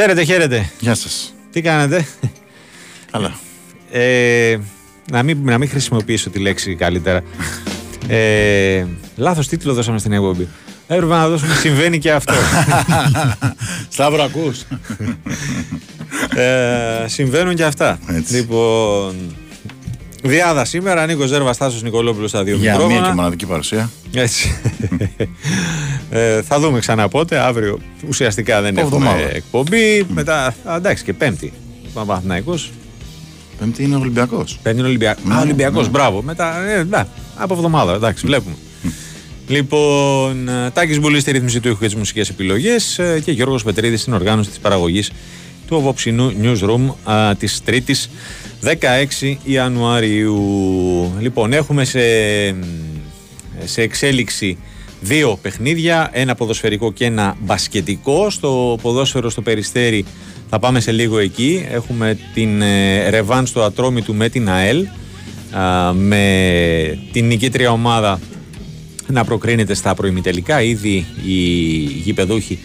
Χαίρετε, χαίρετε. Γεια σας. Τι κάνετε; Καλά. Ε, να, μην, να μην χρησιμοποιήσω τη λέξη καλύτερα. Ε, λάθος τίτλο δώσαμε στην εκπομπή. Έπρεπε να δώσουμε συμβαίνει και αυτό. Σταύρο ακούς. ε, συμβαίνουν και αυτά. Έτσι. Λοιπόν, Διάδα σήμερα, Νίκο Ζέρβας, Τάσο Νικολόπουλος στα δύο Για μία και μικρόφωνα. μοναδική παρουσία. Έτσι. ε, θα δούμε ξανά πότε. Αύριο ουσιαστικά δεν έχουμε Εβδομάδα. εκπομπή. Μετά, α, εντάξει, και Πέμπτη. Παναθηναϊκός. Πέμπτη είναι Ολυμπιακός. Πέμπτη είναι Ολυμπιακό. Ναι, Α, Ολυμπιακός, ναι. μπράβο. Μετά, ε, ναι, από εβδομάδα, εντάξει, βλέπουμε. Λοιπόν, Τάκης Μπουλής στη ρύθμιση του ήχου και τις μουσικές επιλογές και Γιώργος Πετρίδης στην οργάνωση της παραγωγής του απόψινού newsroom της 3η 16 Ιανουαρίου. Λοιπόν, έχουμε σε, σε εξέλιξη δύο παιχνίδια, ένα ποδοσφαιρικό και ένα μπασκετικό. Στο ποδόσφαιρο στο Περιστέρι θα πάμε σε λίγο εκεί. Έχουμε την ε, ρεβάν στο Ατρόμητου με την ΑΕΛ α, με την νικήτρια ομάδα να προκρίνεται στα προημιτελικά. Ήδη οι γηπεδούχοι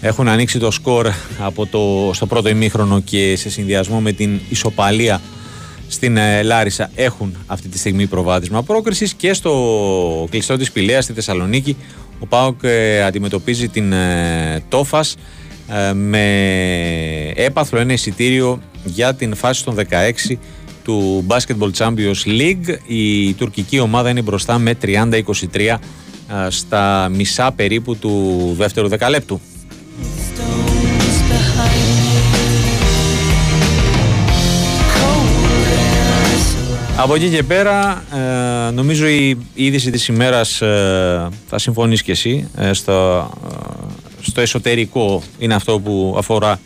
έχουν ανοίξει το σκορ από το, στο πρώτο ημίχρονο και σε συνδυασμό με την ισοπαλία στην ε, Λάρισα έχουν αυτή τη στιγμή προβάδισμα πρόκρισης και στο κλειστό της Πηλαίας στη Θεσσαλονίκη ο ΠΑΟΚ ε, αντιμετωπίζει την ε, Τόφας ε, με έπαθλο ένα εισιτήριο για την φάση των 16 του Basketball Champions League. Η τουρκική ομάδα είναι μπροστά με 30-23 ε, στα μισά περίπου του δεύτερου δεκαλέπτου. Από εκεί και πέρα, ε, νομίζω η, η είδηση της ημέρας ε, θα συμφωνείς και εσύ ε, στο, ε, στο εσωτερικό είναι αυτό που αφορά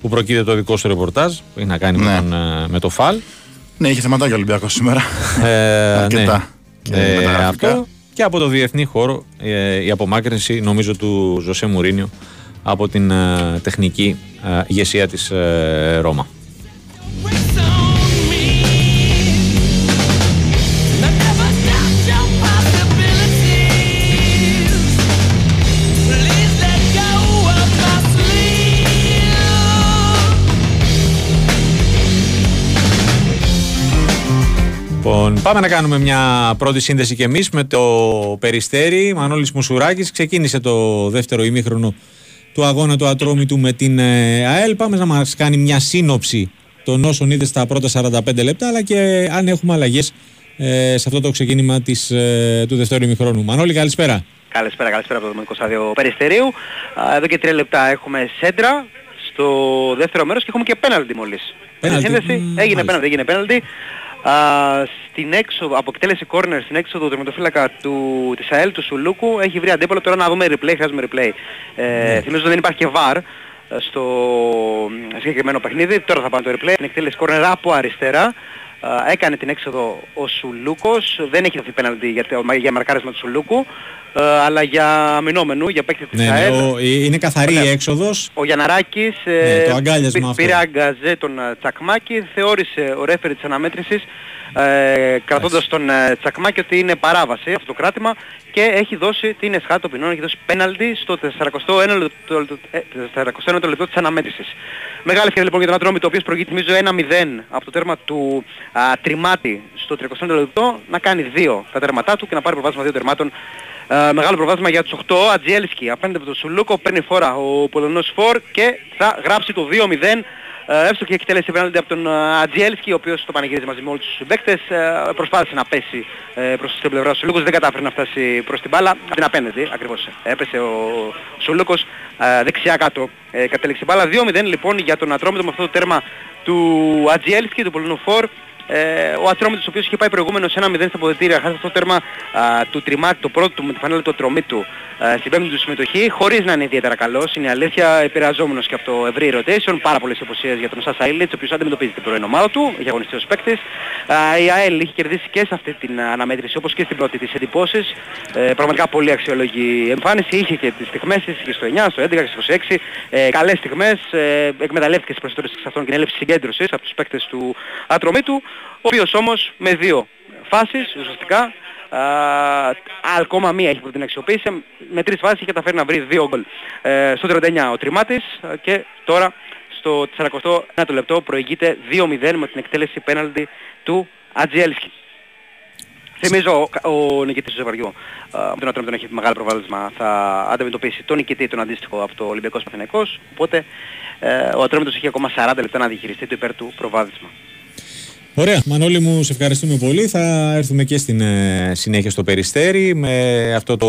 που προκύπτει το δικό σου ρεπορτάζ που έχει να κάνει με, Ναι. τον, ε, με το ΦΑΛ Ναι, είχε θεματάκια ο Ολυμπιακός σήμερα. Ε, Αρκετά. Και Ε, μεταγραφικά. αυτό και από το διεθνή χώρο ε, η απομάκρυνση νομίζω του Ζωσέ Μουρίνιο από την ε, τεχνική ε, ηγεσία της ε, Ρώμα. Λοιπόν, πάμε να κάνουμε μια πρώτη σύνδεση και εμείς με το Περιστέρι. Μανώλης Μουσουράκης ξεκίνησε το δεύτερο ημίχρονο του αγώνα του Ατρόμητου με την ε, ΑΕΛ. Πάμε να μας κάνει μια σύνοψη των όσων είδε στα πρώτα 45 λεπτά, αλλά και αν έχουμε αλλαγές ε, σε αυτό το ξεκίνημα της, ε, του δεύτερου ημίχρονου. Μανώλη, καλησπέρα. Καλησπέρα, καλησπέρα από το Δομικό Στάδιο Περιστερίου. Α, Εδώ και τρία λεπτά έχουμε σέντρα στο δεύτερο μέρος και έχουμε και πέναλτι μόλις. Πέναλτι, Στη σύνδεση μ, έγινε μάλιστα. πέναλτι, έγινε πέναλτι. Α, στην έξοδο, από εκτέλεση κόρνερ στην έξοδο του τερματοφύλακα του, της ΑΕΛ του Σουλούκου έχει βρει αντίπαλο. Τώρα να δούμε replay, χρειάζομαι replay. Ε, Θυμίζω ότι δεν υπάρχει και VAR ε, στο ε, συγκεκριμένο παιχνίδι. Τώρα θα πάμε το replay. Την εκτέλεση κόρνερ από αριστερά. Α, έκανε την έξοδο ο Σουλούκος. Δεν έχει δοθεί πέναλτι για, το- για μαρκάρισμα του Σουλούκου. ε, αλλά για αμυνόμενου, για παίκτη της Ναι, ναι, ΑΕΛ. ο- ε, είναι καθαρή η Ωραία. έξοδος. Ο Γιανναράκης Ναι, ε, το αγκάλιασμα πή- αυτό. πήρε αγκαζέ τον ε, Τσακμάκη, θεώρησε ο ρέφερη της αναμέτρησης ε, κρατώντας τον ε, Τσακμάκη ότι είναι παράβαση αυτό το κράτημα και έχει δώσει την εσχάτω ποινών, έχει δώσει πέναλτι στο 41 λεπτό, ε, 41 λεπτό της αναμέτρησης. Μεγάλη ευκαιρία λοιπόν για τον Ατρόμη, το οποίος προηγείται νομίζω 1-0 από το τέρμα του α, Τριμάτη στο 30 λεπτό να κάνει δύο τα τέρματά του και να πάρει προβάδισμα δύο τερμάτων ε, μεγάλο προβάδισμα για τους 8. Ατζιέλσκι απέναντι από τον Σουλούκο παίρνει φόρα ο Πολωνός Φορ και θα γράψει το 2-0. Ε, εύστοχη εκτέλεση πέναλτι από τον ε, Ατζιέλσκι, ο οποίος το πανηγύριζε μαζί με όλους τους παίκτες. Ε, προσπάθησε να πέσει ε, προς την πλευρά του Σουλούκος, δεν κατάφερε να φτάσει προς την μπάλα. Από την απέναντι ακριβώς. Έπεσε ο Σουλούκος ε, δεξιά κάτω. Ε, κατέληξε η μπάλα. 2-0 λοιπόν για τον Ατρόμητο με αυτό το τέρμα του Ατζιέλσκι, του Πολωνού Φορ. Ε, ο Ατρόμητος ο οποίος είχε πάει προηγούμενος 1-0 στα αποδετήρια, χάσει αυτό το τέρμα α, του Τριμάτη, το πρώτο του με τη φανέλα του Ατρομήτου α, στην πέμπτη του συμμετοχή, χωρίς να είναι ιδιαίτερα καλός, είναι η αλήθεια, επηρεαζόμενος και από το ευρύ rotation, πάρα πολλές υποσίες για τον Σάσα Ήλιτς, ο οποίος αντιμετωπίζει την πρώην ομάδα του, έχει αγωνιστεί ως παίκτης. Α, η ΑΕΛ είχε κερδίσει και σε αυτή την αναμέτρηση, όπως και στην πρώτη της εντυπώσεις. Ε, πραγματικά πολύ αξιόλογη εμφάνιση, είχε και τις στιγμές της, είχε στο 9, στο 11, στο 26, ε, καλές στιγμές, ε, εκμεταλλεύτηκε τις περισσότερες εξ αυτών και την έλλειψη συγκέντρωσης από τους παίκτες του Ατρομήτου, ο οποίος όμως με δύο φάσεις ουσιαστικά Α, ακόμα μία έχει που την αξιοποίησε. Με τρεις φάσεις είχε καταφέρει να βρει δύο γκολ. Ε, στο 39 ο Τριμάτης ε, και τώρα στο 49ο λεπτό προηγείται 2-0 με την εκτέλεση πέναλτι του Ατζιέλσκι. Θυμίζω ο, ο νικητής του ζευγαριού, ε, με τον Ατρόμητον έχει μεγάλο προβάδισμα, θα αντιμετωπίσει τον νικητή τον αντίστοιχο από το Ολυμπιακός Παθηναϊκός, οπότε ε, ο Ατρόμητος έχει ακόμα 40 λεπτά να διαχειριστεί το υπέρ του προβάδισμα. Ωραία, Μανώλη μου, σε ευχαριστούμε πολύ. Θα έρθουμε και στην ε, συνέχεια στο Περιστέρι με αυτό το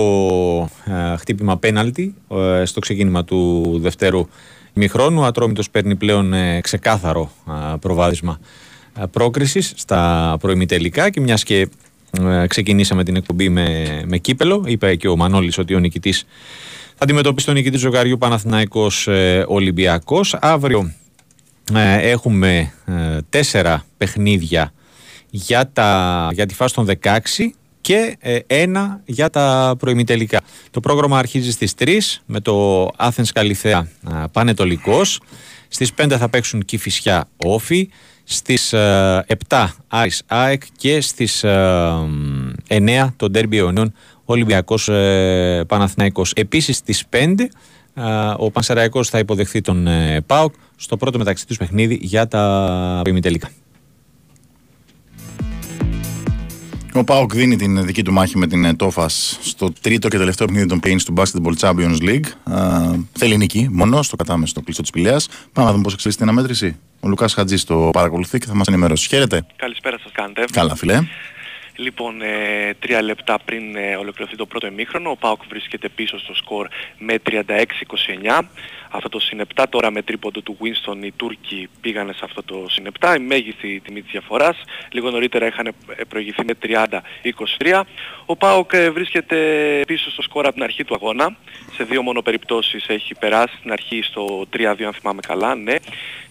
ε, χτύπημα πέναλτι ε, στο ξεκίνημα του δευτέρου ημιχρόνου. Ο Ατρόμητος παίρνει πλέον ε, ξεκάθαρο ε, προβάδισμα ε, πρόκρισης στα προημιτελικά και μιας και ε, ξεκινήσαμε την εκπομπή με, με κύπελο, είπε και ο Μανώλης ότι ο νικητής θα αντιμετωπίσει τον νικητή του ζωγαριού Παναθηναϊκός ε, Ολυμπιακός. Αύριο ε, έχουμε ε, τέσσερα παιχνίδια για, τα, για τη φάση των 16 και ε, ένα για τα προημιτελικά. Το πρόγραμμα αρχίζει στις 3 με το Athens Καλυθέα ε, Πανετολικός. Στις 5 θα παίξουν Κηφισιά Όφη. Στις ε, 7 Άρης ΑΕΚ και στις ε, 9 το Ντέρμπι Ιωνίων Ολυμπιακός ε, Παναθηναϊκός. Επίσης στις 5 ε, ο Πανσεραϊκός θα υποδεχθεί τον ε, ΠΑΟΚ στο πρώτο μεταξύ τους παιχνίδι για τα ημιτελικά. Ο Πάοκ δίνει την δική του μάχη με την ε, Τόφας στο τρίτο και τελευταίο παιχνίδι των Plains του Basketball Champions League. Α, θέλει νίκη μόνο στο κατάμεστο κλειστό της Πηλέας. Πάμε να δούμε πώς εξελίσσεται την αναμέτρηση. Ο Λουκάς Χατζής το παρακολουθεί και θα μας ενημερώσει. Χαίρετε. Καλησπέρα σας κάνετε. Καλά, φιλέ. Λοιπόν, ε, τρία λεπτά πριν ε, ολοκληρωθεί το πρώτο ημίχρονο, ο ΠΑΟΚ βρίσκεται πίσω στο σκορ με 36-29. Αυτό το συνεπτά τώρα με τρίποντο του Winston οι Τούρκοι πήγανε σε αυτό το συνεπτά. Η μέγιστη τιμή της διαφοράς. Λίγο νωρίτερα είχαν ε, προηγηθεί με 30-23. Ο ΠΑΟΚ ε, βρίσκεται πίσω στο σκορ από την αρχή του αγώνα. Σε δύο μόνο περιπτώσεις έχει περάσει. Στην αρχή στο 3-2 αν θυμάμαι καλά, ναι.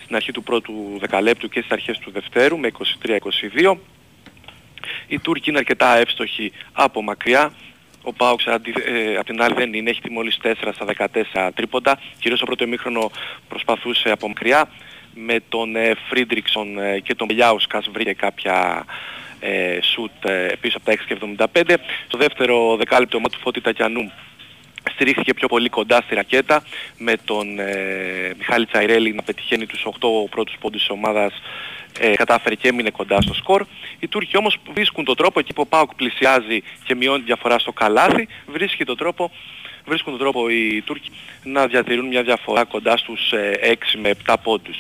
Στην αρχή του πρώτου δεκαλέπτου και στις αρχές του δευτέρου με 23-22. Οι Τούρκοι είναι αρκετά εύστοχοι από μακριά. Ο Πάοξ ε, απ' την άλλη δεν είναι, έχει μόλις 4 στα 14 τρίποντα. Κυρίως στο πρώτο ημίχρονο προσπαθούσε από μακριά. Με τον ε, Φρίντριξον ε, και τον Μπελιάουσκας βρήκε κάποια ε, σουτ ε, πίσω από τα 6 και 75. Στο δεύτερο δεκάλεπτο ο του Φώτη Τακιανού στηρίχθηκε πιο πολύ κοντά στη ρακέτα με τον ε, Μιχάλη Τσαϊρέλη να πετυχαίνει τους 8 πρώτους πόντους της ομάδας ε, κατάφερε και έμεινε κοντά στο σκορ. Οι Τούρκοι όμως βρίσκουν τον τρόπο εκεί που ο Πάουκ πλησιάζει και μειώνει διαφορά στο καλάθι, βρίσκει τον τρόπο βρίσκουν τον τρόπο οι Τούρκοι να διατηρούν μια διαφορά κοντά στους ε, 6 με 7 πόντους.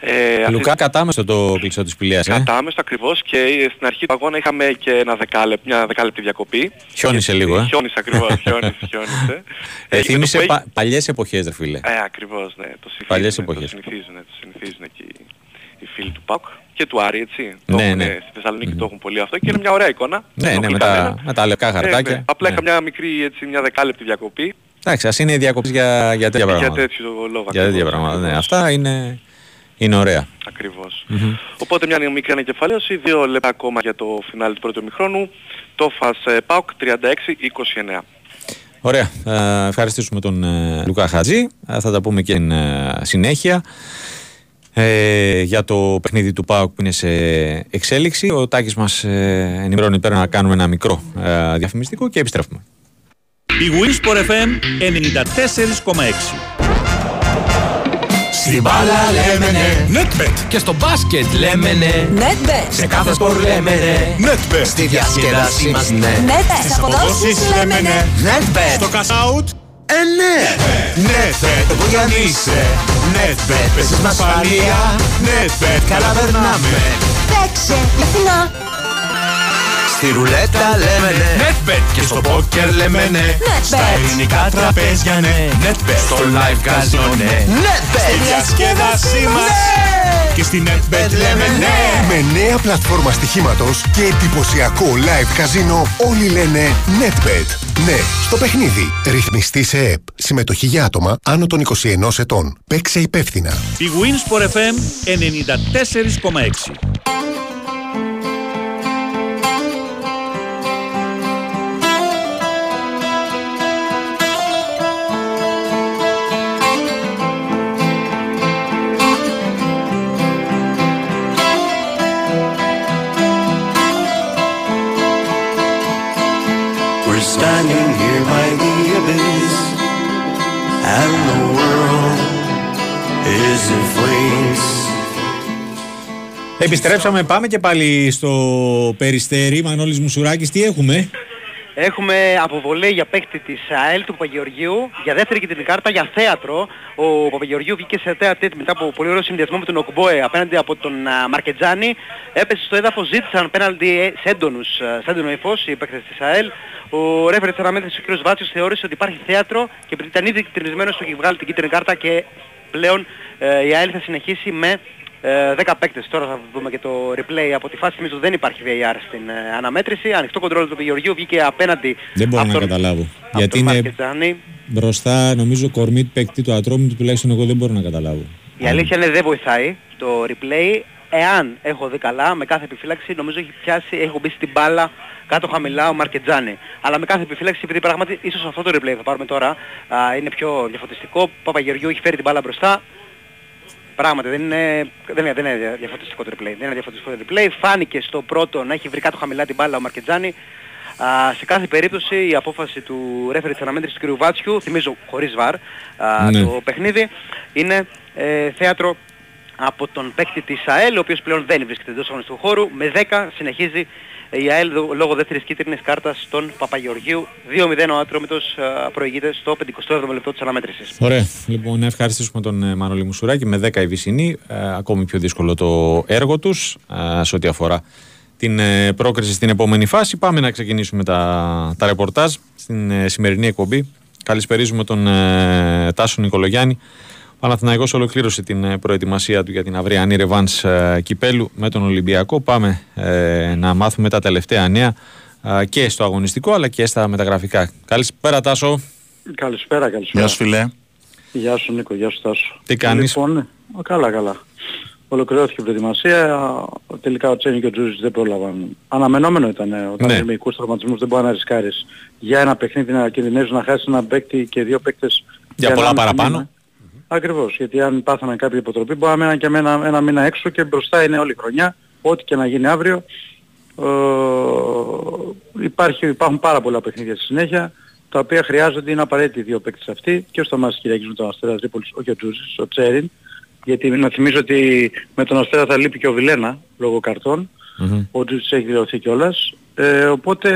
Ε, Λουκά αυτή... κατάμεστο το κλειστό της Πηλίας, ε; Κατάμεστο ακριβώς και στην αρχή του αγώνα είχαμε και ένα δεκάλεπ, μια δεκάλεπτη διακοπή. Χιόνισε λίγο, ε; Χιόνισε ακριβώς, χιόνισε, χιόνισε. ε, θύμισε πα, παλιές εποχές, ρε φίλε. Ε, ακριβώς, ναι. Το παλιές εποχές. Το συνηθίζουν, το συνηθίζουν εκεί οι φίλοι του ΠΑΚ και του Άρη, έτσι. Ναι, ναι. Στη Θεσσαλονίκη mm-hmm. το έχουν πολύ αυτό και είναι μια ωραία εικόνα. Ναι, ναι, με τα, με τα λευκά χαρτάκια. Ε, ναι. Απλά ναι. είχα μια μικρή, έτσι, μια δεκάλεπτη διακοπή. Εντάξει, ας είναι διακοπής για, για τέτοια πράγματα. Για τέτοιο λόγο. Για τέτοια πράγματα, ναι. Αυτά είναι, είναι ωραία. Ακριβώς. Mm-hmm. Οπότε μια μικρή ανακεφαλαίωση, δύο λεπτά ακόμα για το φινάλι του πρώτου ημιχρόνου. Το ΦΑΣ ΠΑΟΚ 36-29. Ωραία. Ε, ευχαριστήσουμε τον ε, Λουκά Χατζή. Ε, θα τα πούμε και στην ε, συνέχεια. Ε, για το παιχνίδι του ΠΑΟΚ που είναι σε εξέλιξη. Ο Τάκης μας ε, ενημερώνει πέρα να κάνουμε ένα μικρό ε, διαφημιστικό και επιστρέφουμε. Η Winsport FM 94,6 στην μπάλα λέμε ναι. Netbet. Και στο μπάσκετ λέμε ναι. Netbet. Σε κάθε σπορ λέμε ναι. Netbet. Στη διασκέδασή μας ναι. Netbet. Στις αποδόσεις λέμε ναι. Netbet. Στο cash out. Ε, ναι. Netbet. Που για είσαι. Netbet. Παίζεις με ασφαλεία. Netbet. Καλά περνάμε. Παίξε. Εθνά. Στη ρουλέτα λέμε ναι. Netbet. Και στο πόκερ λέμε ναι. Netbet. Στα ελληνικά τραπέζια ναι. Netbet. Στο live casino ναι. Netbet. Στη διασκέδασή μας. Και στην Netbet λέμε ναι. Με νέα πλατφόρμα στοιχήματος και εντυπωσιακό live καζίνο όλοι λένε NetBet. Ναι, στο παιχνίδι. Ρυθμιστή σε ΕΠ. Συμμετοχή για άτομα άνω των 21 ετών. Παίξε υπεύθυνα. Η Winsport FM 94,6 Επιστρέψαμε, πάμε και πάλι στο Περιστέρι. Μανώλης Μουσουράκης, τι έχουμε; Έχουμε αποβολή για παίκτη της ΑΕΛ του Παπαγεωργίου για δεύτερη κίτρινη κάρτα για θέατρο. Ο Παπαγεωργίου βγήκε σε τέτα μετά από πολύ ωραίο συνδυασμό με τον Οκμπόε απέναντι από τον α, Μαρκετζάνη. Έπεσε στο έδαφος, ζήτησαν απέναντι σε έντονους, α, σε έντονο υφός οι παίκτες της ΑΕΛ. Ο ρέφερ της αναμέτρησης ο κ. Βάτσιος θεώρησε ότι υπάρχει θέατρο και επειδή ήταν ήδη κυτρινισμένος του έχει βγάλει την κίτρινη κάρτα και πλέον ε, η ΑΕΛ θα συνεχίσει με ε, 10 παίκτες. Τώρα θα δούμε και το replay από τη φάση. Νομίζω δεν υπάρχει VAR στην ε, αναμέτρηση. Ανοιχτό κοντρόλ του Γεωργίου βγήκε απέναντι Δεν μπορώ από να τον- καταλάβω. από Γιατί τον είναι Μαρκετζάνη. μπροστά, νομίζω, κορμί του παίκτη του ατρόμου του, τουλάχιστον εγώ δεν μπορώ να καταλάβω. Η αλήθεια είναι δεν βοηθάει το replay. Εάν έχω δει καλά, με κάθε επιφύλαξη νομίζω έχει πιάσει, έχω μπει στην μπάλα κάτω χαμηλά ο Μαρκετζάνη. Αλλά με κάθε επιφύλαξη, επειδή πράγματι ίσως αυτό το replay θα πάρουμε τώρα, α, είναι πιο διαφωτιστικό. Ο Παπαγεωργίου έχει φέρει την μπάλα μπροστά. Πράγματι δεν είναι, δεν είναι, δεν είναι διαφωτιστικό το replay. Δεν είναι διαφωτιστικό το replay. Φάνηκε στο πρώτο να έχει βρει κάτω χαμηλά την μπάλα ο Μαρκετζάνη. Α, σε κάθε περίπτωση η απόφαση του ρέφερη της αναμέτρησης του κ. Βάτσιου, θυμίζω χωρίς βαρ, α, Ναι. το παιχνίδι, είναι ε, θέατρο από τον παίκτη της ΑΕΛ, ο οποίος πλέον δεν βρίσκεται εντός αγωνιστικού χώρου. Με 10 συνεχίζει η ΑΕΛ δο- λόγω δεύτερης κίτρινης κάρτας στον Παπαγεωργίου. 2-0 ο Ατρόμητος α, προηγείται στο 57ο λεπτό της αναμέτρησης. Ωραία. Λοιπόν, να ευχαριστήσουμε τον ε, Μανώλη Μουσουράκη με 10 η Βυσσινή. Ε, ακόμη πιο δύσκολο το έργο τους ε, σε ό,τι αφορά την ε, πρόκριση στην επόμενη φάση. Πάμε να ξεκινήσουμε τα, τα ρεπορτάζ στην ε, σημερινή εκπομπή. Καλησπερίζουμε τον ε, Τάσο Νικολογιάννη. Ο Παναθηναϊκός ολοκλήρωσε την ε, προετοιμασία του για την αυριανή ρεβάνς ε, κυπέλου με τον Ολυμπιακό. Πάμε ε, να μάθουμε τα τελευταία νέα ε, και στο αγωνιστικό αλλά και στα μεταγραφικά. Καλησπέρα Τάσο. Καλησπέρα, καλησπέρα. Γεια σου φιλέ. Γεια σου Νίκο, γεια σου Τάσο. Τι κάνεις; Λοιπόν, ε, καλά, καλά. Ολοκληρώθηκε η προετοιμασία. Τελικά ο Τσένι και ο Τζούζης δεν πρόλαβαν. Αναμενόμενο ήταν ε, όταν Ναι. ναι. με οικούς τραυματισμούς δεν μπορεί να ρισκάρεις. Για ένα παιχνίδι να κινδυνεύεις να χάσεις ένα παίκτη και δύο παίκτες Για πολλά 1,5 παραπάνω. Μήνα. Ακριβώς, γιατί αν πάθαμε κάποια υποτροπή μπορεί να μέναν και με ένα, ένα μήνα έξω και μπροστά είναι όλη η χρονιά. Ό,τι και να γίνει αύριο. Ε, υπάρχει, υπάρχουν πάρα πολλά παιχνίδια στη συνέχεια τα οποία χρειάζονται, είναι απαραίτητοι οι δύο παίκτες αυτοί και στο μάτς της Κυριακής με τον Αστέρα Τρίπολης, όχι ο Τζούζης, ο Τσέριν, γιατί να θυμίζω ότι με τον Αστέρα θα λείπει και ο Βιλένα λόγω καρτών, Μμμ. ο Τζούζης έχει δηλωθεί κιόλας, ε, οπότε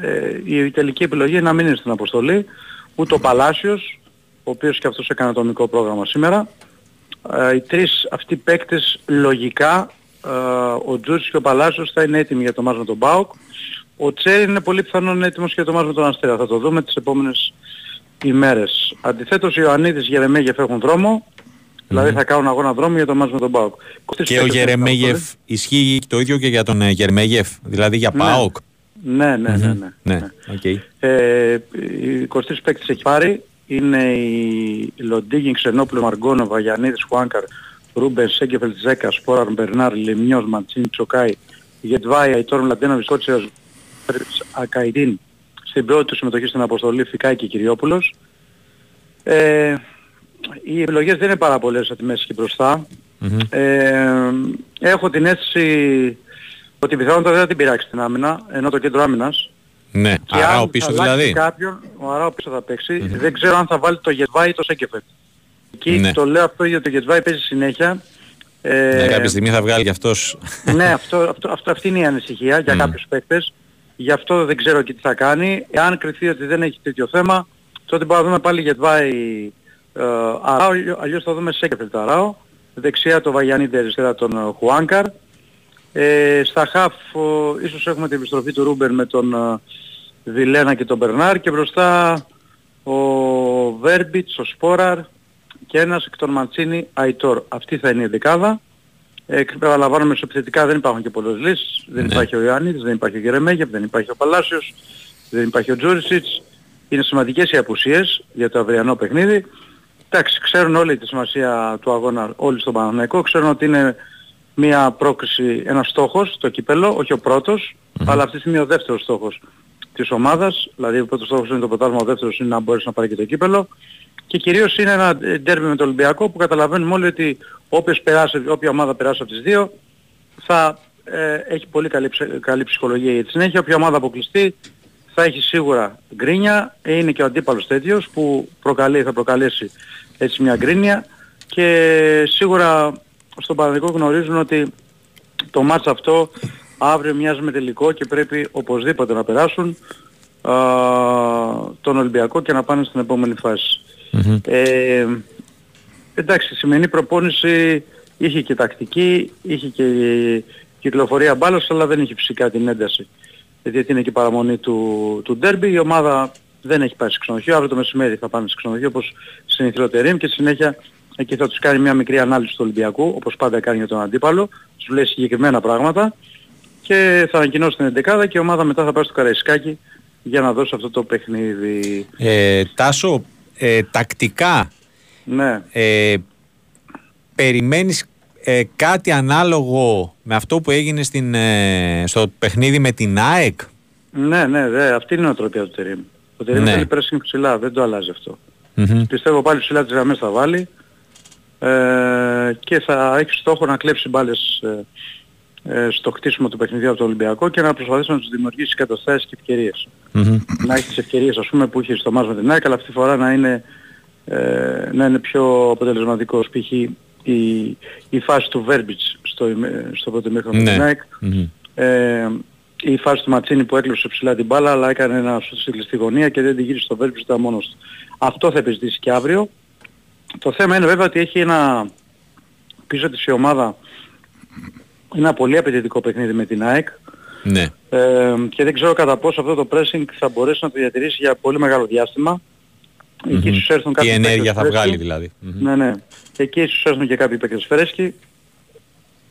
ε, η τελική επιλογή είναι να μην είναι στην αποστολή, ούτε ο Παλάσιος, ο οποίος και αυτός έκανε το μικρό πρόγραμμα σήμερα, ε, οι τρεις αυτοί παίκτες λογικά, ε, ο Τζούτς και ο Παλάσιος θα είναι έτοιμοι για το ματς με τον ΠΑΟΚ. Ο Τσέρι είναι πολύ πιθανόν έτοιμος για το ματς με τον Αστέρα. Θα το δούμε τις επόμενες ημέρες. Αντιθέτως οι Ιωαννίδης Γερεμέγεφ έχουν δρόμο, δηλαδή θα κάνουν αγώνα δρόμο για το ματς με τον ΠΑΟΚ. Και ο Γερεμέγεφ ισχύει το ίδιο και για τον ε, Γερμέγεφ, δηλαδή για Ναι. ΠΑΟΚ. Ναι, ναι, ναι. ναι. Ναι, οκ. Ε, οι 23 παίκτες έχει πάρει είναι η Λοντίγιν, Ξενόπουλο, Μαργκόνοβα, Γιαννίδης, Χουάνκαρ, Ρούμπεν, Σέγκεφελτ, Ζέκας, Σπόραρ, Μπερνάρ, Λεμιός, Ματσίνη, Τσοκάη, Γετβάια, Ιτόρ, Μλαντένοβιτς, Κότσιας, Ακαϊντίν, στην πρώτη του συμμετοχή στην αποστολή Φικάη και Κυριόπουλος. Ε, οι επιλογές δεν είναι πάρα πολλές από τη μέση και μπροστά. Μμμ. Ε, έχω την αίσθηση ότι πιθανότατα δεν θα την πειράξει την άμυνα, ενώ το κέντρο άμυνας Ναι, και άρα αν ο πίσω θα αλλάξει δηλαδή. Κάποιον, ο Αράο πίσω θα παιξει Δεν ξέρω αν θα βάλει το Γετβάη ή το Σέκεφετ. Εκεί Ναι. το λέω αυτό γιατί το Γετβάη παίζει συνέχεια. Ε, Ναι, κάποια στιγμή θα βγάλει κι αυτός. ναι, αυτό, αυτό, αυτό, αυτή είναι η ανησυχία για Μμ. κάποιους παίκτες. Γι' αυτό δεν ξέρω και τι θα κάνει. Εάν κρυφτεί ότι δεν έχει τέτοιο θέμα, τότε μπορούμε να δούμε πάλι Γετβάη ε, Αράο, αλλιώς θα δούμε Σέκεφελτ Αράο. Δεξιά το Βαγιανίδη, αριστερά τον ε, Χουάνκαρ. Ε, στα χαφ ο, ίσως έχουμε την επιστροφή του Ρούμπερ με τον ε, Βιλένα και τον Μπερνάρ και μπροστά ο Βέρμπιτς, ο Σπόραρ και ένας εκ των Μαντσίνη Αϊτόρ. Αυτή θα είναι η δεκάδα. Ε, επαναλαμβάνομαι σε επιθετικά δεν υπάρχουν και πολλές λύσεις. Δεν Ναι. υπάρχει ο Ιωάννης, δεν υπάρχει ο Γερεμέγεφ, δεν υπάρχει ο Παλάσιος, δεν υπάρχει ο Τζούρισιτς. Είναι σημαντικές οι απουσίες για το αυριανό παιχνίδι. Εντάξει, ξέρουν όλοι τη σημασία του αγώνα, όλοι στον Παναθηναϊκό. Ξέρουν ότι είναι μια πρόκριση, ένας στόχος, το κύπελο, όχι ο πρώτος, αλλά αυτή τη στιγμή ο δεύτερος στόχος της ομάδας. Δηλαδή ο πρώτος στόχος είναι το πρωτάθλημα, ο δεύτερος είναι να μπορέσει να πάρει και το κύπελο. Και κυρίως είναι ένα ντέρμπι με το Ολυμπιακό που καταλαβαίνουμε όλοι ότι όποιος περάσει, όποια ομάδα περάσει από τις δύο θα ε, έχει πολύ καλή, ψ- καλή ψυχολογία για τη συνέχεια. Όποια ομάδα αποκλειστεί θα έχει σίγουρα γκρίνια, είναι και ο αντίπαλος τέτοιος που προκαλεί, θα προκαλέσει έτσι μια γκρίνια και σίγουρα στον Παναδικό γνωρίζουν ότι το μάτς αυτό αύριο μοιάζει με τελικό και πρέπει οπωσδήποτε να περάσουν α, τον Ολυμπιακό και να πάνε στην επόμενη Ε, εντάξει, η σημερινή προπόνηση είχε και τακτική, είχε και κυκλοφορία μπάλας, αλλά δεν είχε φυσικά την ένταση. Γιατί είναι και η παραμονή του, του ντέρμπι. Η ομάδα δεν έχει πάει σε ξενοδοχείο. Αύριο το μεσημέρι θα πάνε σε ξενοδοχείο όπως συνηθιζόταν και συνέχεια εκεί θα τους κάνει μια μικρή ανάλυση του Ολυμπιακού, όπως πάντα κάνει για τον αντίπαλο. Τους λέει συγκεκριμένα πράγματα και θα ανακοινώσει την 11 και η ομάδα μετά θα πάει στο Καραϊσκάκι για να δώσει αυτό το παιχνίδι. Ε, Τάσο, ε, τακτικά ναι. ε, περιμένεις ε, κάτι ανάλογο με αυτό που έγινε στην, ε, στο παιχνίδι με την ΑΕΚ; Ναι, ναι, ναι, αυτή είναι η νοοτροπία του Τερίμ. Ο Τερίμ Ναι. θέλει pressing ψηλά, δεν το αλλάζει αυτό. Πιστεύω πάλι ψηλά τις γραμμές θα βάλει ε, και θα έχεις στόχο να κλέψεις μπάλες ε, ε, στο χτίσιμο του παιχνιδιού από το Ολυμπιακό και να προσπαθήσεις να τους δημιουργήσεις καταστάσεις και ευκαιρίες. Να έχεις τις ευκαιρίες ας πούμε που είχες στο μάτς με την ΑΕΚ αλλά αυτή τη φορά να είναι, ε, να είναι πιο αποτελεσματικός. Π.χ. Η, η φάση του Βέρμπιτς στο, ημέ- στο πρώτο μήχρονο με Ναι. την ΑΕΚ ε, η φάση του Ματσίνη που έκλεισε ψηλά την μπάλα αλλά έκανε ένα σουτ στην κλειστή γωνία και δεν την γύρισε στο Βέρμπιτς ήταν μόνος του. Αυτό θα επιζητήσει και αύριο. Το θέμα είναι βέβαια ότι έχει ένα πίσω της η ομάδα ένα πολύ απαιτητικό παιχνίδι με την ΑΕΚ Ναι. ε, και δεν ξέρω κατά πόσο αυτό το pressing θα μπορέσει να το διατηρήσει για πολύ μεγάλο διάστημα. Εκεί ίσως έρθουν Τι κάποιοι ενέργεια παίκτες θα φρέσκοι. βγάλει δηλαδή. Μμμ. Ναι, ναι. Και εκεί ίσως έρθουν και κάποιοι παίκτες φρέσκοι,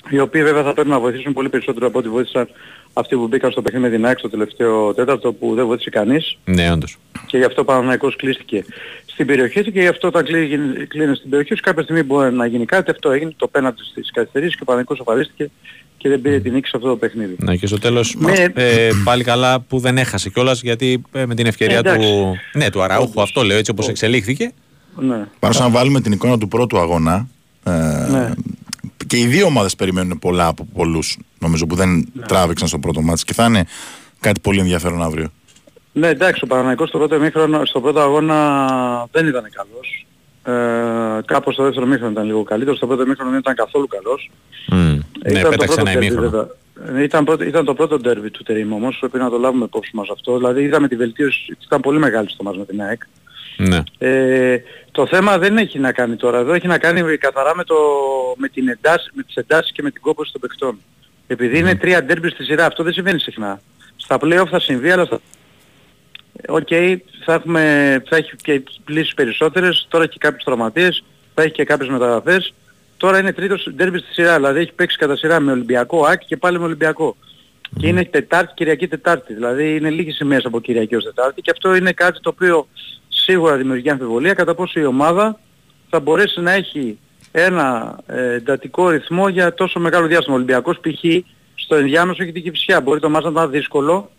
οι οποίοι βέβαια θα πρέπει να βοηθήσουν πολύ περισσότερο από ό,τι βοήθησαν αυτοί που μπήκαν στο παιχνίδι με την ΑΕΚ στο τελευταίο τέταρτο που δεν βοήθησε κανείς Ναι, όντως. και γι' αυτό ο Παναθηναϊκός κλείστηκε στην περιοχή του και γι' αυτό όταν κλείνει, κλείνει στην περιοχή τους κάποια στιγμή μπορεί να γίνει κάτι. Αυτό έγινε το πέναντι στις καθυστερήσεις και ο Παναθηναϊκός σοφαρίστηκε και δεν πήρε την νίκη σε αυτό το παιχνίδι. Ναι, και στο τέλος Με- ε, πάλι καλά που δεν έχασε κιόλας γιατί ε, με την ευκαιρία Ε, εντάξει. του, ναι, του Αραούχου αυτό λέω έτσι όπως εξελίχθηκε. Ναι. Πάνω σαν να βάλουμε την εικόνα του πρώτου αγώνα. Ε, Ναι. Και οι δύο ομάδες περιμένουν πολλά από πολλούς, νομίζω, που δεν Ναι. τράβηξαν στο πρώτο μάτς και θα είναι κάτι πολύ ενδιαφέρον αύριο. Ναι, εντάξει, ο Παναθηναϊκός στο πρώτο, μήχρονο, στο πρώτο αγώνα δεν ήταν καλός. Ε, κάπως στο δεύτερο μήχρονο ήταν λίγο καλύτερο, στο πρώτο μήχρονο δεν ήταν καθόλου καλός. Μμ. Ναι, Ήταν το πέταξε πρώτο ένα derby, ημίχρονο. βέβαια. Ε, Ήταν, πρώτο, ήταν το πρώτο ντέρβι του Τερίμ όμως, πρέπει να το λάβουμε υπόψη μας αυτό. Δηλαδή είδαμε τη βελτίωση, ήταν πολύ μεγάλη στο μας με την ΑΕΚ. Ναι. Ε, το θέμα δεν έχει να κάνει τώρα εδώ, έχει να κάνει καθαρά με, το, με, την εντάση, με τις εντάσεις και με την κόπωση των παιχτών. Επειδή είναι τρία ντέρμπι στη σειρά, αυτό δεν συμβαίνει συχνά. Στα play-off θα συμβεί, αλλά στα... Οκ, θα, έχουμε, θα έχει και λύσεις περισσότερες, τώρα έχει και κάποιους τραυματίες, θα έχει και κάποιες μεταγραφές. Τώρα είναι τρίτο ντέρμπι στη σειρά, δηλαδή έχει παίξει κατά σειρά με Ολυμπιακό, ΑΕΚ και πάλι με Ολυμπιακό. Και είναι Τετάρτη, Κυριακή, Τετάρτη. Δηλαδή είναι λίγες ημέρες από Κυριακή ως Τετάρτη και αυτό είναι κάτι το οποίο σίγουρα δημιουργεί αμφιβολία κατά πόσο η ομάδα θα μπορέσει να έχει ένα ε, εντατικό ρυθμό για τόσο μεγάλο διάστημα. Ο Ολυμπιακός π.χ. στο ενδιάμεσο έχει την Κηφισιά. Μπορεί το μάτς να ήταν δύσκολο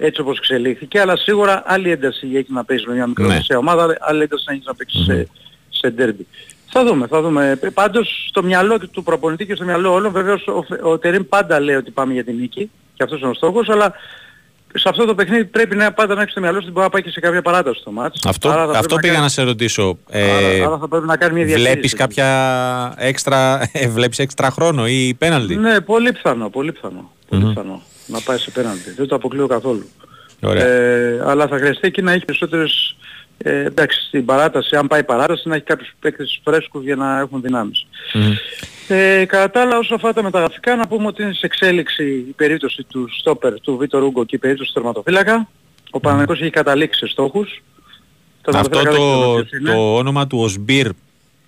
έτσι όπως εξελίχθηκε, αλλά σίγουρα άλλη ένταση έχει να παίξει με μια μικρομεσαία ομάδα, άλλη ένταση να έχει να παίξει σε, σε ντέρμπι. Θα δούμε, θα δούμε. Ε, Πάντως στο μυαλό του προπονητή και στο μυαλό όλων βεβαίως ο, Φε- ο Τερίμ πάντα λέει ότι πάμε για την νίκη και αυτός είναι ο στόχος, αλλά σε αυτό το παιχνίδι πρέπει να πάντα να έχεις στο μυαλό σου ότι μπορεί να πάει και σε κάποια παράταση το μάτς. Αυτό, Άρα θα πρέπει αυτό πήγα κάνει- να σε ρωτήσω. Ε, Άρα, άρα θα πρέπει να κάνει μια διαχείριση. βλέπεις κάποια έξτρα, ε, βλέπεις έξτρα χρόνο ή πέναλτι. Ναι, πολύ πιθανό, πολύ πιθανό. Πολύ πιθανό. Να πάει σε πέναντι. Δεν το αποκλείω καθόλου. Ωραία. Ε, αλλά θα χρειαστεί εκεί να έχει περισσότερες... Ε, εντάξει, στην παράταση, αν πάει παράταση, να έχει κάποιους παίκτες φρέσκους για να έχουν δυνάμεις. Μμμ. Ε, κατά τα άλλα, όσο αφορά τα μεταγραφικά, να πούμε ότι είναι σε εξέλιξη η περίπτωση του στόπερ του Βίτορ Ούγκο και η περίπτωση του τερματοφύλακα. Ο Παναγικός έχει καταλήξει σε στόχους. Το Αυτό τερματοφύλακα δεν ξέρω το, ποιος είναι. το όνομα του Οσμπίρ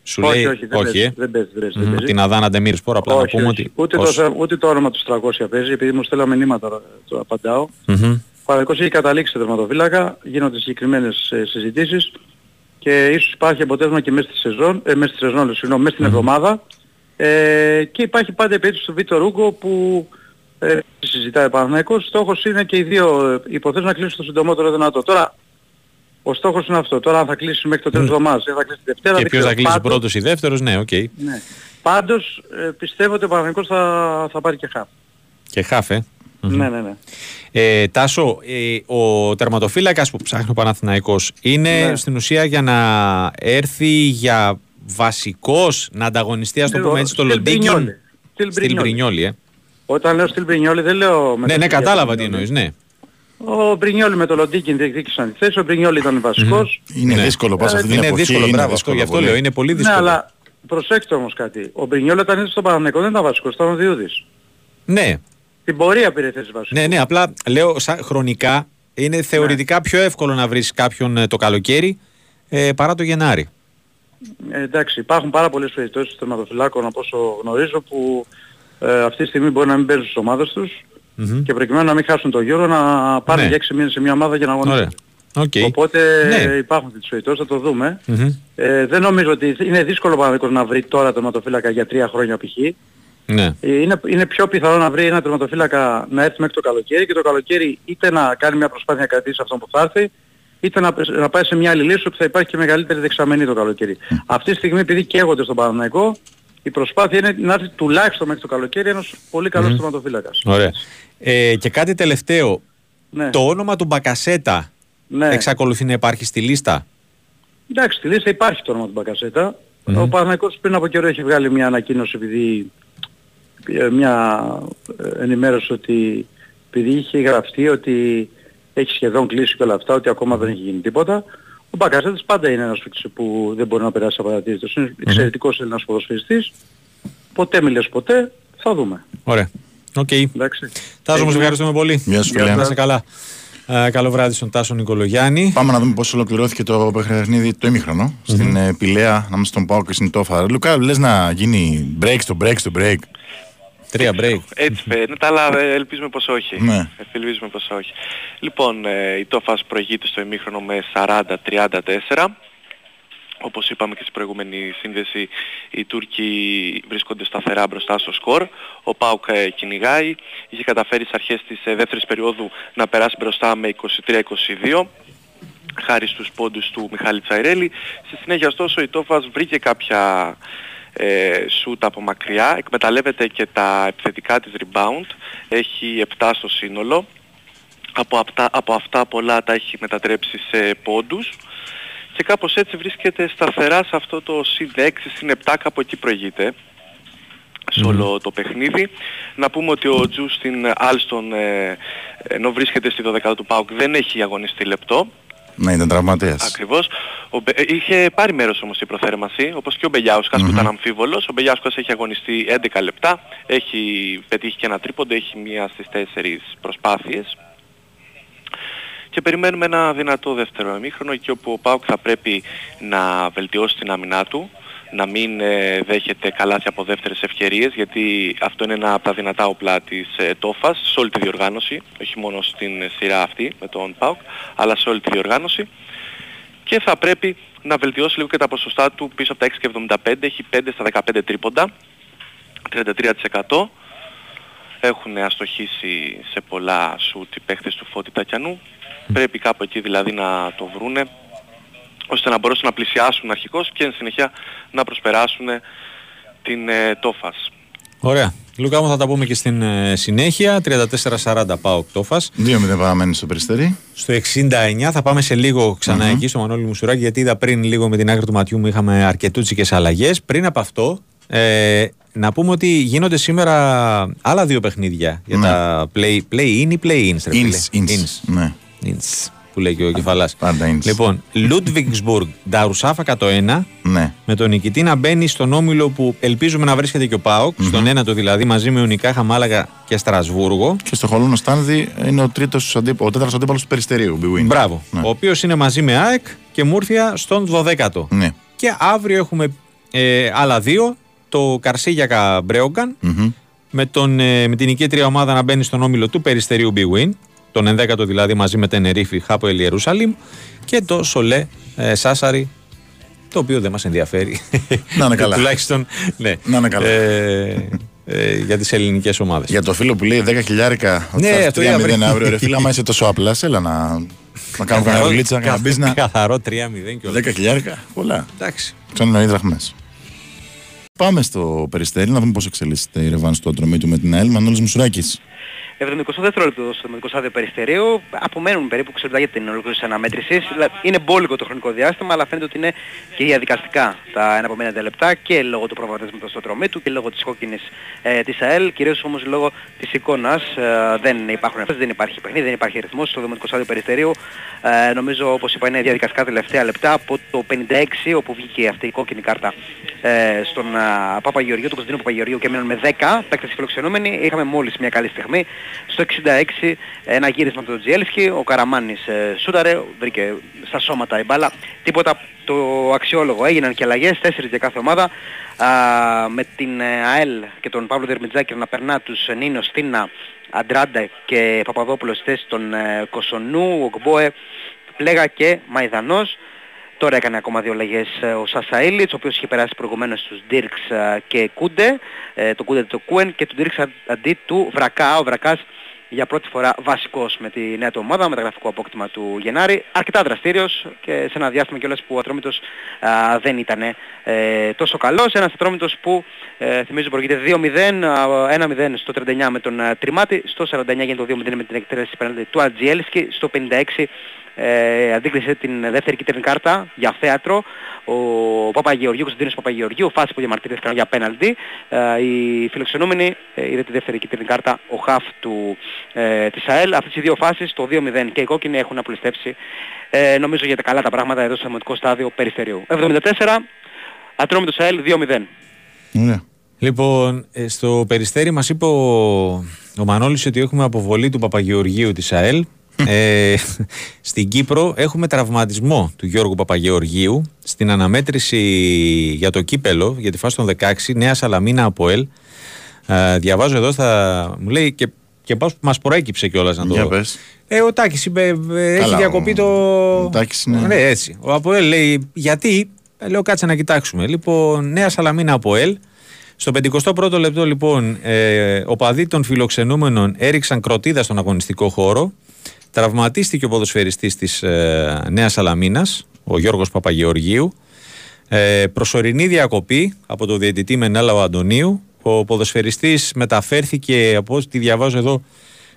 σου όχι, λέει. όχι, δεν παίζεις, ε. δεν παίζεις, δεν παίζεις, δεν Μμμ, παίζεις. Την Αδάνα Ντεμίρ Σπορ, απλά να όχι, πούμε όχι. ότι. Ούτε, ως- το, ούτε το όνομα τους 300 παίζει, επειδή μου στέλναμε μηνύματα τώρα, το απαντάω. Μμμ. Ο Παναγικός έχει καταλήξει σε τερματοφύλακα, γίνονται συγκεκριμένες ε, συζητήσεις και ίσως υπάρχει αποτέλεσμα και μέσα στη σεζόν, ε, μέσα στη σεζόν, λέω, συγγνώμη, μέσα στην εβδομάδα. Ε, και υπάρχει πάντα η περίπτωση του Βίτο Ρούγκο που ε, συζητάει ο Παναθηναϊκός. Στόχος είναι και οι δύο ε, υποθέσεις να κλείσουν το συντομότερο δυνατό. Τώρα, ο στόχος είναι αυτό. Τώρα αν θα κλείσει μέχρι το τέλος της εβδομάδας ή θα κλείσει τη Δευτέρα. Και δεν ποιος θα ξέρω. κλείσει Πάντως- πρώτος ή δεύτερος, ναι, οκ. Ναι. Πάντως ε, πιστεύω ότι ο Παναθηναϊκός θα, θα πάρει και χαφ. Και χαφ, ε. Ναι, ναι, ναι. Ε, Τάσο, ε, ο τερματοφύλακας που ψάχνει ο Παναθηναϊκός είναι Ναι. στην ουσία για να έρθει για βασικός να ανταγωνιστεί, ας το πούμε έτσι, το Στυλ Λοντίγκιν. Μπρινιόλι. Στυλ Στην Μπρινιόλι. Μπρινιόλι, ε. Όταν λέω Στυλ Μπρινιόλι δεν λέω... Ναι, μεταξύ ναι, για κατάλαβα τι Μπρινιόλι. εννοείς, ναι. Ο Μπρινιόλι με το Λοντίκιν διεκδίκησαν τη θέση, ο Μπρινιόλι ήταν βασικός. Είναι Ναι. δύσκολο πάσα αυτή την Είναι εποχή. δύσκολο, μπράβο, αυτό, γι' αυτό πολύ. λέω, είναι πολύ Ναι, δύσκολο. αλλά προσέξτε όμως κάτι. Ο Μπρινιόλι όταν ήρθε στον Παναθηναϊκό δεν ήταν βασικός, ήταν ο Διούδης. Ναι, Την πορεία πήρε θέση βασικού. ναι, ναι, απλά λέω σαν χρονικά είναι θεωρητικά πιο εύκολο να βρεις κάποιον ε, το καλοκαίρι ε, παρά το Γενάρη. Ε, εντάξει, υπάρχουν πάρα πολλές περιπτώσεις τερματοφυλάκων από όσο γνωρίζω που ε, αυτή τη στιγμή μπορεί να μην παίζουν στις ομάδες τους Μμμ. και προκειμένου να μην χάσουν το γύρο να πάνε Ναι. για 6 μήνες σε μια ομάδα για να αγωνιστούν. Ωραία. Οκ. Οπότε Ναι. υπάρχουν τις περιπτώσεις, θα το δούμε. Μμμ. Ε, δεν νομίζω ότι είναι δύσκολο ο Παναθηναϊκός να βρει τώρα τερματοφύλακα για τρία χρόνια π.χ. Ναι. Ε, Είναι, είναι πιο πιθανό να βρει ένα τερματοφύλακα να έρθει μέχρι το καλοκαίρι και το καλοκαίρι είτε να κάνει μια προσπάθεια να κρατήσει αυτόν που θα έρθει είτε να, να πάει σε μια άλλη λύση όπου θα υπάρχει και μεγαλύτερη δεξαμενή το καλοκαίρι. Αυτή τη στιγμή επειδή καίγονται στον Παναθηναϊκό η προσπάθεια είναι να έρθει τουλάχιστον μέχρι το καλοκαίρι ένας πολύ καλός τερματοφύλακας. Ωραία. Ε, και κάτι τελευταίο. Ναι. Το όνομα του Μπακασέτα ναι. εξακολουθεί να υπάρχει στη λίστα; Εντάξει, στη λίστα υπάρχει το όνομα του μπακασετα Ο Παναθηναϊκός πριν από καιρό έχει βγάλει μια ανακοίνωση επειδή ε, μια ε, ενημέρωση ότι επειδή είχε γραφτεί ότι έχει σχεδόν κλείσει και όλα αυτά, ότι ακόμα δεν έχει γίνει τίποτα. Ο Μπακασέτας πάντα είναι ένας παίκτης που δεν μπορεί να περάσει απαρατήρητος. Είναι εξαιρετικός Έλληνας ποδοσφαιριστής. Ποτέ μη λες ποτέ, θα δούμε. Ωραία. Οκ. Εντάξει. Τάσο, μας Έγινε. ευχαριστούμε πολύ. Γεια σου, φίλε. Να είσαι καλά. Ε, καλό βράδυ στον Τάσο Νικολογιάννη. Πάμε να δούμε πώς ολοκληρώθηκε το παιχνίδι το ημίχρονο στην ε, Πυλαία ανάμεσα στον ΠΑΟΚ και στην Τόφας. Λουκά, λες να γίνει break στο break στο break. Τρία break. Έτσι φαίνεται, αλλά ε, ελπίζουμε πως όχι. Ναι. Ελπίζουμε πως όχι. Λοιπόν, ε, η Τόφας προηγείται στο ημίχρονο με 40-34. Όπως είπαμε και στην προηγούμενη σύνδεση, οι Τούρκοι βρίσκονται σταθερά μπροστά στο σκορ. Ο Πάουκ ε, κυνηγάει. Είχε καταφέρει στις αρχές της ε, δεύτερης περίοδου να περάσει μπροστά με 23-22 χάρη στους πόντους του Μιχάλη Τσαϊρέλη. Στη συνέχεια ωστόσο η Τόφας βρήκε κάποια ε, σούτ από μακριά, εκμεταλλεύεται και τα επιθετικά της rebound, έχει 7 στο σύνολο. Από αυτά, από αυτά πολλά τα έχει μετατρέψει σε πόντους και κάπως έτσι βρίσκεται σταθερά σε αυτό το συν 6, συν 7, κάπου εκεί προηγείται σε όλο το παιχνίδι. Να πούμε ότι ο Τζούστιν Άλστον ε, ενώ βρίσκεται στη 12 του ΠΑΟΚ δεν έχει αγωνιστεί λεπτό. Ναι, ήταν τραυματίας. Ακριβώς. Ο Μπε- ε, είχε πάρει μέρος όμως η προθέρμανση, όπως και ο μπελιαουσκας που ήταν αμφίβολος. Ο Μπελιάουσκας έχει αγωνιστεί 11 λεπτά, έχει πετύχει και ένα τρίποντο, έχει μία στις 4 προσπάθειες. Και περιμένουμε ένα δυνατό δεύτερο εμίχρονο εκεί όπου ο ΠΑΟΚ θα πρέπει να βελτιώσει την άμυνά του, να μην ε, δέχεται καλάθια από δεύτερες ευκαιρίες γιατί αυτό είναι ένα από τα δυνατά όπλα της ε, Τόφας σε όλη τη διοργάνωση, όχι μόνο στην ε, σειρά αυτή με τον ΠΑΟΚ, αλλά σε όλη τη διοργάνωση και θα πρέπει να βελτιώσει λίγο και τα ποσοστά του πίσω από τα 6,75, έχει 5 στα 15 τρίποντα, 33%. Έχουν αστοχήσει σε πολλά σουτ οι παίχτες του Φώτη Τακιανού. Πρέπει κάπου εκεί δηλαδή να το βρούνε ώστε να μπορέσουν να πλησιάσουν αρχικώς και εν συνεχεία να προσπεράσουν την ε, Τόφας. Ωραία. Λουκά μου θα τα πούμε και στην ε, συνέχεια. 34-40 πάω οκτώφας. 2-0 παραμένει στο περιστέρι. Στο 69 θα πάμε σε λίγο ξανά εκεί στο Μανώλη Μουσουράκη γιατί είδα πριν λίγο με την άκρη του ματιού μου είχαμε αρκετούτσικες αλλαγές. Πριν από αυτό ε, να πούμε ότι γίνονται σήμερα άλλα δύο παιχνίδια για Ναι. τα play, play in ή play in. ρε φίλε. Ινς, ινς. Ναι. Ινς, που λέει και ο κεφαλάς. Πάντα ινς. Λοιπόν, Ludwigsburg, Νταρουσάφακα το 1, Ναι. με τον νικητή να μπαίνει στον όμιλο που ελπίζουμε να βρίσκεται και ο ΠΑΟΚ, στον ένατο δηλαδή, μαζί με Ουνικάχα, Μάλαγα και Στρασβούργο. Και στο Χολόνο Στάνδη είναι ο, τρίτος, αντίπο- ο τέταρτος αντίπαλος του περιστερίου. Big win. Μπράβο. Ναι. Ο οποίος είναι μαζί με ΑΕΚ και Μούρφια στον 12ο. Ναι. Και αύριο έχουμε ε, άλλα δύο. Το Καρσίγιακα Μπρέογκαν Μμμ. με, τον, ε, με την νικήτρια ομάδα να μπαίνει στον όμιλο του Περιστερίου Big Win. Τον 11ο δηλαδή μαζί με Τενερίφη Χάπο Ιερουσαλήμ και το Σολέ ε, Σάσαρη το οποίο δεν μας ενδιαφέρει. Να είναι καλά. Τουλάχιστον ναι. Να είναι καλά. Ε, ε, για τις ελληνικές ομάδες. Για το φίλο που λέει 10 χιλιάρικα. Ναι, ότι θα αυτό έρθει είδα 3-0 πριν. αύριο. Ρε φίλα, άμα είσαι τόσο απλά, έλα να, να κάνουμε κανένα δουλίτσα, κανένα καθ- μπίζνα. Καθαρό 3-0 και όλα. 10 χιλιάρικα, πολλά. Εντάξει. Σαν εννοεί δραχμές. Πάμε στο περιστέρι να δούμε πώς εξελίσσεται η ρευάνση του ατρωμίτου με την ΑΕΛ. Μανώλης Μουσουράκης. 72 λεπτό στο δημοτικό στάδιο Περιστερίου. Απομένουν περίπου 60 για την ολοκλήρωση της αναμέτρησης. Δηλαδή, Είναι μπόλικο το χρονικό διάστημα, αλλά φαίνεται ότι είναι και διαδικαστικά τα εναπομένοντα λεπτά και λόγω του προβαδίσματος στο τρομή του και λόγω της κόκκινης ε, της ΑΕΛ, κυρίως όμως λόγω της εικόνας. Ε, δεν υπάρχουν ευθέσεις, δεν υπάρχει παιχνίδι, δεν υπάρχει ρυθμός στο δημοτικό στάδιο Περιστερίου. Ε, νομίζω όπως είπα είναι διαδικαστικά τελευταία λεπτά από το 56 όπου βγήκε αυτή η κόκκινη κάρτα ε, στον uh, Παπαγεωργίου, τον Κωνσταντίνο Παπαγεωργίου και μείναν με 10 παίκτες φιλοξενούμενοι. Είχαμε μόλις μια καλή στιγμή. Στο 66 ένα γύρισμα του Τζιέλσκι, ο Καραμάνης ε, σούταρε, βρήκε στα σώματα η μπάλα. Τίποτα το αξιόλογο. Έγιναν και αλλαγές, 4 για κάθε ομάδα. Α, με την ε, ΑΕΛ και τον Παύλο Δερμιτζάκη να περνά τους ε, Νίνο Στίνα, Αντράντα και Παπαδόπουλος στη θέση των ε, Κοσονού, Οκμπόε, Πλέγα και Μαϊδανός. Τώρα έκανε ακόμα δύο αλλαγές ε, ο Σάσα Ήλιτς, ο οποίος είχε περάσει προηγουμένως στους Ντίρξ ε, και Κούντε, ε, το Κούντε το Κούεν και του Ντίρξ αντί του Βρακά. Ο Βρακάς για πρώτη φορά βασικός με τη νέα του ομάδα, με τα γραφικό απόκτημα του Γενάρη. Αρκετά δραστήριος και σε ένα διάστημα κιόλας που ο Ατρόμητος α, δεν ήταν ε, τόσο καλός. Ένας Ατρόμητος που ε, θυμίζω προηγείται 2-0, α, 1-0 στο 39 με τον α, Τριμάτη, στο 49 γίνεται το 2-0 με την εκτέλεση πέναλτι του Ατζιέλσκι, στο 56 ε, αντίκρισε την δεύτερη κίτρινη κάρτα για θέατρο. Ο Παπαγεωργίου, Κωνσταντίνος Παπαγεωργίου, φάσης που διαμαρτύρθηκαν για πέναλτι. Ε, οι φιλοξενούμενοι ε, είδε τη δεύτερη κίτρινη κάρτα, ο Χαφ του, ε, της ΑΕΛ. Αυτές οι δύο φάσεις, το 2-0 και οι κόκκινοι έχουν απλουστεύσει ε, νομίζω για τα καλά τα πράγματα εδώ στο δημοτικό στάδιο Περιστερίου. 74, Ατρόμητος ΑΕΛ 2-0. Ναι. Λοιπόν, ε, στο περιστέρι μας είπε ο, ο Μανώλης ότι έχουμε αποβολή του Παπαγεωργίου της ΑΕΛ. Ε, στην Κύπρο έχουμε τραυματισμό του Γιώργου Παπαγεωργίου στην αναμέτρηση για το κύπελο για τη φάση των 16 Νέα Σαλαμίνα από ΕΛ. Ε, διαβάζω εδώ, στα, μου λέει και, και πώς μας προέκυψε κιόλας να το Για πες. Ε, ο Τάκης είπε, ε, έχει Καλά, διακοπεί ο- το... ο Τάκης είναι- Ναι, έτσι. Ο Αποέλ λέει, γιατί, Ε, λέω κάτσε να κοιτάξουμε. Λοιπόν, Νέα Σαλαμίνα Αποέλ. Στο 51ο λεπτό, λοιπόν, ε, οπαδοί των φιλοξενούμενων έριξαν κροτίδα στον αγωνιστικό χώρο. Τραυματίστηκε ο ποδοσφαιριστής της ε, Νέας Σαλαμίνας, ο Γιώργος Παπαγεωργίου. Ε, προσωρινή διακοπή από το διαιτητή Μενέλαο Αντωνίου. Ο ποδοσφαιριστής μεταφέρθηκε, από ό,τι διαβάζω εδώ,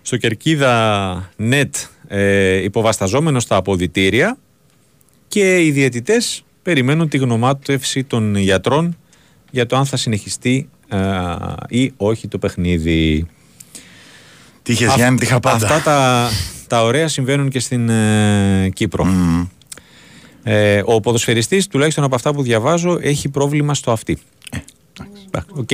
στο Κερκίδα Net ε, υποβασταζόμενος στα αποδητήρια και οι διαιτητές περιμένουν τη γνωμάτευση των γιατρών για το αν θα συνεχιστεί ε, ή όχι το παιχνίδι. Τι είχες Αυ- Γιάννη, τι είχα πάντα. Αυτά τα, τα ωραία συμβαίνουν και στην ε, Κύπρο. Μμμ. Ε, ο ποδοσφαιριστής, τουλάχιστον από αυτά που διαβάζω, έχει πρόβλημα στο αυτί. Εντάξει, Οκ.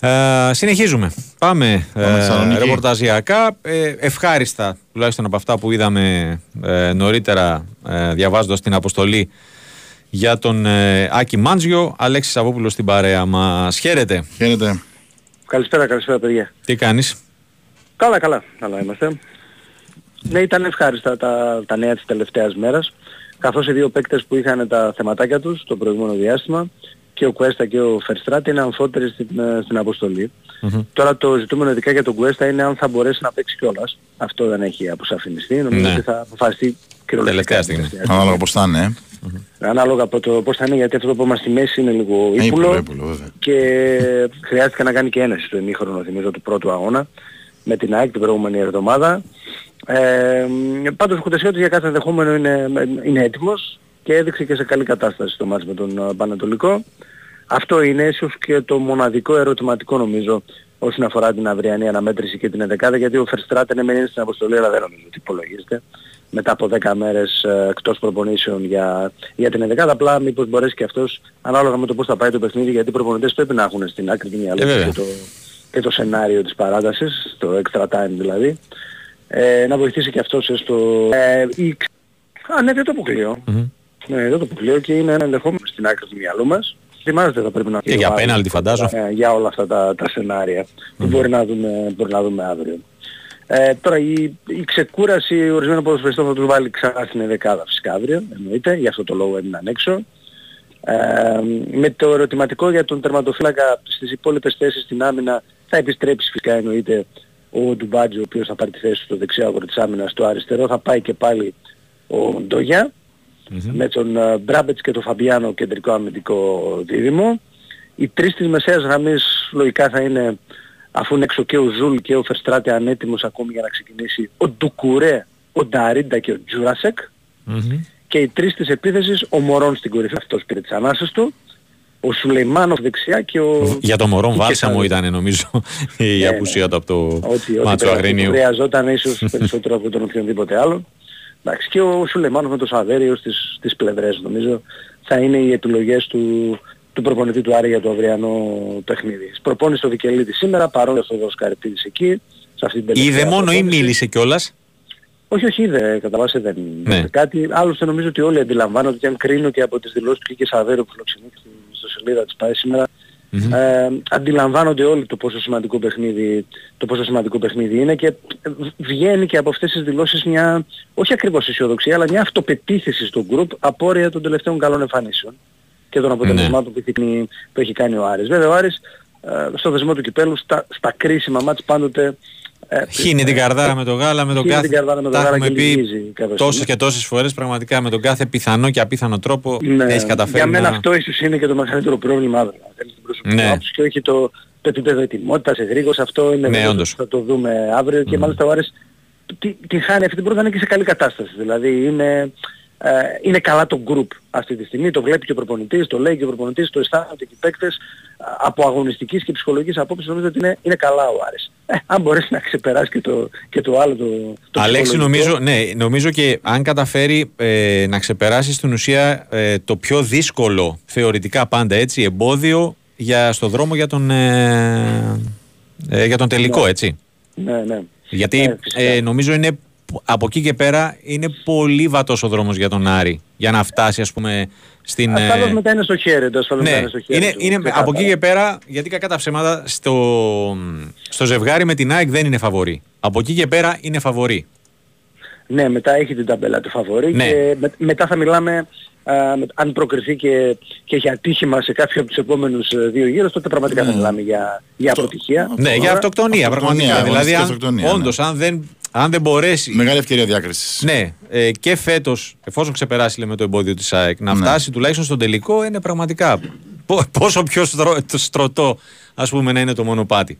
Ε, συνεχίζουμε. Πάμε, Πάμε ε, Θεσσαλονίκη. ρεπορταζιακά. Ε, ευχάριστα, τουλάχιστον από αυτά που είδαμε ε, νωρίτερα ε, διαβάζοντας την αποστολή για τον ε, Άκη Μάντζιο. Αλέξης Σαββόπουλος στην παρέα μας. Χαίρετε. Χαίρετε. Καλησπέρα, καλησπέρα παιδιά. Τι κάνεις; Καλά, καλά, καλά είμαστε. Ναι, ήταν ευχάριστα τα, τα νέα της τελευταίας μέρας, καθώς οι δύο παίκτες που είχαν τα θεματάκια τους το προηγούμενο διάστημα, και ο Κουέστα και ο Φερστράτη είναι αμφότεροι στην, ε, στην αποστολή. Τώρα το ζητούμενο ειδικά για τον Κουέστα είναι αν θα μπορέσει να παίξει κιόλας. Αυτό δεν έχει αποσαφινιστεί. Νομίζω Ναι. ότι θα αποφασιστεί κυριολεκτικά. Τελευταία στιγμή. τελευταία Ανάλογα πώς θα είναι. ε. Ανάλογα από το πώς θα είναι, γιατί αυτό το που στη μέση είναι λίγο Ε, ύπουλο ύπουλο, ύπουλο, βέβαια. και χρειάστηκε να κάνει και ένεση στο ημίχρονο θυμίζω του πρώτου αγώνα με την ΑΕΚ την προηγούμενη εβδομάδα. Ε, πάντως ο Κουτεσιώτης για κάθε ενδεχόμενο είναι, είναι έτοιμος και έδειξε και σε καλή κατάσταση στο μάτς με τον ε, Πανατολικό. Αυτό είναι ίσως και το μοναδικό ερωτηματικό νομίζω όσον αφορά την αυριανή αναμέτρηση και την 11 γιατί ο Φερστράτεν ναι, είναι στην αποστολή αλλά δεν νομίζω ότι υπολογίζεται μετά από 10 μέρες ε, εκτός προπονήσεων για, για την 11 απλά μήπως μπορέσει και αυτός ανάλογα με το πώς θα πάει το παιχνίδι γιατί οι προπονητές πρέπει να έχουν στην άκρη του μυαλού Ε, τους βέβαια. και, το, και το σενάριο της παράτασης, το extra time δηλαδή ε, να βοηθήσει και αυτός στο... Ε, η... Α, ναι, δεν το αποκλείω. Ναι, δεν το αποκλείω και είναι ένα ενδεχόμενο στην άκρη του μυαλού μας. Θυμάστε θα πρέπει να Και για βάλει πέναλτι, φαντάζομαι. ε, για όλα αυτά τα, τα σενάρια που μπορεί να δούμε, μπορεί να δούμε αύριο. Ε, τώρα η, η ξεκούραση ορισμένων ποδοσφαιριστών θα τους βάλει ξανά στην δεκάδα φυσικά αύριο, εννοείται, για αυτό το λόγο έμειναν έξω. Ε, με το ερωτηματικό για τον τερματοφύλακα στις υπόλοιπες θέσεις στην άμυνα θα επιστρέψει φυσικά εννοείται ο Οντουμπάτζο ο οποίος θα πάρει τη θέση του στο δεξιό άκρο της άμυνας στο αριστερό θα πάει και πάλι ο Μοντόγια με τον ε, Μπράμπετς και τον Φαμπιάνο κεντρικό αμυντικό δίδυμο. Οι τρεις της μεσαίας γραμμής λογικά θα είναι αφού είναι έξω και ο Ζουλ και ο Φερστράτε ανέτοιμος ακόμη για να ξεκινήσει ο Ντουκουρέ, ο Νταρίντα και ο Τζούρασεκ και οι τρεις της επίθεσης, ο Μωρόν στην κορυφή αυτός πήρε τις ανάσες του, ο Σουλεϊμάνοφ δεξιά και ο... Για το Μωρόν ο βάλσαμο Κεσάρη. ήταν νομίζω η Ναι, απουσία του από το Ότι, ότι μάτσο πέρα- Αγρίνιου. χρειαζόταν ίσως περισσότερο από τον οποιονδήποτε άλλο. Εντάξει, και ο Σουλεμάνος με το Σαβέριο στις, στις πλευρές νομίζω θα είναι οι επιλογές του, του προπονητή του Άρη για το αυριανό παιχνίδι. Προπόνησε στο Βικελίδη σήμερα, παρόλο αυτό ο Σκαρπίδης εκεί. Σε αυτή την τελευταία Είδε μόνο ή προπόνηση. μίλησε κιόλας; Όχι, όχι, είδε, κατά βάση δεν Ναι. είπε κάτι. Άλλωστε νομίζω ότι όλοι αντιλαμβάνονται και αν κρίνω και από τις δηλώσεις του Κίκη Σαβέριου που φιλοξενήθηκε στο σελίδα της ΠΑΕ σήμερα, ε, αντιλαμβάνονται όλοι το πόσο σημαντικό παιχνίδι, το πόσο σημαντικό παιχνίδι είναι και βγαίνει και από αυτές τις δηλώσεις μια, όχι ακριβώς αισιοδοξία, αλλά μια αυτοπεποίθηση στο γκρουπ απόρρια των τελευταίων καλών εμφανίσεων και των αποτελεσμάτων που, έχει, που έχει κάνει ο Άρης. Βέβαια ο Άρης ε, στο δεσμό του κυπέλου στα, στα κρίσιμα μάτς πάντοτε ε, Χύνει την καρδάρα με το γάλα, με τον Χύνει κάθε. την καρδάρα με το τα γάλα έχουμε και πει λυγίζει κάποια τόσες στιγμή. και τόσες φορές πραγματικά με τον κάθε πιθανό και απίθανο τρόπο Ναι, έχεις καταφέρει. για μένα να... αυτό ίσως είναι και το μεγαλύτερο πρόβλημα αύριο. αν θέλεις την προσωπική Ναι. άποψη και όχι το, το επίπεδο ετοιμότητας, εγρήγορας, αυτό είναι Ναι, βέβαιο όντως. ότι θα το δούμε αύριο και μάλιστα ο Άρης τη, τη χάνει αυτή την πρώτα είναι και σε καλή κατάσταση. Δηλαδή είναι, ε, είναι καλά το group αυτή τη στιγμή, το βλέπει και ο προπονητής, το λέει και ο προπονητής, το αισθάνονται και οι παίκτες Α, από αγωνιστικής και ψυχολογικής απόψης νομίζω ότι είναι, είναι καλά ο Άρης. Ε, αν μπορέσει να ξεπεράσει και το, και το άλλο το, το Αλέξη, ψυχολογικό. νομίζω, ναι, νομίζω και αν καταφέρει ε, να ξεπεράσει στην ουσία ε, το πιο δύσκολο, θεωρητικά πάντα έτσι, εμπόδιο για, στο δρόμο για τον, ε, ε, για τον τελικό, έτσι. Ναι, ναι. Γιατί Ναι, φυσικά. ε, νομίζω είναι από εκεί και πέρα είναι πολύ βατός ο δρόμος για τον Άρη για να φτάσει ας πούμε στην... ε, Ασφαλώς μετά είναι στο χέρι του, ασφαλώς μετά ναι, είναι στο χέρι είναι, του. είναι, Ξεκάθαρα. από εκεί και πέρα, γιατί κακά τα ψέματα, στο, στο ζευγάρι με την ΑΕΚ δεν είναι φαβορή. Από εκεί και πέρα είναι φαβορή. Ναι, μετά έχει την ταμπέλα του φαβορή Ναι. και με- μετά θα μιλάμε α, με- αν προκριθεί και, και έχει ατύχημα σε κάποιο από τους επόμενους ε, δύο γύρους, τότε πραγματικά θα μιλάμε για, για αποτυχία. Ναι, για Τώρα, αυτοκτονία, Αυτοκτονία, πραγματικά. Δηλαδή, αγωνιστική αν, αυτοκτονία, ναι. όντως, αν δεν, αν δεν μπορέσει Μεγάλη ευκαιρία διάκρισης. ναι, ε, και φέτος, εφόσον ξεπεράσει λέμε, το εμπόδιο της ΑΕΚ, να Ναι. φτάσει τουλάχιστον στον τελικό, είναι πραγματικά πο- πόσο πιο στρω, το στρωτό ας πούμε, να είναι το μονοπάτι.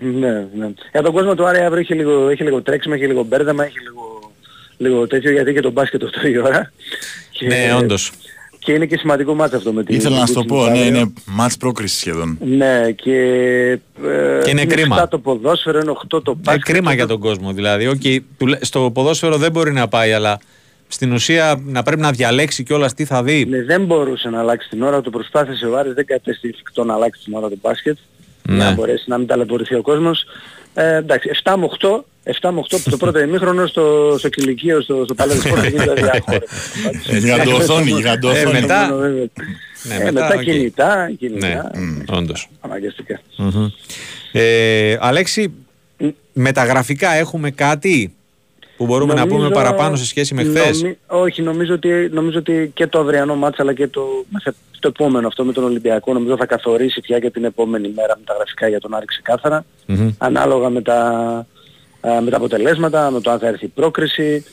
Ναι, ναι. Για τον κόσμο του Άρη αύριο έχει λίγο, έχει λίγο τρέξιμο, έχει λίγο μπέρδεμα, έχει λίγο, λίγο τέτοιο γιατί και τον μπάσκετ αυτό η ώρα. Και, Ναι, όντως. Και είναι και σημαντικό μάτς αυτό με την Ήθελα να σου το την πω, ναι, Αύριο. είναι μάτς πρόκρισης σχεδόν. Ναι, και, ε, Και είναι κρίμα. 7 το ποδόσφαιρο, είναι 8 το Ε, μπάσκετ. κρίμα για τον κόσμο. Δηλαδή, okay, τουλα- στο ποδόσφαιρο δεν μπορεί να πάει, αλλά στην ουσία να πρέπει να διαλέξει κιόλας τι θα δει. Ναι, δεν μπορούσε να αλλάξει την ώρα του, προσπάθησε ο Άρης, δεν κατέστη εφικτό να αλλάξει την ώρα του μπάσκετ Ναι. για να μπορέσει να μην ταλαιπωρηθεί ο κόσμος. Ε, εντάξει, 7 με 8, 7 με 8 το πρώτο ημίχρονο στο, στο κυλικείο, στο, στο Παλέ ντε Σπορ γίνεται διάχορα. Ε, γιγαντοοθόνη, γιγαντοοθόνη. Ε, μετά- Ναι, Ναι, μετά, μετά οκ. κινητά, κινητά, Ναι, όντως. αναγκαστικά. Μμμ. Ε, Αλέξη, μεταγραφικά έχουμε κάτι που μπορούμε να πούμε Νομίζω- παραπάνω σε σχέση με χθες; νομι- όχι, νομίζω ότι, νομίζω ότι και το αυριανό ματς αλλά και το, μεθε- το επόμενο αυτό με τον Ολυμπιακό νομίζω θα καθορίσει πια και την επόμενη μέρα με τα γραφικά για τον Άρη ξεκάθαρα. Ανάλογα με τα, α, με τα αποτελέσματα, με το αν θα έρθει η πρόκριση,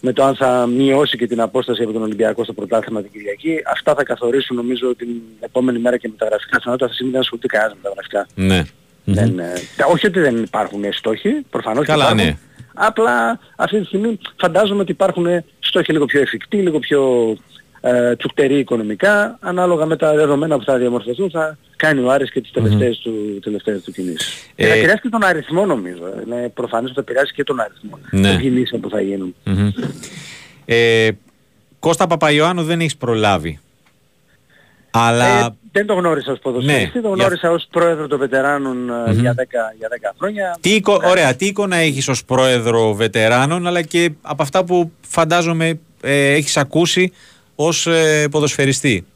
με το αν θα μειώσει και την απόσταση από τον Ολυμπιακό στο πρωτάθλημα την Κυριακή. Αυτά θα καθορίσουν νομίζω την επόμενη μέρα και με τα γραφικά. Στην αυτή τη στιγμή δεν ασχολείται κανένας με τα γραφικά. Ναι. Δεν, ε, όχι ότι δεν υπάρχουν στόχοι, προφανώς Καλά, και υπάρχουν. ναι. Απλά αυτή τη στιγμή φαντάζομαι ότι υπάρχουν στόχοι λίγο πιο εφικτοί, λίγο πιο ε, τσουκτεροί οικονομικά, ανάλογα με τα δεδομένα που θα διαμορφωθούν θα κάνει ο Άρης και τις τελευταίες, του, τελευταίες του κινήσεις. Ε, και θα επηρεάσει και τον αριθμό νομίζω. ε. Είναι προφανώς ότι θα επηρεάσει και τον αριθμό Ναι. των κινήσεων που θα γίνουν. Μμμ. Ε, Κώστα Παπαϊωάννου δεν έχεις προλάβει. Αλλά Ε, δεν το γνώρισα ως ποδοσφαιριστή, Ναι, το για- γνώρισα ως πρόεδρο των βετεράνων ε, για, 10, για 10 χρόνια. τι, εικο- ωραία, τι εικόνα έχεις ως πρόεδρο βετεράνων αλλά και από αυτά που φαντάζομαι ε, έχεις ακούσει ως ε, ποδοσφαιριστή.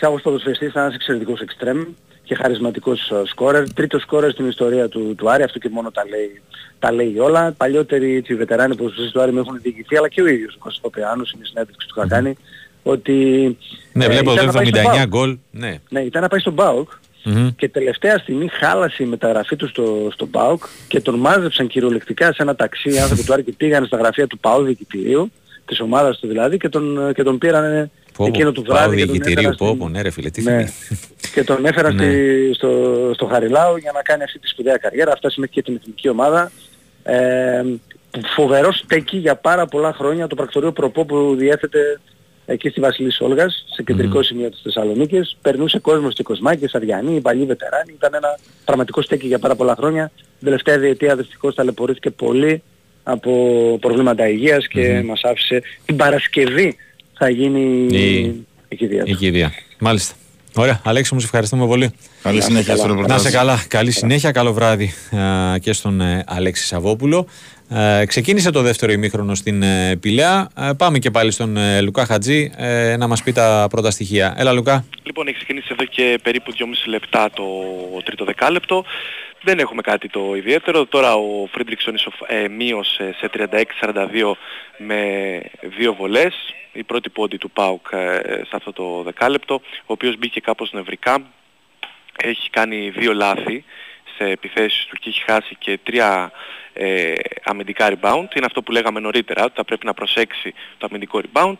Σάγος ποδοσφαιριστής ήταν ένας εξαιρετικός εξτρέμ και χαρισματικός ε, σκόρερ. Τρίτος σκόρερ στην ιστορία του, του Άρη, αυτό και μόνο τα λέει, τα λέει όλα. Παλιότεροι έτσι, βετεράνοι ποδοσφαιριστές του Άρη με έχουν διοικηθεί, αλλά και ο ίδιος ο Κώστας Παπαιάνος, είναι η συνέντευξη που του είχα κάνει, ότι Ναι, ε, βλέπω ήταν εδώ να πάει στον 79 ΠΑΟΚ. γκολ. Ναι. Ναι, ήταν να πάει στον ΠΑΟΚ Μμμ. και τελευταία στιγμή χάλασε η μεταγραφή του στο, στο ΠΑΟΚ και τον μάζεψαν κυριολεκτικά σε ένα ταξί οι άνθρωποι του Άρη και πήγαν στα γραφεία του ΠΑΟΚ διοικητηρίου, της ομάδας του δηλαδή και τον, και τον πήραν Πω, πω, εκείνο του πάω βράδυ και τον διοικητηρίου, έφεραν πω, στην- πω, ναι ρε φίλε, τι ναι. θυμή. και τον έφερα Ναι. στη, στο, στο Χαριλάου για να κάνει αυτή τη σπουδαία καριέρα, φτάσει μέχρι και την εθνική ομάδα. Ε, φοβερό στέκει για πάρα πολλά χρόνια το πρακτορείο προπό που διέθετε εκεί στη Βασιλής Όλγας, σε κεντρικό σημείο της Θεσσαλονίκης. Περνούσε κόσμος και Κοσμάκης, Αριανοί, παλιοί βετεράνοι. Ήταν ένα πραγματικό στέκει για πάρα πολλά χρόνια. Την τελευταία διετία δυστυχώς ταλαιπωρήθηκε πολύ από προβλήματα υγείας και μας άφησε την Παρασκευή θα γίνει Η- η κηδεία του. Η κηδεία. Μάλιστα. Ωραία. Αλέξη μου, σε ευχαριστούμε πολύ. Καλή συνέχεια στο Να ρεπορτάζ. είσαι καλά. Καλή συνέχεια. Καλό βράδυ α, και στον ε, Αλέξη Σαββόπουλο. Ε, ξεκίνησε το δεύτερο ημίχρονο στην ε, Πηλαία. Ε, πάμε και πάλι στον ε, Λουκά Χατζή ε, να μας πει τα πρώτα στοιχεία. Έλα Λουκά. Λοιπόν, έχει ξεκινήσει εδώ και περίπου 2,5 λεπτά το τρίτο δεκάλεπτο. Δεν έχουμε κάτι το ιδιαίτερο. Τώρα ο Φρίντριξον ισοφ- ε, μείωσε σε 36-42 με δύο βολές. Η πρώτη πόντι του ΠΑΟΚ ε, σε αυτό το δεκάλεπτο, ο οποίος μπήκε κάπως νευρικά. Έχει κάνει δύο λάθη σε επιθέσεις του και έχει χάσει και τρία ε, αμυντικά rebound. Είναι αυτό που λέγαμε νωρίτερα, ότι θα πρέπει να προσέξει το αμυντικό rebound.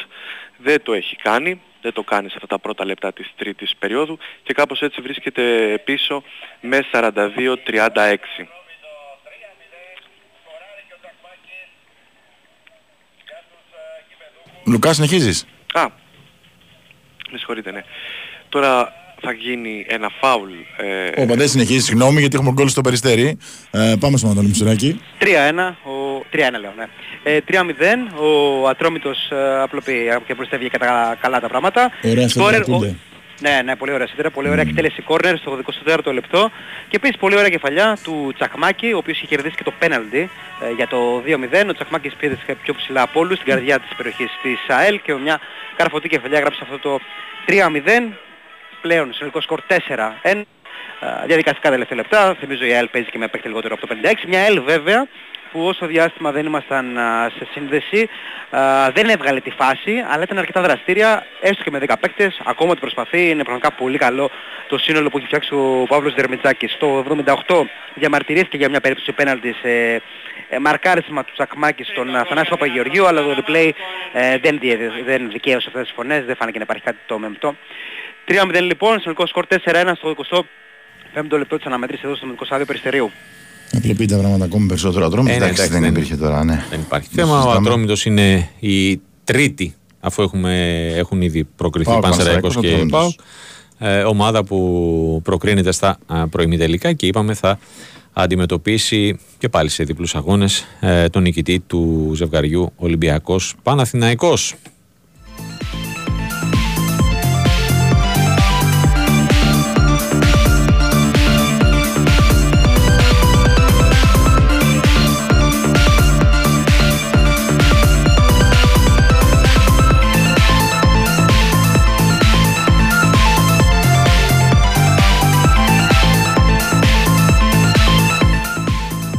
Δεν το έχει κάνει, δεν το κάνεις σε αυτά τα πρώτα λεπτά της τρίτης περίοδου και κάπως έτσι βρίσκεται πίσω με 42-36. Λουκά, συνεχίζεις; Α, με συγχωρείτε, ναι. Τώρα θα γίνει ένα φάουλ. Ε, Ο Παντέ συνεχίζει, συγγνώμη γιατί έχουμε γκολ στο περιστέρι. Ε, πάμε στο Μαντώνη Μισουράκη. 3-1, ο... 3-1 λέω, ναι. Ε, 3-0, ο Ατρόμητος ε, απλοποιεί και προστεύει κατά καλά τα πράγματα. Ωραία, Σκόρερ, σέντρα, ο- Κούντε. Ναι, ναι, πολύ ωραία σέντρα, πολύ ωραία εκτέλεση κόρνερ στο 24ο λεπτό και επίσης πολύ ωραία κεφαλιά του Τσακμάκη, ο οποίος είχε κερδίσει και το πέναλτι ε, για το 2-0. Ο Τσακμάκης πήδησε πιο ψηλά από όλους στην καρδιά της περιοχής της ΑΕΛ και με μια καρφωτή κεφαλιά γράψε αυτό το 3-0. Πλέον συνολικό σκορ 4-1. Ε, διαδικαστικά τελευταία λεπτά, θυμίζω η ΑΕΛ παίζει και με παίκτη λιγότερο από το 56. Μια ΑΕΛ βέβαια που όσο διάστημα δεν ήμασταν α, σε σύνδεση α, δεν έβγαλε τη φάση αλλά ήταν αρκετά δραστήρια έστω και με 10 παίκτες. Ακόμα ότι προσπαθεί. Είναι πραγματικά πολύ καλό το σύνολο που έχει φτιάξει ο Παύλος Δερμιτζάκης στο 78 διαμαρτυρήθηκε για μια περίπτωση πέναλτη σε ε, μαρκάρισμα του Τσακμάκη στον Αθανάση Παπαγεωργίου αλλά το replay ε, δεν, διε- δεν δικαίωσε αυτές τις φωνές. Δεν φάνηκε να υπάρχει κάτι το μεμπτό 3-0 λοιπόν, συνολικό σκορ 4-1 στο 25ο λεπτό της αναμέτρησης εδώ στο Μεδικό Στάδιο Περιστερίου. Απλοποιεί τα πράγματα ακόμη περισσότερο. Ατρόμητος, Ε, ναι, εντάξει, εντάξει, δεν δεν- υπήρχε τώρα, ναι. Δεν υπάρχει Δεν θέμα. Ο συζητάμε. Ατρόμητος είναι η τρίτη, αφού έχουμε, έχουν ήδη προκριθεί ΠΑΟΚ, Πανσεραϊκός Πανσεραϊκός, και ΠΑΟΚ. Ατρόμητος. Ε, ομάδα που προκρίνεται στα α, προημιτελικά και είπαμε θα αντιμετωπίσει και πάλι σε διπλούς αγώνες ε, τον νικητή του ζευγαριού Ολυμπιακός Παναθηναϊκός.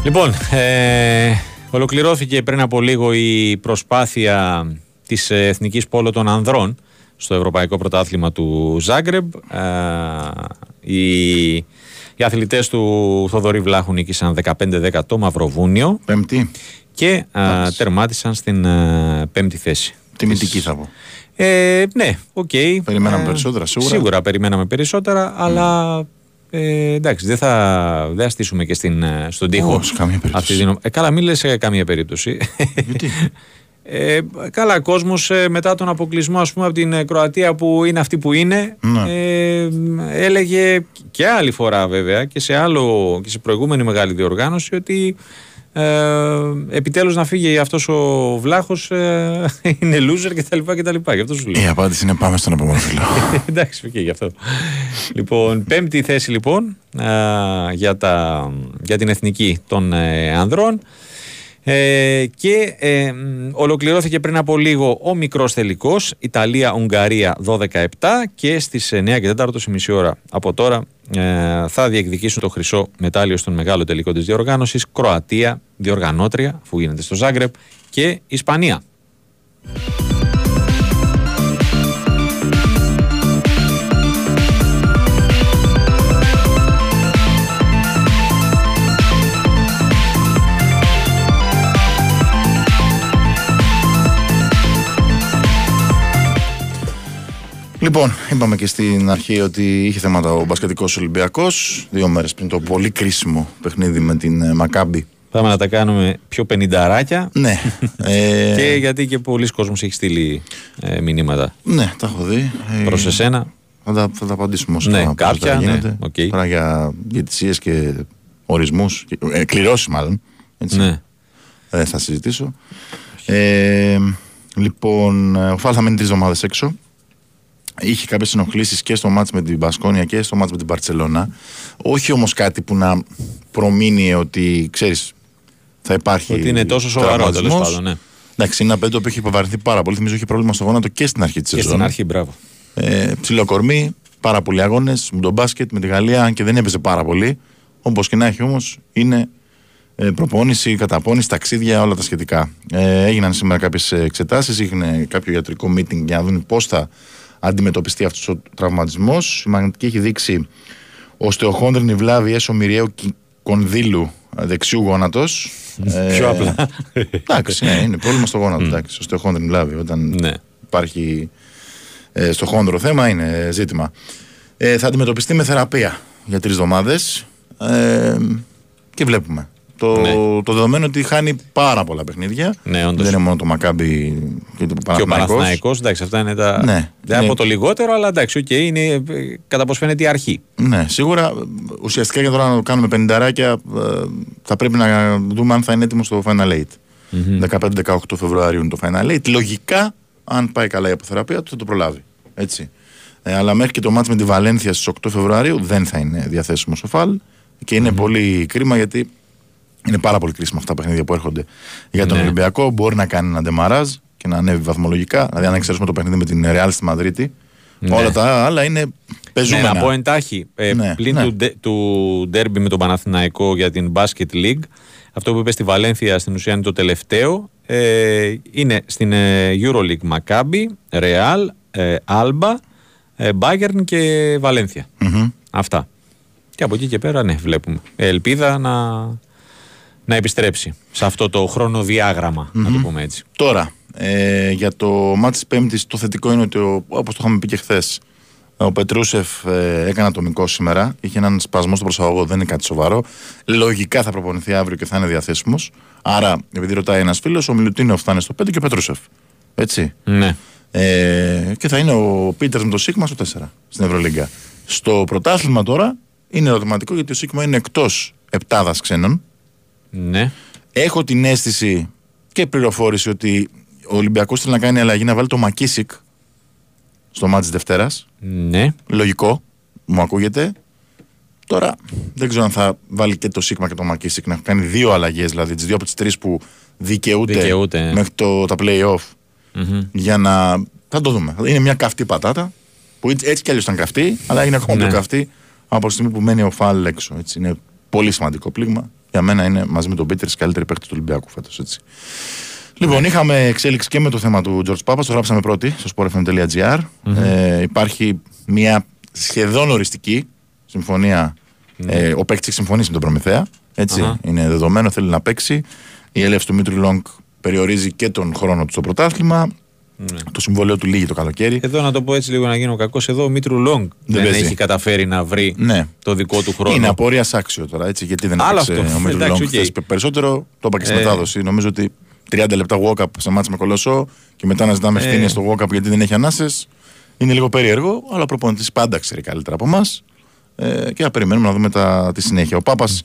Λοιπόν, ε, ολοκληρώθηκε πριν από λίγο η προσπάθεια της ε, Εθνικής Πόλο των Ανδρών στο Ευρωπαϊκό Πρωτάθλημα του Ζάγκρεμπ. Ε, οι, οι αθλητές του Θοδωρή Βλάχου νίκησαν 15-10 το Μαυροβούνιο Πέμπτη. και ε, Εντάξει. τερμάτισαν στην ε, πέμπτη θέση. Τιμητική θα πω. Ε, ναι, οκ. Περιμέναμε Ε, περισσότερα, σίγουρα. Σίγουρα περιμέναμε περισσότερα, αλλά ε, εντάξει, δεν θα, δεν θα στήσουμε και στην, ε, στον τοίχο. Όχι, σε καμία περίπτωση. αυτή την... ε, καλά, μην λες σε καμία περίπτωση. Γιατί; Ε, καλά, κόσμος ε, μετά τον αποκλεισμό ας πούμε, από την ε, Κροατία που είναι αυτή που είναι, Ναι. ε, έλεγε και άλλη φορά βέβαια και σε, άλλο, και σε προηγούμενη μεγάλη διοργάνωση ότι ε, επιτέλους να φύγει αυτός ο βλάχος ε, είναι loser κτλ. κτλ. Γι' αυτό σου λέω. Η απάντηση είναι πάμε στον επόμενο φίλο. Εντάξει, οκ, γι' αυτό. λοιπόν, πέμπτη θέση λοιπόν α, για, τα, για την εθνική των ε, ανδρών. Ε, και ε, μ, ολοκληρώθηκε πριν από λίγο ο μικρός τελικός Ιταλία-Ουγγαρία 12-17 και στις 9 και 4 η μισή ώρα από τώρα ε, θα διεκδικήσουν το χρυσό μετάλλιο στον μεγάλο τελικό της διοργάνωσης Κροατία, διοργανώτρια αφού γίνεται στο Ζάγκρεμπ και Ισπανία. Λοιπόν, είπαμε και στην αρχή ότι είχε θέματα ο μπασκετικός Ολυμπιακός δύο μέρες πριν το πολύ κρίσιμο παιχνίδι με την ε, Μακάμπη. Πάμε να τα κάνουμε πιο πενηνταράκια. Ναι. ε, Και γιατί και πολλοί κόσμος έχει στείλει ε, μηνύματα ναι, τα έχω δει. Ε, προς εσένα. Θα τα, θα τα απαντήσουμε όσο Ναι, θα- πώς κάποια, θα ναι, γίνεται. οκ. Τώρα για διαιτησίες και ορισμούς, και- ε, κληρώσεις μάλλον. Έτσι. Ναι. Δεν θα συζητήσω. Ε, λοιπόν, ε, ο Φαλ θα μείνει τρεις εβδομάδες έξω. Είχε κάποιες ενοχλήσεις και στο ματς με την Μπασκόνια και στο ματς με την Μπαρτσελόνα. Όχι όμως κάτι που να προμείνει ότι ξέρεις, θα υπάρχει. Ότι είναι τόσο σοβαρό τέλος τραυματισμός. πάντων. Ναι. Εντάξει, είναι ένα παιδί που έχει υποβαρυνθεί πάρα πολύ. Θυμίζω είχε πρόβλημα στο γόνατο και στην αρχή της Και σεζόν. στην αρχή, μπράβο. Ε, ψηλό κορμί, πάρα πολλοί αγώνες με τον μπάσκετ, με τη Γαλλία, αν και δεν έπαιζε πάρα πολύ. Όπως και να έχει όμως, είναι ε, προπόνηση, καταπώνηση, ταξίδια, όλα τα σχετικά. Ε, έγιναν σήμερα κάποιες εξετάσεις, έγινε κάποιο ιατρικό meeting για να δουν πώς θα αντιμετωπιστεί αυτός ο τραυματισμός. Η μαγνητική έχει δείξει οστεοχόνδρινη βλάβη έσω μοιραίου κι- κονδύλου ε, δεξιού γόνατος. Πιο απλά. Εντάξει, ναι, είναι πρόβλημα στο γόνατο. Εντάξει, οστεοχόνδρινη βλάβη. Όταν Ναι. υπάρχει ε, στο χόνδρο θέμα, είναι ζήτημα. Ε, θα αντιμετωπιστεί με θεραπεία για τρεις εβδομάδες ε, και βλέπουμε. Το, Ναι. το δεδομένο ότι χάνει πάρα πολλά παιχνίδια. Ναι, όντως. Δεν είναι μόνο το Μακάμπι και το Και ο Παναθηναϊκός. Παναθηναϊκός, εντάξει, αυτά είναι τα. Ναι. Δεν Ναι. από το λιγότερο, αλλά εντάξει, οκ, είναι ε, κατά πώς φαίνεται η αρχή. Ναι, σίγουρα ουσιαστικά για τώρα να το κάνουμε πενηνταράκια ε, θα πρέπει να δούμε αν θα είναι έτοιμος στο Final 8. 15-18 Φεβρουαρίου είναι το Final 8. Λογικά, αν πάει καλά η αποθεραπεία του, θα το προλάβει. Έτσι. Ε, αλλά μέχρι και το ματς με τη Βαλένθια στις 8 Φεβρουαρίου δεν θα είναι διαθέσιμος ο Φαλ και είναι πολύ κρίμα γιατί είναι πάρα πολύ κρίσιμα αυτά τα παιχνίδια που έρχονται για τον Ναι. Ολυμπιακό. Μπορεί να κάνει ένα ντεμαράζ και να ανέβει βαθμολογικά. Δηλαδή, αν εξαιρέσουμε το παιχνίδι με την Real στη Μαδρίτη, Ναι. όλα τα άλλα είναι Ναι, πεζούμενα. να πω εντάχει, ε, Ναι, πλην ναι. Του, ντε- του ντέρμπι με τον Παναθηναϊκό για την Basket League, αυτό που είπε στη Βαλένθια στην ουσία είναι το τελευταίο, ε, είναι στην ε, Euroleague Maccabi, Real, ε, Alba, ε, Bayern και Βαλένθια. Μμμ. Αυτά. Και από εκεί και πέρα, ναι, βλέπουμε. Ε, Ελπίδα να, να επιστρέψει σε αυτό το χρονοδιάγραμμα, να το πούμε έτσι. Τώρα, ε, για το μάτι της Πέμπτης, το θετικό είναι ότι, όπως το είχαμε πει και χθες, ο Πετρούσεφ ε, έκανε ατομικό σήμερα. Είχε έναν σπασμό στο προσαγωγό, δεν είναι κάτι σοβαρό. Λογικά θα προπονηθεί αύριο και θα είναι διαθέσιμος. Άρα, επειδή ρωτάει ένας φίλος, ο Μιλουτίνοφ θα είναι στο 5 και ο Πετρούσεφ. Έτσι. Ναι. Ε, και θα είναι ο Πίτερς με το Σίγμα στο 4 στην Ευρωλίγκα. Στο πρωτάθλημα τώρα είναι ερωτηματικό γιατί ο Σίγμα είναι εκτός επτάδας ξένων. Ναι. Έχω την αίσθηση και πληροφόρηση ότι ο Ολυμπιακός θέλει να κάνει αλλαγή να βάλει το Μακίσικ στο μάτι της Δευτέρας. Ναι. Λογικό, μου ακούγεται. Τώρα δεν ξέρω αν θα βάλει και το Σίγμα και το Μακίσικ να κάνει δύο αλλαγές, δηλαδή τις δύο από τις τρεις που δικαιούται, Δικαιούται, ναι. μέχρι το, τα playoff Μμμ. για να. Θα το δούμε. Είναι μια καυτή πατάτα που έτσι, έτσι κι αλλιώς ήταν καυτή, αλλά είναι ακόμα Ναι. πιο καυτή από τη στιγμή που μένει ο Φάλ έξω. Έτσι. Είναι πολύ σημαντικό πλήγμα. Για μένα είναι μαζί με τον Πίτερ καλύτερη παίκτη του Ολυμπιακού φέτος. Λοιπόν, είχαμε εξέλιξη και με το θέμα του George Papa. Το γράψαμε πρώτοι στο sportfm.gr. Ε, υπάρχει μια σχεδόν οριστική συμφωνία. Ε, ο παίκτης έχει συμφωνήσει με τον Προμηθέα. Έτσι, Αχα. είναι δεδομένο, θέλει να παίξει. Η έλευση του Μήτρου-Λονγκ περιορίζει και τον χρόνο του στο πρωτάθλημα. Το συμβόλαιο του λήγει το καλοκαίρι. Εδώ να το πω έτσι λίγο να γίνω κακός. Εδώ ο Μήτρου-Λονγκ δεν, παίζει. έχει καταφέρει να βρει Ναι. το δικό του χρόνο. Είναι απορίας άξιο τώρα, έτσι, γιατί δεν Άλλο έπαιξε αυτό. ο Μήτρου Εντάξει, Λόγκ οκ. χθες. Περισσότερο το είπα και στη Ε. μετάδοση. Νομίζω ότι 30 λεπτά Walkup σε ματς με Κολοσσό και μετά να ζητάμε Ε. ευθύνες στο Walkup γιατί δεν έχει ανάσες. Είναι λίγο περίεργο, αλλά ο προπονητής πάντα ξέρει καλύτερα από εμάς. Ε, και να περιμένουμε να δούμε τα, τη συνέχεια. Ο Πάπας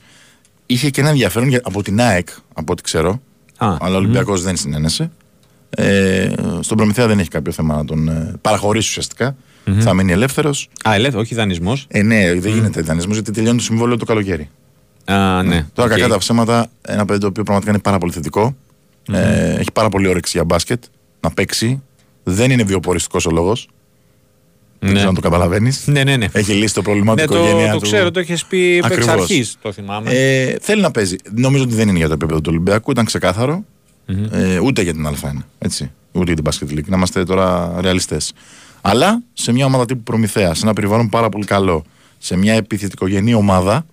είχε και ένα ενδιαφέρον για- από την ΑΕΚ, από ό,τι ξέρω. Α, αλλά ο Ολυμπιακός δεν συναίνεσε. Ε, στον Προμηθέα δεν έχει κάποιο θέμα να τον ε, παραχωρήσει ουσιαστικά. Θα μείνει ελεύθερος. Α, ελεύθερο, όχι δανεισμός. Ε, ναι, δεν γίνεται δανεισμός γιατί τελειώνει το συμβόλαιο το καλοκαίρι. Α, ναι. Τώρα, Οκ. κακά τα ψέματα, ένα παιδί το οποίο πραγματικά είναι πάρα πολύ θετικό. Ε, έχει πάρα πολύ όρεξη για μπάσκετ. Να παίξει. Δεν είναι βιοποριστικό ο λόγος. Δεν Ναι. ξέρω αν το καταλαβαίνεις. Ναι, ναι, ναι. Έχει λύσει το πρόβλημα Ναι, του το, οικογένειά το του. ξέρω, το έχεις πει εξ Ακριβώς. αρχής. Το θυμάμαι. Ε, θέλει να παίζει. Νομίζω ότι δεν είναι για το επίπεδο του Ολυμπιακού. Ήταν ξεκάθαρο. Ε, ούτε για την Α1. Έτσι. Ούτε για την Basket League. Να είμαστε τώρα ρεαλιστές. Αλλά σε μια ομάδα τύπου Προμηθέας, σε ένα περιβάλλον πάρα πολύ καλό, σε μια επιθετικογενή ομάδα. ναι,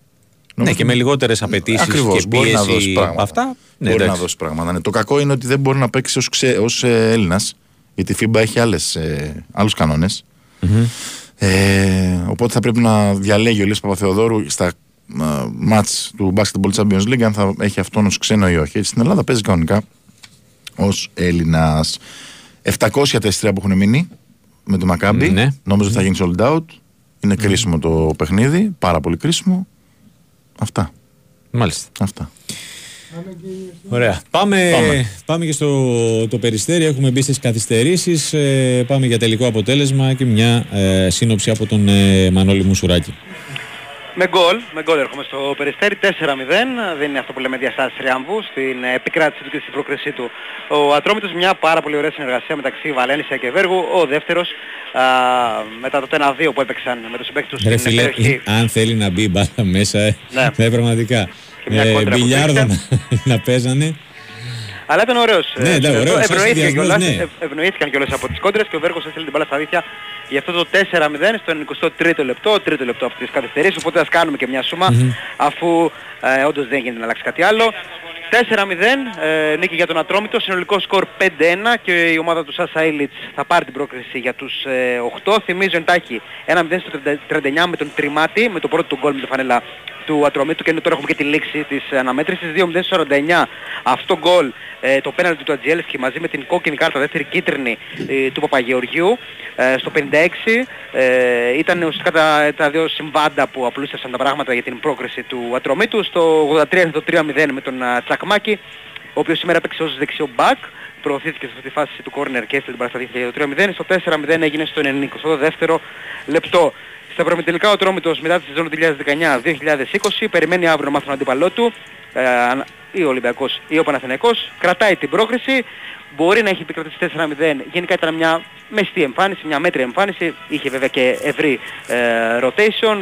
νομίζω και με λιγότερες απαιτήσεις Ακριβώς, και μπορεί να δώσει πίεση από πράγματα. αυτά. Ναι, μπορεί να εντάξει. δώσει πράγματα. Ναι. Το κακό είναι ότι δεν μπορεί να παίξει ως ως, ε, Έλληνας, γιατί η FIBA έχει άλλες, ε, άλλους κανόνες. Ε, οπότε θα πρέπει να διαλέγει ο Λίος Παπαθεοδόρου στα ε, μάτς του Basketball Champions League αν θα έχει αυτόν ως ξένο ή όχι. Έτσι, στην Ελλάδα παίζει κανονικά ως Έλληνας. 700 τα εισιτήρια που έχουν μείνει με το Μακάμπι. Ναι. Νομίζω ότι θα γίνει sold out. Είναι κρίσιμο το παιχνίδι, πάρα πολύ κρίσιμο. Αυτά. Μάλιστα. Αυτά. Ωραία. Πάμε, πάμε. Πάμε. και στο το περιστέρι. Έχουμε μπει στις καθυστερήσεις. Ε, πάμε για τελικό αποτέλεσμα και μια ε, σύνοψη από τον ε, Μανώλη Μουσουράκη. Με γκολ, με γκολ έρχομαι στο Περιστέρι 4-0, δεν είναι αυτό που λέμε διαστάσεις τριάμβου στην επικράτηση του και στην πρόκρισή του. Ο Ατρόμητος μια πάρα πολύ ωραία συνεργασία μεταξύ Βαλένσια και Βέργου, ο δεύτερος α, μετά το 1-2 που έπαιξαν με τους συμπαίκτες τους Ρε στην φίλε, περιοχή. αν θέλει να μπει μπάλα μέσα, ε, Ναι. ναι, πραγματικά. Και μια κόντρα που μπιλιάρδο να, υπήρχε. να παίζανε. Αλλά ήταν ωραίος. Ναι, ε, ήταν αυτό. ωραίος, σαν Ευνοήθηκαν συνδυασμός, κιόλας, ναι. ευ- ευνοήθηκαν κιόλας από τις κόντρες και ο Βέργος έστειλε την μπάλα στα δίχτυα για αυτό το 4-0 στο 23ο λεπτό, τρίτο λεπτό από τις καθυστερήσεις, οπότε ας κάνουμε και μια σούμα αφού ε, όντως δεν γίνεται να αλλάξει κάτι άλλο. 4-0, ε, νίκη για τον Ατρόμητο, συνολικό σκορ 5-1 και η ομάδα του Σάσα Ήλιτς θα πάρει την πρόκριση για τους ε, 8. Θυμίζω εντάχει 1-0 στο 39 με τον Τριμάτη, με το πρώτο του γκολ με τη φανέλα του Ατρομήτου και τώρα έχουμε και τη λήξη της αναμέτρησης. 2-0 στο 49 αυτό γκολ ε, το πέναλτι του Ατζιέλσκι μαζί με την κόκκινη κάρτα δεύτερη κίτρινη ε, του Παπαγεωργιού ε, στο 56 ε, ήταν ουσιαστικά τα, τα δύο συμβάντα που απλούστευσαν τα πράγματα για την πρόκριση του Ατρομήτου στο 83 είναι το 3-0 με τον α, Τσακμάκη ο οποίος σήμερα έπαιξε ως δεξιό μπακ προωθήθηκε σε αυτή τη φάση του κόρνερ και έστειλε την παραστατή για το 3-0 στο 4-0 έγινε στο 92ο λεπτό στα προμετελικά ο Τρόμητος μετά τη σεζόν 2019-2020 περιμένει αύριο να μάθει τον αντίπαλό του ε, αν- ή ο Ολυμπιακός ή ο Παναθηναϊκός. Κρατάει την πρόκριση. Μπορεί να έχει επικρατήσει 4-0 γενικά ήταν μια μεστή εμφάνιση, μια μέτρια εμφάνιση. Είχε βέβαια και ευρύ ε, rotation.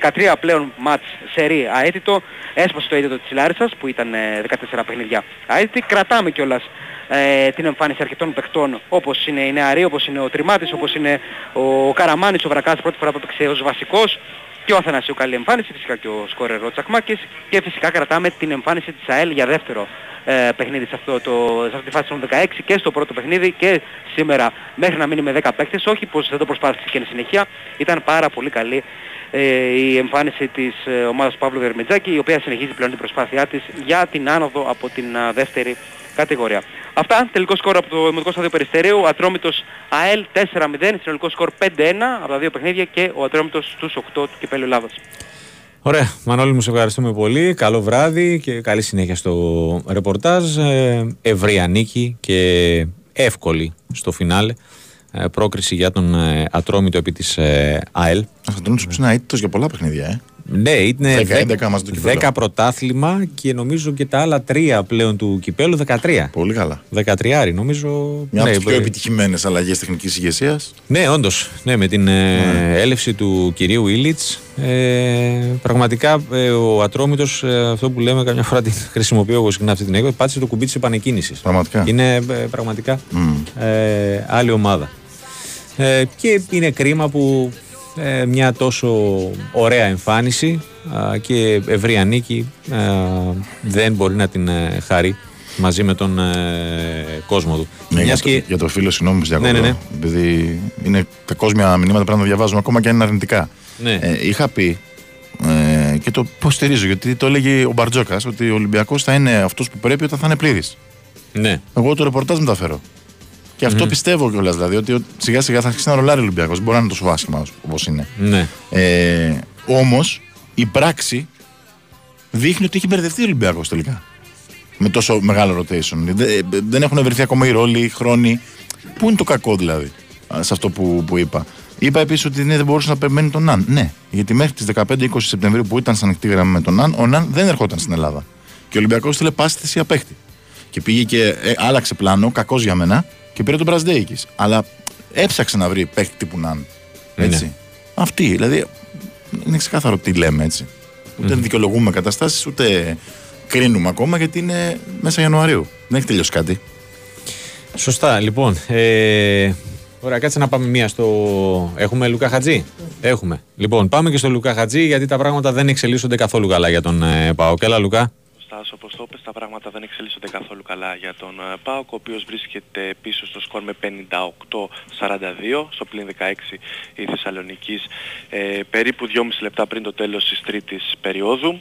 13 πλέον μάτς σερί αέτητο. Έσπασε το αίτητο της Λάρισσας που ήταν ε, 14 παιχνίδια αέτητη. Κρατάμε κιόλας ε, την εμφάνιση αρκετών παιχτών όπως είναι η Νεαρή, όπως είναι ο Τριμάτης, όπως είναι ο Καραμάνης, ο Βρακάς πρώτη φορά που έπαιξε ως βασικός. Και ο Αθανασίου καλή εμφάνιση, φυσικά και ο σκόρερ ο Τσακμάκης. Και φυσικά κρατάμε την εμφάνιση της ΑΕΛ για δεύτερο ε, παιχνίδι σε, αυτό το, σε αυτή τη φάση των 16 και στο πρώτο παιχνίδι και σήμερα μέχρι να μείνει με 10 παίκτες, όχι πως δεν το προσπάθησε και εν συνεχεία, ήταν πάρα πολύ καλή ε, η εμφάνιση της ε, ομάδας Παύλου Δερμιτζάκη η οποία συνεχίζει πλέον την προσπάθειά της για την άνοδο από την α, δεύτερη κατηγορία. Αυτά, τελικό σκορ από το Δημοτικό Στάδιο Περιστερίου, Ατρόμητος ΑΕΛ 4-0, συνολικό σκορ 5-1 από τα δύο παιχνίδια και ο Ατρόμητος στους 8 του Κυπέλλου Ελλάδας. Ωραία. Μανώλη μου σε ευχαριστούμε πολύ. Καλό βράδυ και καλή συνέχεια στο ρεπορτάζ. Ε, ευρεία νίκη και εύκολη στο φινάλε. Ε, πρόκριση για τον ε, Ατρόμητο επί της ε, ΑΕΛ. Θα τον που είναι αίτητος για πολλά παιχνίδια, ε. Ναι, είναι 10, 11 μαζί το κυπέλλο. 10 πρωτάθλημα και νομίζω και τα άλλα τρία πλέον του κυπέλου 13. Πολύ καλά. 13 νομίζω. Μια από ναι, τις πιο ε, επιτυχημένες αλλαγές τεχνικής ηγεσίας. ναι, όντως. Ναι, με την ε, έλευση του κυρίου Ήλιτς. Ε, πραγματικά ε, ο Ατρόμητος, αυτό που λέμε καμιά φορά την χρησιμοποιώ εγώ συχνά αυτή την έκδοση, πάτησε το κουμπί της επανεκκίνησης. Πραγματικά. Είναι ε, πραγματικά ε, άλλη ομάδα. Ε, και είναι κρίμα που ε, μια τόσο ωραία εμφάνιση α, και ευρεία νίκη α, δεν μπορεί να την ε, χαρεί μαζί με τον ε, κόσμο του. Ναι, για, Μιας το, και- για το φίλο, συγγνώμη που σε διακόπτω, Ναι, ναι, ναι. Επειδή είναι τα κόσμια μηνύματα πρέπει να τα διαβάζουμε ακόμα και αν είναι αρνητικά. Ναι. Ε, είχα πει ε, και το υποστηρίζω γιατί το έλεγε ο Μπαρτζόκας ότι ο Ολυμπιακός θα είναι αυτός που πρέπει όταν θα είναι πλήρης. Ναι. Εγώ το ρεπορτάζ μεταφέρω. Και αυτό πιστεύω κιόλας. Δηλαδή ότι σιγά σιγά θα αρχίσει να ρολάρει ο Ολυμπιακός. Μπορεί να είναι τόσο άσχημα όπως είναι. Ναι. Ε, Όμως η πράξη δείχνει ότι έχει μπερδευτεί ο Ολυμπιακός τελικά. Με τόσο μεγάλο rotation. Δεν, δεν έχουν βρεθεί ακόμα οι ρόλοι, οι χρόνοι. Πού είναι το κακό δηλαδή α, σε αυτό που, που είπα. Είπα επίσης ότι ναι, δεν μπορούσε να περιμένει τον Ναν. Ναι, γιατί μέχρι τις 15-20 Σεπτεμβρίου που ήταν σαν ανοιχτή γραμμή με τον Ναν, ο Ναν δεν ερχόταν στην Ελλάδα. Και ο Ολυμπιακός ήθελε πάση θυσία παίχτη. Και πήγε και ε, άλλαξε πλάνο, κακώς για μένα, και πήρε τον Μπραζντέικις. Αλλά έψαξε να βρει παίχτη τύπου Ναν. Έτσι. Ναι. Αυτή, δηλαδή είναι ξεκάθαρο τι λέμε έτσι. Ούτε δικαιολογούμε καταστάσεις, ούτε κρίνουμε ακόμα γιατί είναι μέσα Ιανουαρίου. Δεν έχει τελειώσει κάτι. Σωστά, λοιπόν. Ε, ωραία, κάτσε να πάμε μία στο. Έχουμε Λουκά Χατζή; Έχουμε. Λοιπόν, πάμε και στο Λουκά Χατζή γιατί τα πράγματα δεν εξελίσσονται καθόλου καλά για τον ε, Πάοκ. Έλα, Λουκά. Στάσο, όπως το είπες, τα πράγματα δεν εξελίσσονται καθόλου καλά για τον ε, ΠΑΟΚ, ο οποίος βρίσκεται πίσω στο σκορ με 58-42, στο πλήν 16 η Θεσσαλονικής, ε, περίπου 2,5 λεπτά πριν το τέλος της τρίτης περίοδου.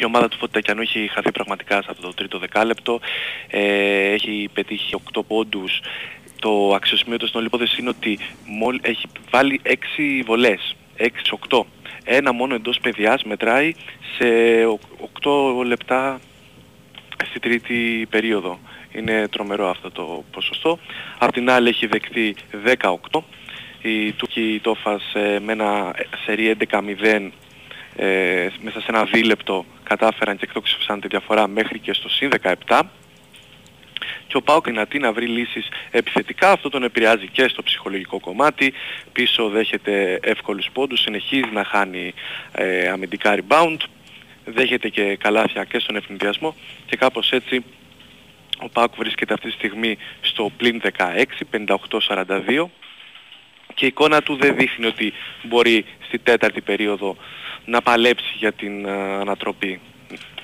Η ομάδα του Φωτακιανού έχει χαθεί πραγματικά σε αυτό το τρίτο δεκάλεπτο. Ε, έχει πετύχει 8 πόντους. Το αξιοσημείωτο στην όλη υπόθεση είναι ότι έχει βάλει 6 βολές. 6-8. Ένα μόνο εντός παιδιάς μετράει σε 8 λεπτά στη τρίτη περίοδο. Είναι τρομερό αυτό το ποσοστό. Απ' την άλλη έχει δεκτεί 18. Η Τούκη Τόφας ε, με ένα σερί 11-0 ε, μέσα σε ένα δίλεπτο κατάφεραν και εκτόξευσαν τη διαφορά μέχρι και στο συν 17 και ο Πάοκ δυνατή να βρει λύσεις επιθετικά. Αυτό τον επηρεάζει και στο ψυχολογικό κομμάτι. Πίσω δέχεται εύκολους πόντους, συνεχίζει να χάνει ε, αμυντικά rebound, δέχεται και καλάθια και στον ευνηδιασμό και κάπως έτσι ο Πάοκ βρίσκεται αυτή τη στιγμή στο πλήν 16, 58-42 και η εικόνα του δεν δείχνει ότι μπορεί στη τέταρτη περίοδο να παλέψει για την uh,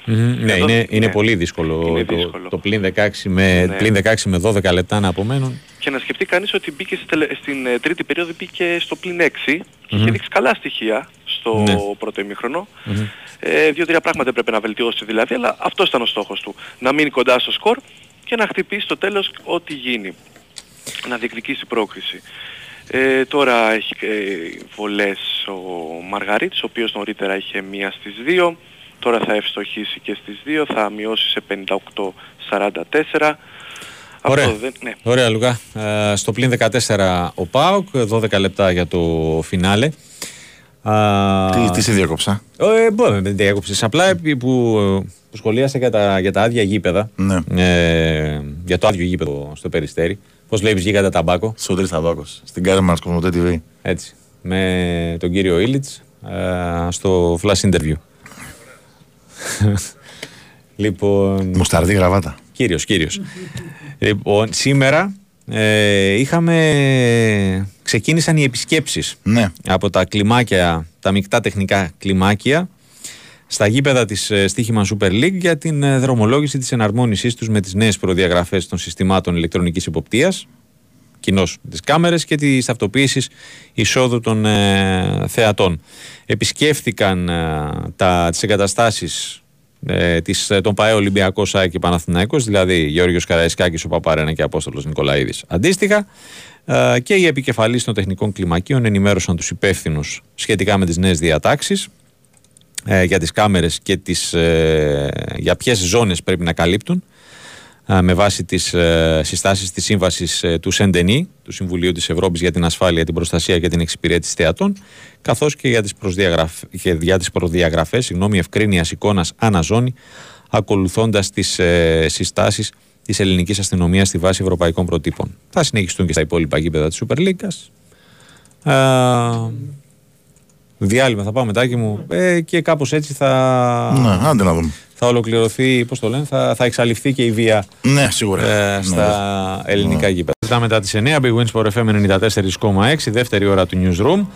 ανατροπή. ναι, είναι, είναι ναι. πολύ δύσκολο, είναι το, δύσκολο. το πλήν, 16 με, Ναι. πλήν 16 με 12 λεπτά να απομένουν. Και να σκεφτεί κανείς ότι μπήκε στη τελε- στην ε, τρίτη περίοδο μπήκε στο πλήν 6 και είχε δείξει καλά στοιχεία στο Ναι. πρώτο ημίχρονο. Ε, Δύο-τρία πράγματα έπρεπε να βελτιώσει δηλαδή, αλλά αυτός ήταν ο στόχος του. Να μείνει κοντά στο σκορ και να χτυπήσει στο τέλος ό,τι γίνει. Να διεκδικήσει πρόκριση. Ε, τώρα έχει ε, βολές ο Μαργαρίτης, ο οποίος νωρίτερα είχε μία στις δύο. Τώρα θα ευστοχήσει και στις δύο, θα μειώσει σε 58-44. Ωραία. Αυτό δεν, ναι. Ωραία, Λουκά. Ε, στο πλήν 14 ο Πάοκ, 12 λεπτά για το φινάλε. Α, Τι, τι σε διάκοψα. Ε, μπορεί να μην διέκοψες. Απλά επί που, που σχολίασε για τα, για τα άδεια γήπεδα. Ναι. Ε, για το άδειο γήπεδο στο Περιστέρι. Πώς βλέπεις γίγαντα ταμπάκο. Σωτήρη Θαδόκο. Στην κάρτα μα Κοσμοτέ TV. Έτσι. Με τον κύριο Ήλιτς στο flash interview. λοιπόν. Μουσταρδί γραβάτα. Κύριος, κύριος. λοιπόν, σήμερα ε, είχαμε... Ξεκίνησαν οι επισκέψεις Ναι. από τα κλιμάκια, τα μεικτά τεχνικά κλιμάκια στα γήπεδα της ε, Στίχημα Super League για την ε, δρομολόγηση της εναρμόνισής τους με τις νέες προδιαγραφές των συστημάτων ηλεκτρονικής υποπτίας κοινώς τις κάμερες και τη ταυτοποίηση εισόδου των ε, θεατών. Επισκέφθηκαν ε, τα, τις εγκαταστάσεις ε, της, ε, των ΠαΕ Ολυμπιακός ΣΑΕ και Παναθηναϊκός, δηλαδή Γιώργος Καραϊσκάκης, ο Παπαρένα και Απόστολος Νικολαίδης. Αντίστοιχα, ε, και οι επικεφαλείς των τεχνικών κλιμακίων ενημέρωσαν τους υπεύθυνους σχετικά με τις νέες διατάξεις ε, για τις κάμερες και τις, ε, για ποιες ζώνες πρέπει να καλύπτουν ε, με βάση τις ε, συστάσεις της σύμβασης ε, του ΣΕΝΤΕΝΗ, του Συμβουλίου της Ευρώπης για την ασφάλεια, την προστασία και την εξυπηρέτηση θεατών, καθώς και για τις, προσδιαγραφ... και για τις προδιαγραφές συγγνώμη, ευκρίνειας εικόνας αναζώνη, ακολουθώντας τις ε, συστάσεις της ελληνικής αστυνομίας στη βάση ευρωπαϊκών προτύπων. Θα συνεχιστούν και στα υπόλοιπα γήπεδα της Super League. Ε, διάλειμμα θα πάμε τάκι μου ε, και κάπως έτσι θα, Ναι, άντε να δούμε. θα ολοκληρωθεί, πώς το λένε, θα, θα εξαλειφθεί και η βία Ναι, σίγουρα. ε, Ναι, στα ελληνικά γήπεδα. Μετά μετά τις 9, Big Wins for FM 94,6, δεύτερη ώρα του Newsroom.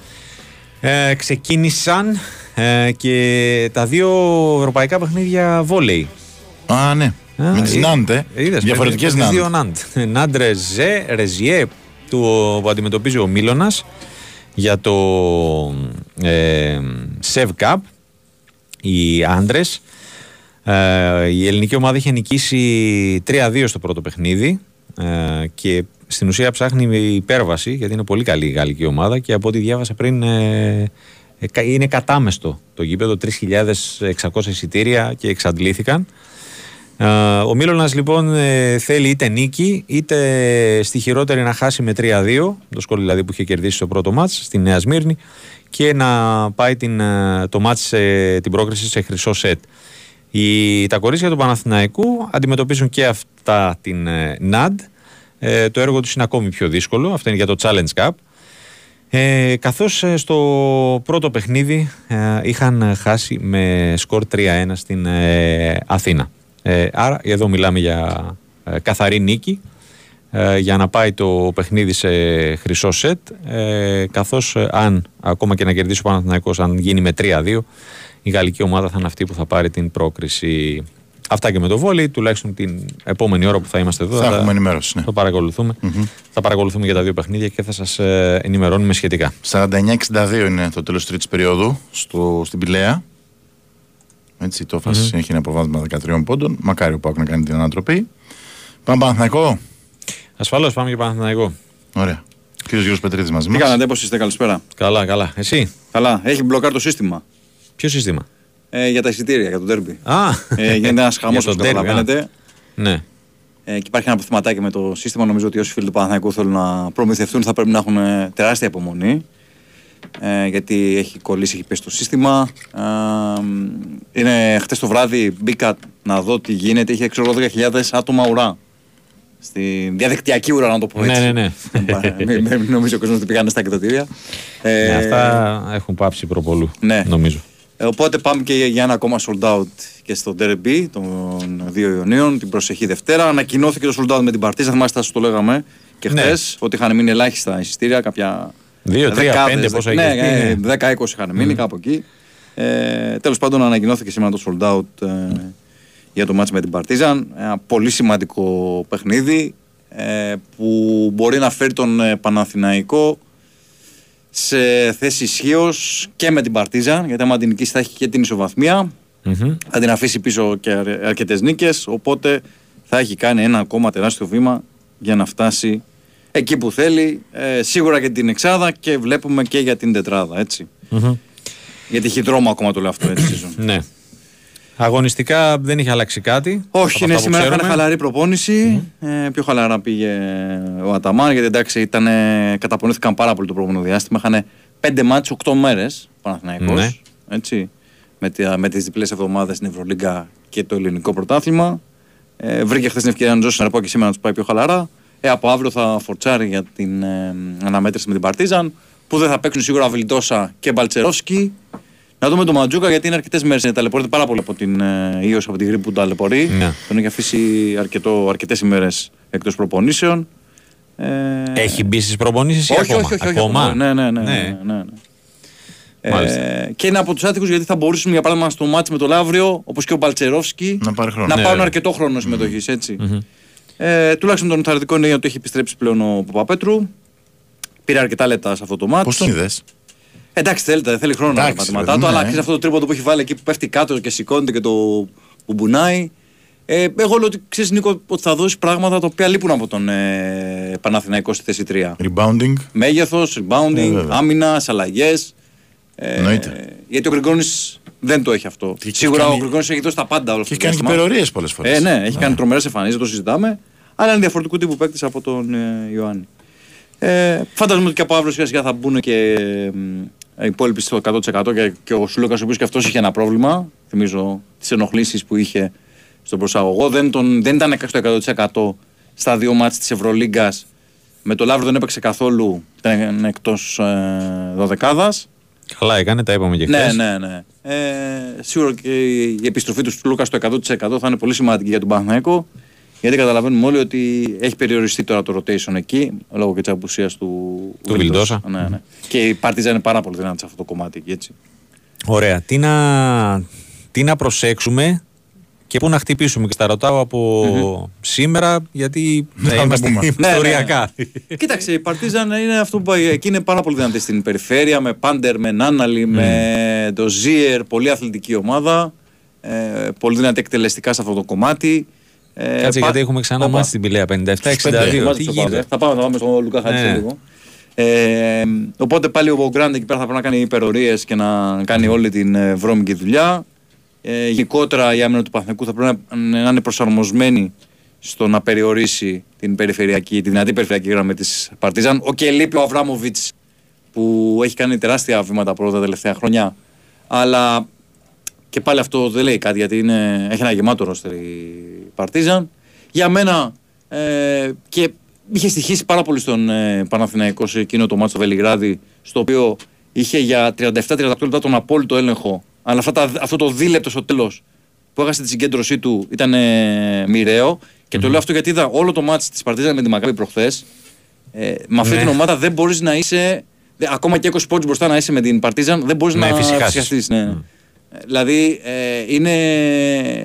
Ε, ξεκίνησαν ε, και τα δύο ευρωπαϊκά παιχνίδια βόλεϊ. Α, ναι. Α, με τις ε, Νάντ, ε. είδες, Διαφορετικές με τις Νάντ. δύο Νάντ. Νάντ Ρεζέ, Ρεζιέ του, που αντιμετωπίζει ο Μίλωνας για το ε, Sev Cup οι άντρες ε, η ελληνική ομάδα είχε νικήσει 3-2 στο πρώτο παιχνίδι ε, και στην ουσία ψάχνει υπέρβαση γιατί είναι πολύ καλή η γαλλική ομάδα και από ό,τι διάβασα πριν ε, ε, κα- είναι κατάμεστο το γήπεδο 3.600 εισιτήρια και εξαντλήθηκαν. ε, ο Μίλωνας λοιπόν ε, θέλει είτε νίκη είτε στη χειρότερη να χάσει με 3-2 το σκορ δηλαδή που είχε κερδίσει στο πρώτο μάτς στη Νέα Σμύρνη και να πάει την, ε, το μάτς σε, την πρόκριση σε χρυσό σετ. Οι, τα κορίτσια του Παναθηναϊκού αντιμετωπίζουν και αυτά την ε, NAD. Ε, το έργο τους είναι ακόμη πιο δύσκολο. Αυτό είναι για το Challenge Cup. Ε, καθώς ε, στο πρώτο παιχνίδι ε, είχαν χάσει με σκορ 3-1 στην ε, Αθήνα. Ε, άρα εδώ μιλάμε για ε, καθαρή νίκη ε, για να πάει το παιχνίδι σε χρυσό σετ ε, καθώς ε, αν ακόμα και να κερδίσει ο Παναθηναϊκός αν γίνει με 3-2 η γαλλική ομάδα θα είναι αυτή που θα πάρει την πρόκριση Αυτά και με το βόλι, τουλάχιστον την επόμενη ώρα που θα είμαστε εδώ. Θα έχουμε ενημέρωση. Ναι. Το παρακολουθούμε. Θα παρακολουθούμε για τα δύο παιχνίδια και θα σας ενημερώνουμε σχετικά. 49-62 είναι το τέλος τρίτης περίοδου στο, στην Πηλαία. Έτσι, η τοφας έχει ένα προβάδισμα 13 πόντων. Μακάρι ο Πάουκ να κάνει την ανατροπή. Πάμε Παναθηναϊκό. Ασφαλώς πάμε και Παναθηναϊκό. Ωραία. Κύριος Γιώργος Πετρίδη μαζί Τι μας. κάνατε, πώς είστε, καλησπέρα. Καλά, καλά. Εσύ, Καλά, έχει μπλοκάρει το σύστημα ποιο σύστημα; ε, για τα εισιτήρια, για το τέρμπι. Α, Ε, γίνεται ένας χαμός Για όπως το derby, α. καταλαβαίνετε. ναι. Ε, και υπάρχει ένα αποθυματάκι με το σύστημα. Νομίζω ότι όσοι φίλοι του Παναθηναϊκού θέλουν να προμηθευτούν θα πρέπει να έχουν ε, τεράστια υπομονή. Ε, γιατί έχει κολλήσει, έχει πέσει το σύστημα. Ε, είναι χτες το βράδυ μπήκα να δω τι γίνεται. Είχε ξέρω εγώ 10.000 άτομα ουρά. Στη διαδικτυακή ουρά, να το πω έτσι. Ναι, ναι, Μην- μην νομίζει ο κόσμος ότι πήγανε στα εκδοτήρια. Ε, Ναι, αυτά έχουν πάψει προπολού. ναι. Νομίζω. ε, Οπότε πάμε και για ένα ακόμα sold out και στο Derby των δύο Ιωνίων την προσεχή Δευτέρα. Ανακοινώθηκε το sold out με την Παρτίζα. Θυμάστε, σας το λέγαμε και Ναι. χθε ότι είχαν μείνει ελάχιστα εισιτήρια. Κάποια. Δύο, τρία, δεκάδες, πέντε, πόσα ναι, είχε πει, ε, ναι. 10-20 είχαν μείνει κάπου εκεί. Ε, Τέλος πάντων, ανακοινώθηκε σήμερα το sold out ε, για το match με την Παρτίζαν. Ένα πολύ σημαντικό παιχνίδι ε, που μπορεί να φέρει τον ε, Παναθηναϊκό σε θέση ισχύως και με την Παρτίζαν, γιατί άμα την νικήσει θα έχει και την ισοβαθμία. Μμμ. Θα την αφήσει πίσω και αρκετές νίκες. Οπότε θα έχει κάνει ένα ακόμα τεράστιο βήμα για να φτάσει εκεί που θέλει. Ε, σίγουρα και την Εξάδα και βλέπουμε και για την Τετράδα. Έτσι. Μμμ. Γιατί έχει δρόμο ακόμα το λέω αυτό έτσι. season. Ναι. Αγωνιστικά δεν είχε αλλάξει κάτι. από Όχι, αυτά ναι, που σήμερα ξέρουμε. έκανε χαλαρή προπόνηση. Ε, πιο χαλαρά πήγε ο Αταμάν γιατί εντάξει ήταν, καταπονήθηκαν πάρα πολύ το προηγούμενο διάστημα. Είχαν 5 μάτς 8 μέρες Παναθηναϊκός, Ναι. Έτσι, με, τη, με τις διπλές εβδομάδες στην Ευρωλίγκα και το ελληνικό πρωτάθλημα. Ε, βρήκε χθες την ευκαιρία να δώσει να πω και σήμερα να τους πάει πιο χαλαρά. Ε, από αύριο θα φορτσάρει για την ε, αναμέτρηση με την Παρτίζαν που δεν θα παίξουν σίγουρα Βιλντόσα και Μπαλτσερόφσκι. Να δούμε τον Μαντζούκα γιατί είναι αρκετές μέρες. Ταλαιπωρείται πάρα πολύ από την ε, ίωση, από την γρήπη που ταλαιπωρεί. Ναι. Τον έχει αφήσει αρκετές ημέρες εκτός προπονήσεων. Ε, Έχει μπει στις προπονήσεις ή όχι, ακόμα; όχι, όχι, όχι, ακόμα; ακόμα. Ναι, ναι, ναι. Ναι. ναι, ναι, ναι. Μάλιστα. Ε, και είναι από τους άτυχους γιατί θα μπορούσαν για παράδειγμα στο μάτς με το Λαύριο, όπως και ο Μπαλτσερόφσκι, Να πάρει χρόνο. να Ναι, πάρουν βέβαια. αρκετό χρόνο συμμετοχής. έτσι. Ε, τουλάχιστον τον θαρρυντικό είναι ότι έχει επιστρέψει πλέον ο Παπαπέτρου. Πήρε αρκετά λεπτά σε αυτό το μάτς. Πώς τον είδες; Εντάξει, θέλει, θέλει χρόνο τα Εντάξει, πατήματά ρε, του, ναι. αλλά ξέρεις αυτό το τρίποντο που έχει βάλει εκεί που πέφτει κάτω και σηκώνεται και το μπουμπουνάει. Ε, εγώ λέω ότι ξέρεις Νίκο ότι θα δώσει πράγματα τα οποία λείπουν από τον ε, Παναθηναϊκό στη θέση 3. Rebounding. Μέγεθος, Ε, rebounding, βέβαια. άμυνας, αλλαγές. Ε, Εννοείται. γιατί ο Γκριγκόνης δεν το έχει αυτό. Και έχει Σίγουρα κάνει- ο Γκριγκόνης έχει δώσει τα πάντα όλο Και αυτό έχει το κάνει και διάστημα. υπερορίε πολλές φορές. Ε, ναι, έχει κάνει τρομερές εμφανίσεις, το συζητάμε. Αλλά είναι διαφορετικού τύπου παίκτης από τον ε, Ιωάννη. Ε, φαντάζομαι ότι και από αύριο σιγά σιγά θα μπουν και ε, οι υπόλοιποι στο 100% και, και ο Σουλούκας, ο οποίος και αυτός είχε ένα πρόβλημα. Θυμίζω τις ενοχλήσεις που είχε στον προσαγωγό. Δεν, τον, δεν ήταν στο 100% στα δύο μάτς της Ευρωλίγκας. Με το Λαύρο δεν έπαιξε καθόλου, ήταν εκτός ε, δωδεκάδας. Καλά έκανε, τα είπαμε και Ναι, χθες. ναι, ναι. Ε, σίγουρα και η επιστροφή του Λούκα στο 100% θα είναι πολύ σημαντική για τον Παναθηναϊκό. Γιατί καταλαβαίνουμε όλοι ότι έχει περιοριστεί τώρα το rotation εκεί λόγω και της απουσίας του, Του Βιλντόσα. Ναι, ναι. Και η Παρτίζα είναι πάρα πολύ δυνατή σε αυτό το κομμάτι εκεί, έτσι. Ωραία. Τι να, τι να προσέξουμε και πού να χτυπήσουμε. Και στα ρωτάω από σήμερα, γιατί θα θα τα είμαστε πούμε. ιστοριακά. Κοίταξε, η Παρτίζαν είναι αυτό που πάει. Εκεί είναι πάρα πολύ δυνατή στην περιφέρεια με Πάντερ, με Νάναλι, με το Ζίερ. Πολύ αθλητική ομάδα. Ε, πολύ δυνατή εκτελεστικά σε αυτό το κομμάτι. Ε, Κάτσε πα- γιατί έχουμε ξανά Όπα. μάθει την πηλαία 57-62. Μάλιστα, Τι το πάμε. γίνεται; Θα πάμε, θα πάμε στον Λουκά Χάτζη Ναι. λίγο. Ε, οπότε πάλι ο Γκραντ εκεί πέρα θα πρέπει να κάνει υπερορίες και να κάνει όλη την ε, βρώμικη δουλειά. Ε, γενικότερα η άμυνα του Παθηνικού θα πρέπει να, να είναι προσαρμοσμένη στο να περιορίσει την περιφερειακή, τη δυνατή περιφερειακή γραμμή της Παρτίζαν. Ο και λείπει ο Αβράμοβιτς που έχει κάνει τεράστια βήματα πρώτα τα τελευταία χρόνια. Αλλά και πάλι αυτό δεν λέει κάτι γιατί είναι, έχει ένα γεμάτο ρόστερ η Παρτίζαν. Για μένα ε, και είχε στοιχήσει πάρα πολύ στον ε, Παναθηναϊκό σε εκείνο το μάτσο στο Βελιγράδι στο οποίο είχε για 37-38 λεπτά τον απόλυτο έλεγχο αλλά αυτά τα, αυτό το δίλεπτο στο τέλος που έχασε τη συγκέντρωσή του ήταν ε, μοιραίο και το λέω αυτό γιατί είδα όλο το μάτς της Παρτίζαν με τη Μακάβη προχθές ε, με αυτή Ναι. την ομάδα δεν μπορείς να είσαι δε- ακόμα και 20 πόντους μπροστά να είσαι με την Παρτίζαν δεν μπορείς Να να εφησυχάσεις. εφησυχαστείς, ναι. Δηλαδή ε, είναι,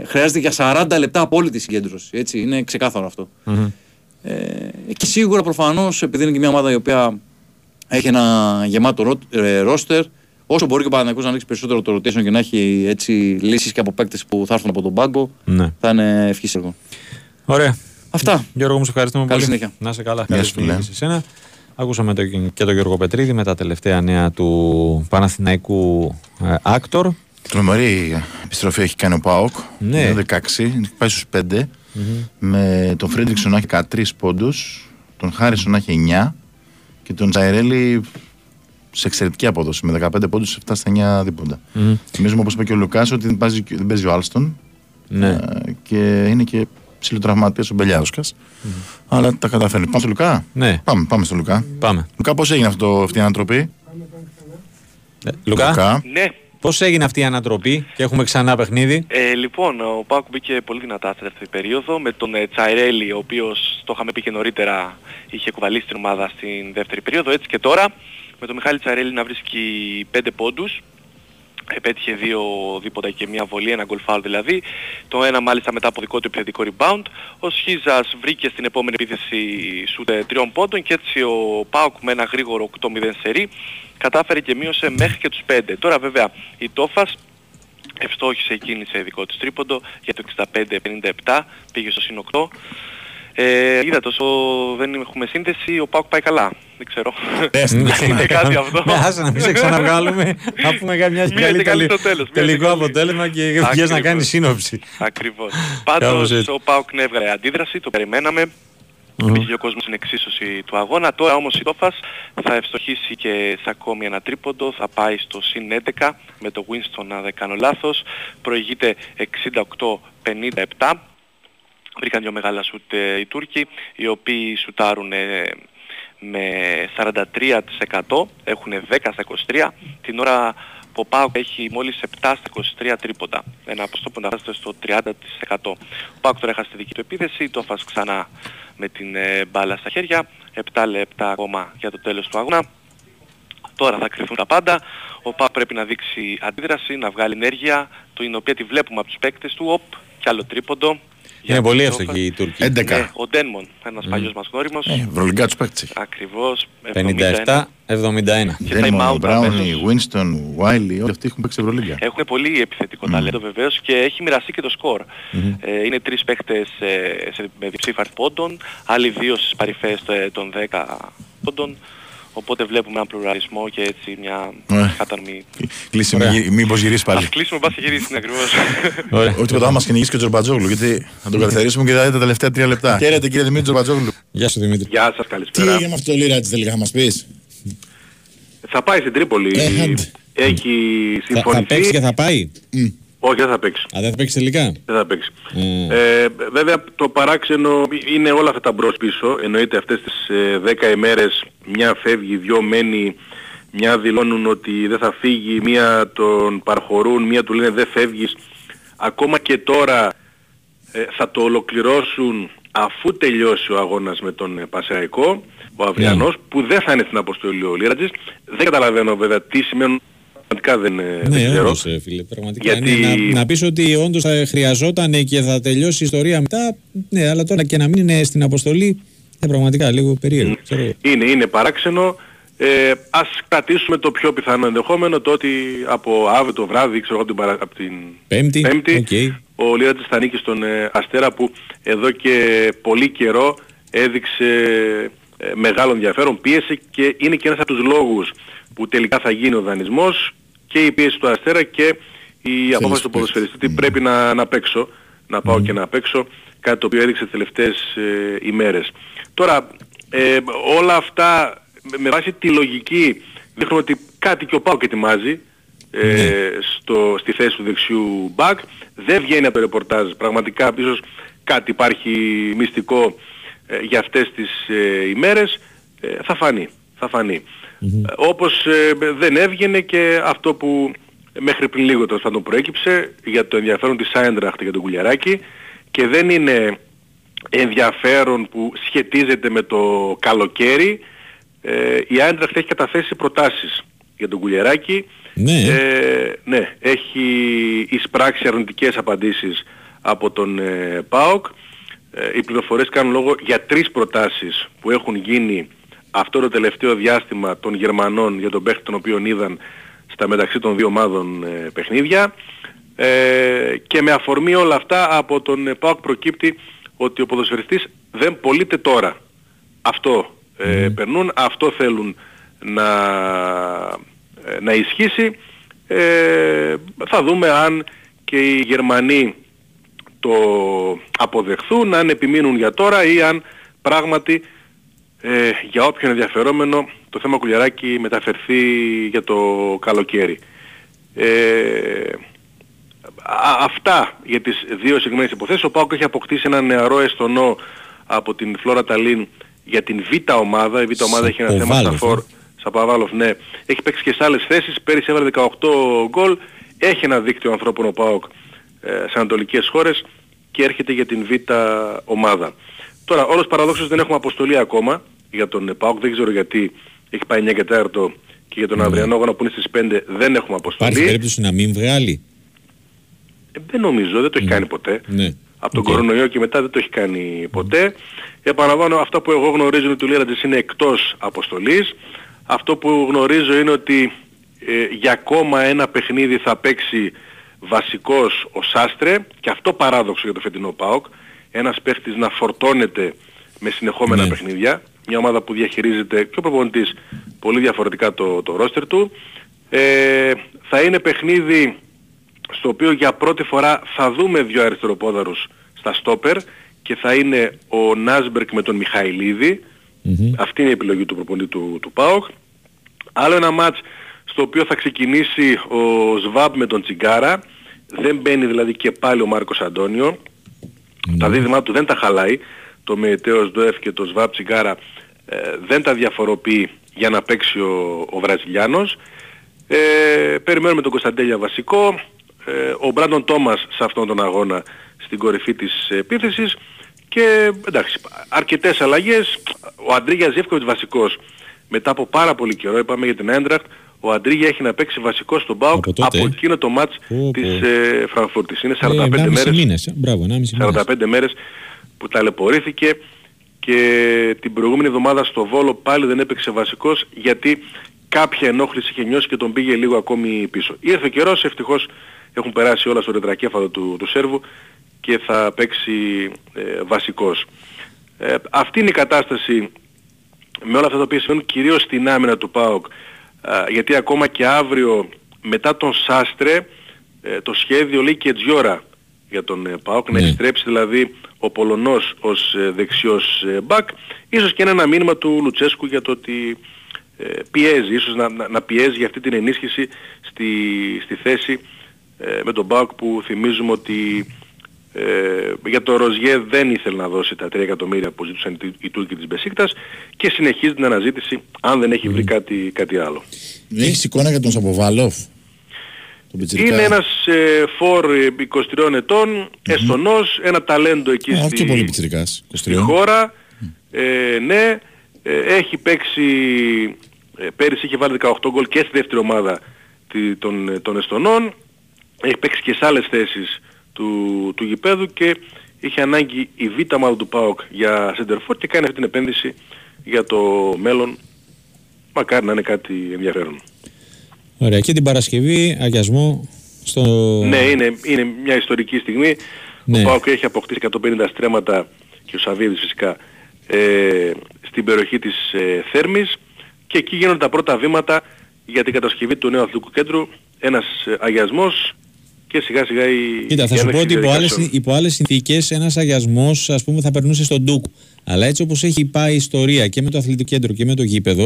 χρειάζεται για 40 λεπτά απόλυτη συγκέντρωση. Έτσι, είναι ξεκάθαρο αυτό. Ε, και σίγουρα προφανώς επειδή είναι και μια ομάδα η οποία έχει ένα γεμάτο ρο, ε, ρόστερ, όσο μπορεί και ο Παναγιώτης να ανοίξει περισσότερο το rotation και να έχει έτσι λύσεις και από παίκτες που θα έρθουν από τον πάγκο, Ναι. θα είναι ευχής έργο. Ωραία. Αυτά. Γιώργο, μου σε ευχαριστούμε Καλή πολύ. συνέχεια. Να είσαι καλά. Γεια Καλή σου, φίλε. συνέχεια σε εσένα. Ακούσαμε το, και τον Γιώργο Πετρίδη με τα τελευταία νέα του Παναθηναϊκού ε, Άκτορ. Τρομερή επιστροφή έχει κάνει ο Πάοκ. Ναι. Είναι 16, έχει πάει στους 5. Με τον Φρέντριξον να έχει 13 πόντους, τον Χάρισον να έχει 9 και τον Τσαϊρέλη σε εξαιρετική απόδοση με 15 πόντους 7 στα 9 δίποντα. Μμμ. Θυμίζουμε όπως είπε και ο Λουκάς ότι δεν, παίζει, δεν παίζει ο Άλστον Ναι. ε, και είναι και ψηλοτραυματίας ο μπελιαουσκας Αλλά τα καταφέρνει. Πάμε στο Λουκά; Ναι. Πάμε, πάμε στο Λουκά. Πάμε. Λουκά πώς έγινε αυτό, αυτή η ανατροπή; Ε, Λουκά, Λουκά. Ναι, πώς έγινε αυτή η ανατροπή και έχουμε ξανά παιχνίδι; Ε, λοιπόν, ο Πάουκ μπήκε πολύ δυνατά στη δεύτερη περίοδο με τον ε, Τσαϊρέλη, ο οποίος το είχαμε πει και νωρίτερα είχε κουβαλήσει την ομάδα στην δεύτερη περίοδο. Έτσι και τώρα με τον Μιχάλη Τσαϊρέλη να βρίσκει 5 πόντους. Επέτυχε δύο δίποτα και μια βολή, ένα γκολ foul δηλαδή. Το ένα μάλιστα μετά από δικό του επιθετικό rebound. Ο Σχίζας βρήκε στην επόμενη επίθεση σούτ ε, τριών πόντων και έτσι ο Πάουκ με ένα γρήγορο 8-0 σερί κατάφερε και μείωσε μέχρι και τους 5. Τώρα βέβαια η Τόφας ευστόχησε εκείνη σε δικό της τρίποντο για το 65-57, πήγε στο συν 8. Ε, είδατε όσο δεν έχουμε σύνδεση, ο Πάουκ πάει καλά. Δεν ξέρω. Είναι κάτι αυτό. Ναι, άσε να μην σε ξαναβγάλουμε. Να πούμε κάποια Μείνετε καλή καλή τελε- στο τέλος, μείνετε τελικό καλή. αποτέλεσμα και βγες να Ακριβώς. κάνεις σύνοψη. Ακριβώς. Κάπως Πάντως έτσι. ο Πάουκ ναι, έβγαλε αντίδραση, το περιμέναμε. Πήγε ο κόσμος στην εξίσωση του αγώνα. Τώρα όμως η Τόφας θα ευστοχήσει και σε ακόμη ένα τρίποντο. Θα πάει στο συν 11 με το Winston, αν δεν κάνω λάθος. Προηγείται 68-57. Βρήκαν δύο μεγάλα σουτ ε, οι Τούρκοι, οι οποίοι σουτάρουν ε, με 43%, έχουν 10 στα 23, την ώρα που ο ΠΑΟΚ έχει μόλις 7 στα 23 τρίποντα. Ένα ποσοστό που εντάσσεται στο 30%. Ο ΠΑΟΚ τώρα έχασε τη δική του επίθεση, το έφας ξανά με την ε, μπάλα στα χέρια, 7 λεπτά ακόμα για το τέλος του αγώνα. Τώρα θα κρυφθούν τα πάντα. Ο ΠΑΟΚ πρέπει να δείξει αντίδραση, να βγάλει ενέργεια, την οποία τη βλέπουμε από τους παίκτες του. Οπ, κι άλλο τρίποντο. Για Είναι πολύ την Τόφας. εύστοχη η Τούρκη. 11. Ναι, ο Ντένμον, ένας παλιός μας γνώριμος. Ε, Ευρωλυγκά τους παίκτες έχει. Ακριβώς. 57-71. Και Ντέμον, time out Μπράουνι, αμέσως. Winston, Wiley, όλοι αυτοί έχουν παίξει Ευρωλίγκα. Έχουν πολύ επιθετικό ταλέντο βεβαίως και έχει μοιραστεί και το σκορ. Ε, είναι τρεις παίχτες ε, σε, με διψήφαρ πόντων, άλλοι δύο στις παρυφές ε, των 10 πόντων. Οπότε βλέπουμε έναν πλουραλισμό και έτσι μια Ε. κατανομή. Κλείσει, Ωραία. μη- μήπως γυρίσει πάλι. Ας κλείσουμε πας και γυρίσεις ακριβώς. Ωραία. Όχι τίποτα, θα μας κυνηγήσει και ο Τζορμπατζόγλου, γιατί θα τον καθαρίσουμε και θα δείτε τα τελευταία τρία λεπτά. Χαίρετε κύριε Δημήτρη Τζορμπατζόγλου. Γεια σου Δημήτρη. Γεια σας, Τι καλησπέρα. έγινε με αυτό το Λίρα της τελικά, θα μας πεις; Θα πάει στην Τρίπολη. Ε, άντε. Έχει Θα, θα παίξει συμφωνηθεί. και θα πάει. Όχι, δεν θα παίξει. Α, δεν θα παίξει τελικά; Δεν θα παίξει. Mm. Ε, βέβαια το παράξενο είναι όλα αυτά τα μπρος πίσω. Εννοείται αυτές τις ε, 10 ημέρες μια φεύγει, δυο μένει, μια δηλώνουν ότι δεν θα φύγει, μια τον παραχωρούν, μια του λένε δεν φεύγεις. Ακόμα και τώρα ε, θα το ολοκληρώσουν αφού τελειώσει ο αγώνας με τον ε, Πασεραϊκό, ο αυριανός, που δεν θα είναι στην αποστολή ο Λίρατζης. Δεν καταλαβαίνω βέβαια τι σημαίνουν, πραγματικά δεν, ε, δεν Ναι, ξέρω. όντως, ε, φίλε, πραγματικά. Γιατί- Ναι, να, να πεις ότι όντως θα χρειαζόταν και θα τελειώσει η ιστορία μετά, ναι, αλλά τώρα και να μην είναι στην αποστολή, ε, πραγματικά λίγο περίεργο. Ξέρω. εγώ. Είναι, είναι παράξενο. Ε, ας κρατήσουμε το πιο πιθανό ενδεχόμενο το ότι από αύριο το βράδυ, ξέρω εγώ από την, παρα- από την Πέμπτη, Πέμπτη, οκ. ο Λύρατζης θα ανήκει στον ε, Αστέρα που εδώ και πολύ καιρό έδειξε ε, μεγάλο ενδιαφέρον, πίεση και είναι και ένας από τους λόγους που τελικά θα γίνει ο δανεισμός και η πίεση του Αστέρα και η απόφαση του ποδοσφαιριστή ότι πρέπει να, να παίξω, να πάω και να παίξω, κάτι το οποίο έδειξε τις τελευταίες ε, ημέρες. Τώρα, ε, όλα αυτά με- με βάση τη λογική δείχνουν ότι κάτι και ο Πάοκ ετοιμάζει ε, στο, στη θέση του δεξιού μπακ. Δεν βγαίνει από το ρεπορτάζ. Πραγματικά ίσως κάτι υπάρχει μυστικό ε, για αυτές τις ε, ημέρες. Ε, θα φανεί. Θα φανεί. Ε, όπως ε, δεν έβγαινε και αυτό που μέχρι πριν λίγο τέλος πάντων προέκυψε για το ενδιαφέρον της Άιντραχτ για τον Κουλιαράκη και δεν είναι ενδιαφέρον που σχετίζεται με το καλοκαίρι. Ε, η Άιντραχτ έχει καταθέσει προτάσεις για τον Κουλιαράκη Ναι. Ε, ναι, έχει εισπράξει αρνητικές απαντήσεις από τον ε, ΠΑΟΚ. Ε, οι πληροφορίες κάνουν λόγο για τρεις προτάσεις που έχουν γίνει αυτό το τελευταίο διάστημα των Γερμανών για τον παίχτη τον οποίο είδαν στα μεταξύ των δύο ομάδων ε, παιχνίδια. Ε, και με αφορμή όλα αυτά από τον ε, ΠΑΟΚ προκύπτει ότι ο ποδοσφαιριστής δεν πωλείται τώρα. Αυτό ε, περνούν, αυτό θέλουν να, ε, να ισχύσει. Ε, θα δούμε αν και οι Γερμανοί το αποδεχθούν, αν επιμείνουν για τώρα ή αν πράγματι ε, για όποιον ενδιαφερόμενο το θέμα κουλιαράκι μεταφερθεί για το καλοκαίρι. Ε, α, αυτά για τις δύο συγκεκριμένες υποθέσεις. Ο Πάουκ έχει αποκτήσει ένα νεαρό εστονό από την Φλόρα Ταλίν για την Β' ομάδα. Η Β' ομάδα έχει ένα θέμα στα φορ. Σαπαβάλοφ, ναι. Έχει παίξει και σε άλλες θέσεις. Πέρυσι έβαλε 18 γκολ. Έχει ένα δίκτυο ανθρώπων ο Πάοκ ε, σε ανατολικές χώρες και έρχεται για την Β' ομάδα. Τώρα, όλως παραδόξως δεν έχουμε αποστολή ακόμα για τον ΠΑΟΚ. Δεν ξέρω γιατί έχει πάει 9 και 4 και για τον αυριανό αγώνα που είναι στις 5 δεν έχουμε αποστολή. Υπάρχει περίπτωση να μην βγάλει; Ε, δεν νομίζω, δεν το έχει κάνει ποτέ. Ναι. Από τον Οκ. κορονοϊό και μετά δεν το έχει κάνει ποτέ. Επαναλαμβάνω, αυτά που εγώ γνωρίζω είναι ότι ο Λύρατζης είναι εκτός αποστολής. Αυτό που γνωρίζω είναι ότι ε, για ακόμα ένα παιχνίδι θα παίξει βασικός ο Σάστρε και αυτό παράδοξο για το φετινό ΠΑΟΚ. Ένας παίχτης να φορτώνεται με συνεχόμενα Ναι. παιχνίδια. Μια ομάδα που διαχειρίζεται και ο προπονητής πολύ διαφορετικά το, το ρόστερ του. Ε, θα είναι παιχνίδι στο οποίο για πρώτη φορά θα δούμε δύο αριστεροπόδαρους στα στόπερ και θα είναι ο Νάσμπερκ με τον Μιχαηλίδη. Αυτή είναι η επιλογή του προπονητή του, του ΠΑΟΚ. Άλλο ένα μάτς στο οποίο θα ξεκινήσει ο Σβάμπ με τον Τσιγκάρα. Δεν μπαίνει δηλαδή και πάλι ο Μάρκος Αντώνιο. Τα δίδυμά του δεν τα χαλάει. Το Μετέος Ντοεφ και το Σβάμπ Τσιγκάρα ε, δεν τα διαφοροποιεί για να παίξει ο, ο Βραζιλιάνος. Ε, περιμένουμε τον Κωνσταντέλια βασικό. Ε, ο Μπράντον Τόμας σε αυτόν τον αγώνα στην κορυφή της επίθεσης. Και εντάξει, αρκετές αλλαγές. Ο Αντρίγιας Ζεύκοβιτς βασικός. Μετά από πάρα πολύ καιρό, είπαμε για την Έντραχτ, ο Αντρίγια έχει να παίξει βασικό στον ΠΑΟΚ από, τότε. εκείνο το μάτς Πω, της πω. ε, Φραγκφούρτης. Είναι 45 Ε, 1,5 μέρες μήνες. ε. Μπράβο, 1,5 μήνες. 45 μέρες που ταλαιπωρήθηκε και την προηγούμενη εβδομάδα στο Βόλο πάλι δεν έπαιξε βασικός γιατί κάποια ενόχληση είχε νιώσει και τον πήγε λίγο ακόμη πίσω. Ήρθε ο καιρός, ευτυχώς έχουν περάσει όλα στο ρετρακέφαλο του, του Σέρβου και θα παίξει ε, βασικός. Ε, αυτή είναι η κατάσταση με όλα αυτά τα οποία συμβαίνουν κυρίως στην άμυνα του ΠΑΟΚ Α, γιατί ακόμα και αύριο μετά τον Σάστρε ε, το σχέδιο λέει και Τζιόρα για τον ε, ΠΑΟΚ να Ναι. επιστρέψει δηλαδή ο Πολωνός ως ε, δεξιός ε, μπακ ίσως και είναι ένα μήνυμα του Λουτσέσκου για το ότι ε, πιέζει ίσως να, να, να πιέζει για αυτή την ενίσχυση στη, στη θέση ε, με τον ΠΑΟΚ που θυμίζουμε ότι ε, για το Ροζιέ δεν ήθελε να δώσει τα 3 εκατομμύρια που ζήτησαν οι, οι Τούρκοι της Μπεσίκτας και συνεχίζει την αναζήτηση αν δεν έχει βρει κάτι, κάτι άλλο. Έχεις εικόνα για τον Σαποβάλοφ. Τον Πιτσιρικά. Είναι ένας ε, φορ ε, 23 ετών, εστονός, ένα ταλέντο εκεί Α, όχι στη, και πολύ πιτσιρικάς. στη 23. χώρα. Ε, ναι, ε, έχει παίξει, ε, πέρυσι είχε βάλει 18 γκολ και στη δεύτερη ομάδα τη- των, ε, των Εστονών. Έχει παίξει και σε άλλες θέσεις του, του γηπέδου και είχε ανάγκη η β' ομάδα του ΠΑΟΚ για Σεντερφόρ και κάνει αυτή την επένδυση για το μέλλον. Μακάρι να είναι κάτι ενδιαφέρον. Ωραία. Και την Παρασκευή, αγιασμό στο... Ναι, είναι, είναι μια ιστορική στιγμή. Ναι. Ο ΠΑΟΚ έχει αποκτήσει 150 στρέμματα και ο Σαββίδης φυσικά ε, στην περιοχή της ε, Θέρμης και εκεί γίνονται τα πρώτα βήματα για την κατασκευή του νέου αθλητικού κέντρου. Ένας ε, αγιασμός και σιγά σιγά η Κοίτα, θα η σου πω έναρξη ότι υπό άλλες, διαδικασιών. υπό άλλες συνθήκες ένας αγιασμός ας πούμε θα περνούσε στον Ντούκ. Αλλά έτσι όπως έχει πάει η ιστορία και με το αθλητικό κέντρο και με το γήπεδο,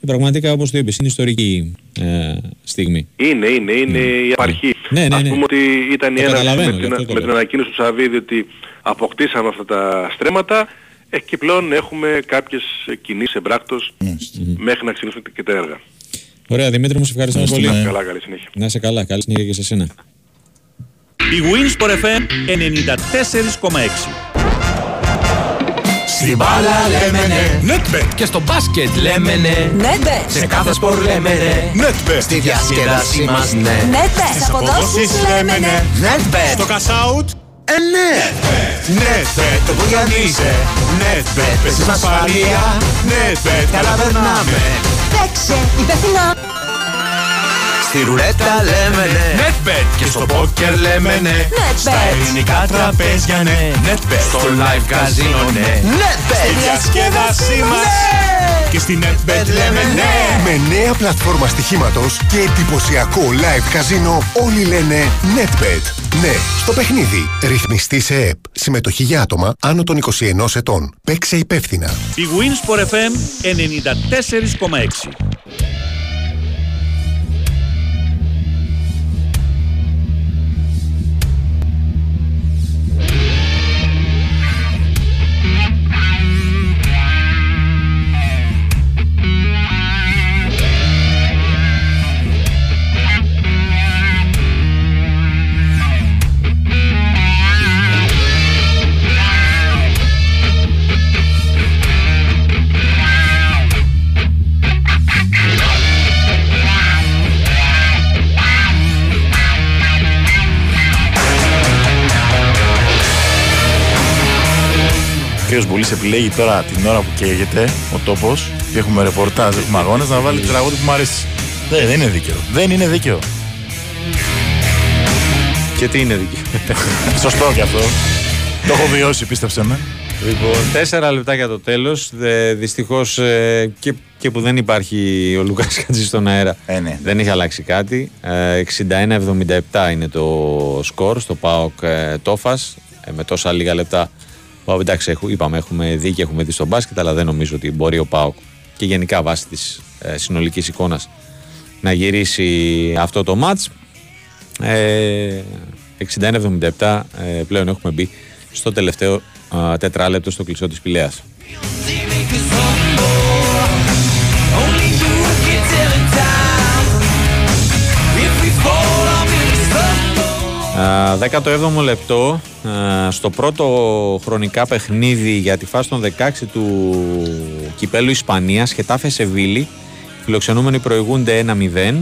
ε, πραγματικά όπως το είπες είναι ιστορική ε, στιγμή. Είναι, είναι, είναι η απαρχή. Ναι, ναι, Ας ναι. πούμε ότι ήταν Το η έναρξη καταλαβαίνω, με γι' την, αυτό το με την λέω. ανακοίνωση του Σαββίδη ότι αποκτήσαμε αυτά τα στρέμματα ε, και πλέον έχουμε κάποιες ε, κινήσεις εμπράκτος μέχρι να ξεκινήσουν και τα έργα. Ωραία, Δημήτρη μου, σε ευχαριστούμε πολύ. Ευχαριστούμε. Καλά, καλή συνέχεια. Να είσαι καλά, καλή συνέχεια και σε σένα. Η Winsport FM 94,6. Στην μπάλα λέμε ναι. Netbet. Και στο μπάσκετ λέμε ναι. Netbet. Σε κάθε σπορ λέμε ναι. Netbet. Στη διασκέδασή μας ναι. Netbet. Στις αποδόσεις λέμε ναι. Netbet. Στο cash out. Ε, ναι. Netbet. Το που είσαι. Netbet. Παίζεις με ασφαλεία. Netbet. Καλά περνάμε. Παίξε υπεύθυνα. Στη ρουλέτα λέμε ναι. Netbet. Και στο πόκερ λέμε ναι. Netbet. Στα ελληνικά τραπέζια ναι. Netbet. Στο live casino ναι. Netbet. Στη διασκέδασή μας. Και στην Netbet λέμε ναι. Με νέα πλατφόρμα στοιχήματος και εντυπωσιακό live καζίνο όλοι λένε NetBet. Ναι, στο παιχνίδι. Ρυθμιστή σε ΕΠ. Συμμετοχή για άτομα άνω των 21 ετών. Παίξε υπεύθυνα. Η Winsport FM 94,6. Ο κύριος Μπουλής επιλέγει τώρα την ώρα που καίγεται ο τόπος και έχουμε ρεπορτάζ, έχουμε αγώνες να βάλει τραγούδι που μου αρέσει. Δεν, δεν είναι δίκαιο. Δεν είναι δίκαιο. Και τι είναι δίκαιο. Σωστό κι αυτό. Το έχω βιώσει, πίστεψε με. Λοιπόν, τέσσερα λεπτά για το τέλος. Δυστυχώς και, και που δεν υπάρχει ο Λουκάς Χατζη στον αέρα. Ε, ναι. Δεν έχει αλλάξει κάτι. Ε, 61-77 είναι το σκορ στο ΠΑΟΚ ε, Τόφας. Ε, με τόσα λίγα λεπτά. Πάω, εντάξει, έχουμε, είπαμε, έχουμε δει και έχουμε δει στο μπάσκετ, αλλά δεν νομίζω ότι μπορεί ο ΠΑΟΚ και γενικά βάσει της ε, συνολικής εικόνας να γυρίσει αυτό το μάτς. Ε, 61-77 ε, πλέον έχουμε μπει στο τελευταίο ε, τετράλεπτο στο κλεισό της Πηλαίας. Α, 17ο λεπτό. Α, στο πρώτο χρονικά παιχνίδι για τη φάση των 16 του κυπέλου Ισπανίας Χετάφε Σεβίλη φιλοξενούμενοι προηγούνται 1-0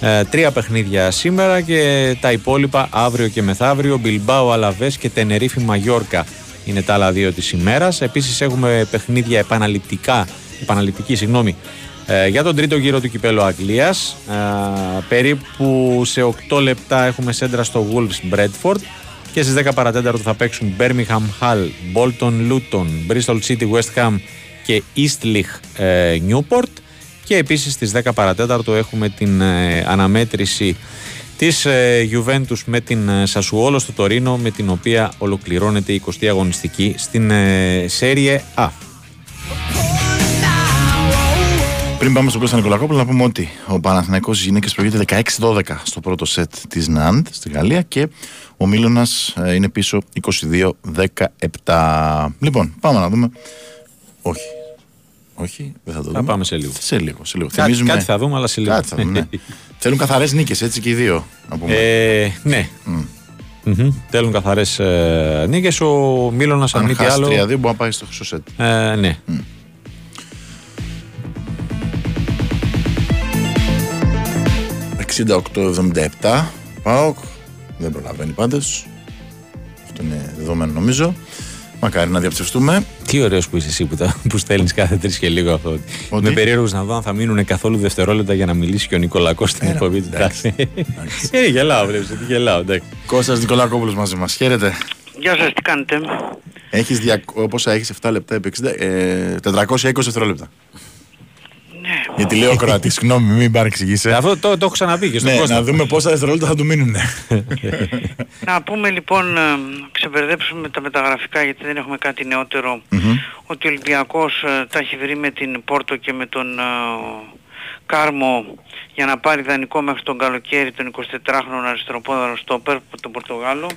ε, τρία παιχνίδια σήμερα και τα υπόλοιπα αύριο και μεθαύριο. Μπιλμπάο Αλαβές και Τενερίφη Μαγιόρκα είναι τα άλλα δύο της ημέρας. Επίσης έχουμε παιχνίδια επαναληπτικά επαναληπτική συγγνώμη ε, για τον τρίτο γύρο του κυπέλου Αγγλίας ε, περίπου σε 8 λεπτά έχουμε σέντρα στο Wolves Bradford και στις 10 παρατέταρτο θα παίξουν Birmingham Hull, Bolton Luton, Bristol City West Ham και Eastleigh ε, Newport και επίσης στις 10 παρατέταρτο έχουμε την ε, αναμέτρηση της ε, Juventus με την ε, Sassuolo στο Τωρίνο με την οποία ολοκληρώνεται η 20η αγωνιστική στην ε, Serie A. Πριν πάμε στον Κώστα Νικολακόπουλο, να πούμε ότι ο Παναθηναϊκός στις γυναίκες προηγείται 16-12 στο πρώτο σετ της ΝΑΝΤ στη Γαλλία και ο Μίλωνας ε, είναι πίσω 22-17. Λοιπόν, πάμε να δούμε. Όχι. Όχι, δεν θα το δούμε. Θα πάμε σε λίγο. Σε λίγο. Σε λίγο. Κάτι, κάτι θα δούμε, αλλά σε λίγο. Κάτι θα δούμε, ναι. Θέλουν καθαρές νίκες, έτσι και οι δύο. Να πούμε. Ε, ναι. Μμ. Μμμ. Θέλουν καθαρές ε, νίκες. Ο Μίλωνας, αν Αν μη τι χάσει άλλο. 3-2 μπορεί να πάει στο χρυσό σετ. Ε, ναι. 68-77 ΠΑΟΚ δεν προλαβαίνει πάντως αυτό είναι δεδομένο νομίζω μακάρι να διαψευστούμε Τι ωραίος που είσαι εσύ που, τα, που στέλνεις κάθε τρεις και λίγο αυτό. Ότι; Είμαι περίεργο να δω αν θα μείνουν καθόλου δευτερόλεπτα για να μιλήσει και ο Νικολακός στην Έλα, εκπομπή του. εντάξει, Εντάξει. Ε, γελάω, βλέπεις. Γελάω, εντάξει. Κώστας Νικολακόπουλος μαζί μας χαίρετε Γεια σας, τι κάνετε; έχεις δια... πόσα έχεις 7 λεπτά επί 60 ε, 420 δευτερόλεπτα Ναι. Γιατί λέω Κροατή, συγγνώμη, μην παρεξηγήσει. Αυτό το, το έχω ξαναπεί και στον Ναι, Κώστα. να δούμε πόσα δευτερόλεπτα θα του μείνουν. Να πούμε λοιπόν, ε, ξεπερδέψουμε τα μεταγραφικά γιατί δεν έχουμε κάτι νεότερο, ότι ο Ολυμπιακός ε, τα έχει βρει με την Πόρτο και με τον ε, Κάρμο για να πάρει δανεικό μέχρι τον καλοκαίρι τον 24χρονο αριστεροπόδαρο στόπερ, τον Πορτογάλο.